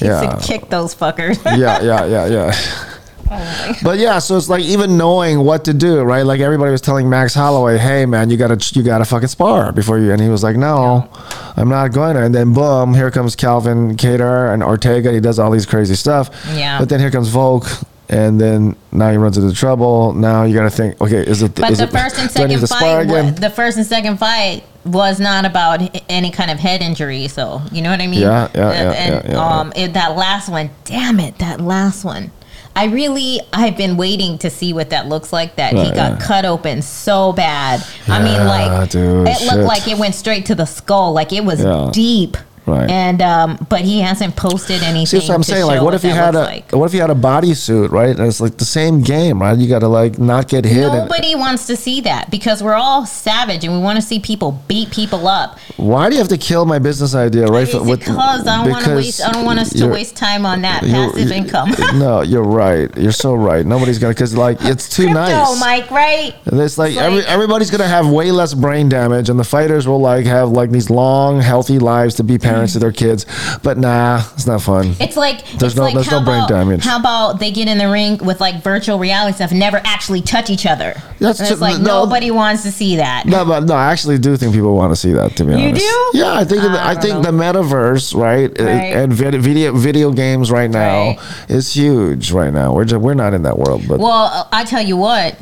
Yeah, kick those fuckers. yeah, yeah, yeah, yeah. Oh But yeah, so it's like even knowing what to do, right? Like everybody was telling Max Holloway, "Hey, man, you gotta you gotta fucking spar before you," and he was like, "No, I'm not going to." And then boom, here comes Calvin Kattar and Ortega. He does all these crazy stuff. Yeah. But then here comes Volk, and then now he runs into trouble. Now you gotta think, okay, is it? But is the it, first and do I need second fight, wa- the first and second fight was not about any kind of head injury. So you know what I mean? Yeah, yeah, Uh, yeah, and yeah, yeah, um, it, that last one, damn it, that last one. I really, I've been waiting to see what that looks like. That he got yeah. cut open so bad. I mean, like dude, it shit. looked like it went straight to the skull. Like it was Yeah. deep. Right. And um, but he hasn't posted anything. See, what I'm saying. Like, what if you had a like. what if you had a bodysuit, right? And it's like the same game, right? You got to like not get hit. and- Nobody wants to see that because we're all savage and we want to see people beat people up. Why do you have to kill my business idea right with because I don't want to waste. I don't want us to waste time on that passive income. no, you're right. You're so right. Nobody's gonna because like it's too Crypto, nice. Mike, right? And It's like, It's every, like- everybody's gonna have way less brain damage, and the fighters will like have like these long, healthy lives to be parents to their kids. But nah, it's not fun. It's like There's it's no- like there's no brain about, damage. How about they get in the ring with like virtual reality stuff, and never actually touch each other? That's And it's ju- like no. nobody wants to see that. No, but no, I actually do think people want to see that. To be You honest, you do? Yeah, I think I I, think know. the metaverse, right, Right. and vid- video video games right now Right. is huge. Right now, we're just, we're not in that world, but Well, I tell you what,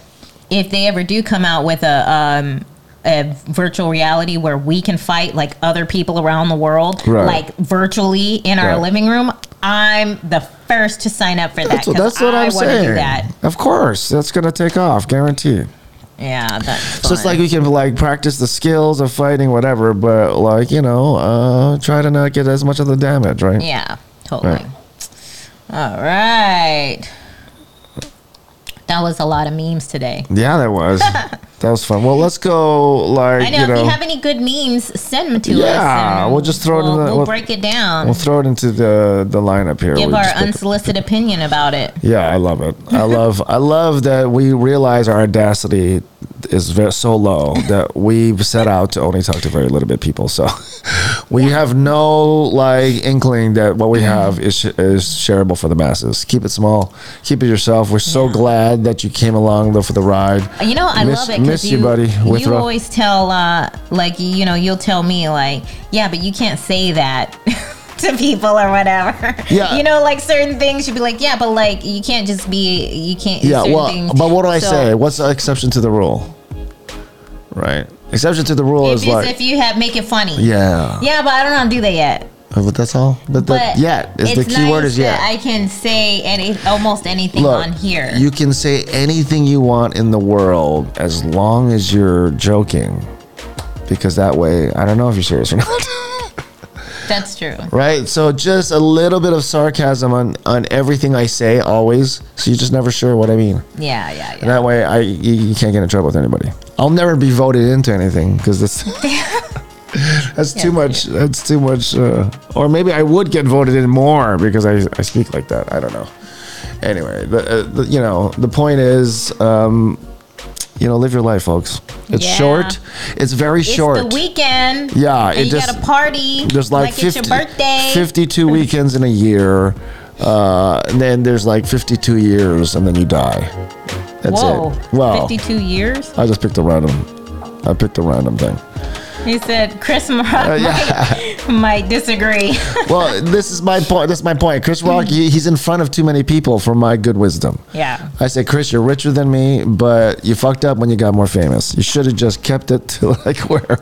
if they ever do come out with a um, a virtual reality where we can fight like other people around the world, Right. like virtually in our Right. living room, I'm the first to sign up for that That's what, that's what I I'm saying. do that. Of course, that's gonna take off, guaranteed. Yeah, that's So it's like we can like practice the skills of fighting, whatever, but like you know, uh, try to not get as much of the damage, right? Yeah, totally. Right. All right. That was a lot of memes today. Yeah, that was that was fun. Well, let's go. Like I know, you if you have any good memes, send them to us. Yeah, we'll just throw it in we'll, the- We'll we'll- break it down. we'll throw it into the the lineup here. give We'll our unsolicited opinion about it. Yeah, I love it. I love I love that we realize our audacity is very, so low that we've set out to only talk to very little bit people. So we have no like inkling that what we have is is shareable for the masses. Keep it small. Keep it yourself. We're so Yeah. glad that you came along though, for the ride. You know, I Miss- love it miss you, you, buddy, you always tell, uh, like, you know, you'll tell me, like, yeah, but you can't say that to people or whatever. Yeah. You know, like certain things, you'd be like, yeah, but like, you can't just be, you can't. Yeah, well, things- but what do I So, say? What's the exception to the rule? Right. Exception to the rule If, is like if you have, make it funny. yeah. Yeah, but I don't know how to do that yet. But that's all. But, But yet is the key word is yet. I can say any, almost anything Look, on here. You can say anything you want in the world as long as you're joking. Because that way, I don't know if you're serious or not. That's true. right? So just a little bit of sarcasm on, on everything I say always. So you're just never sure what I mean. Yeah, yeah, And that way, I you, you can't get in trouble with anybody. I'll never be voted into anything because that's that's too Yeah. much. That's too much. Uh, or maybe I would get voted in more because I, I speak like that. I don't know. Anyway, the, uh, the, you know the point is, um, you know, live your life, folks. It's Yeah. short. It's very It's short. the weekend. Yeah, and it you just- got a party. There's like, like 50, it's your birthday. 52 weekends in a year. Uh, and then there's like 52 years, and then you die. That's Whoa, it. Well, 52 years? I just picked a random. I picked a random thing. He said Chris Rock Uh, might, might disagree. Well, this is my point. This is my point. Chris Rock, he, he's in front of too many people for my good wisdom. yeah. I say, Chris, you're richer than me, but you fucked up when you got more famous. You should have just kept it to like where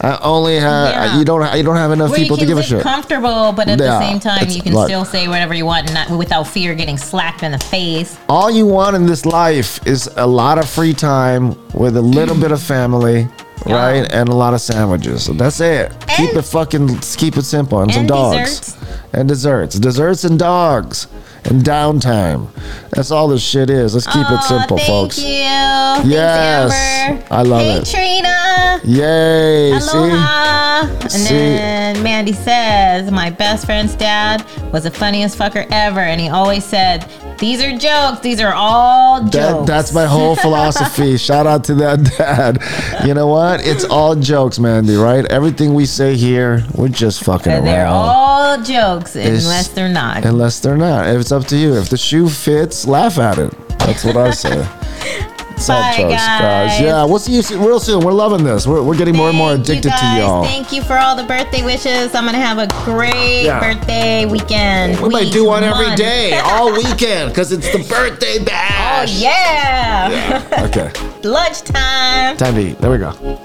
I only have. Yeah. You don't. You don't have enough Where people to give a shit. comfortable, but at Yeah, the same time, you can like- still say whatever you want not without fear of getting slapped in the face. All you want in this life is a lot of free time with a little bit of family, right, and a lot of sandwiches. So that's it. keep it fucking. Keep it simple and, some dogs desserts. and desserts, desserts and dogs and downtime. That's all this shit is. Let's keep it simple, thank folks. you. Yes. Amber. I love hey, it. Trina. Yay! See. Aloha. And See? then Mandy says, My best friend's dad was the funniest fucker ever. And he always said, These are jokes. These are all That, jokes. that's my whole philosophy. Shout out to that dad. You know what? It's all jokes, Mandy, right? Everything we say here, we're just fucking And around. they're all jokes It's- unless they're not. Unless they're not. If It's up to you. If the shoe fits, laugh at it. That's what I say. Bye, guys. Yeah, we'll see you soon- real soon. We're loving this. We're, we're getting more and more addicted to y'all. Thank you for all the birthday wishes. I'm gonna have a great Yeah. birthday weekend. we might week, do one every month. day, all weekend, because it's the birthday bash. Oh bash. yeah. Okay. Lunchtime. Time to eat. There we go.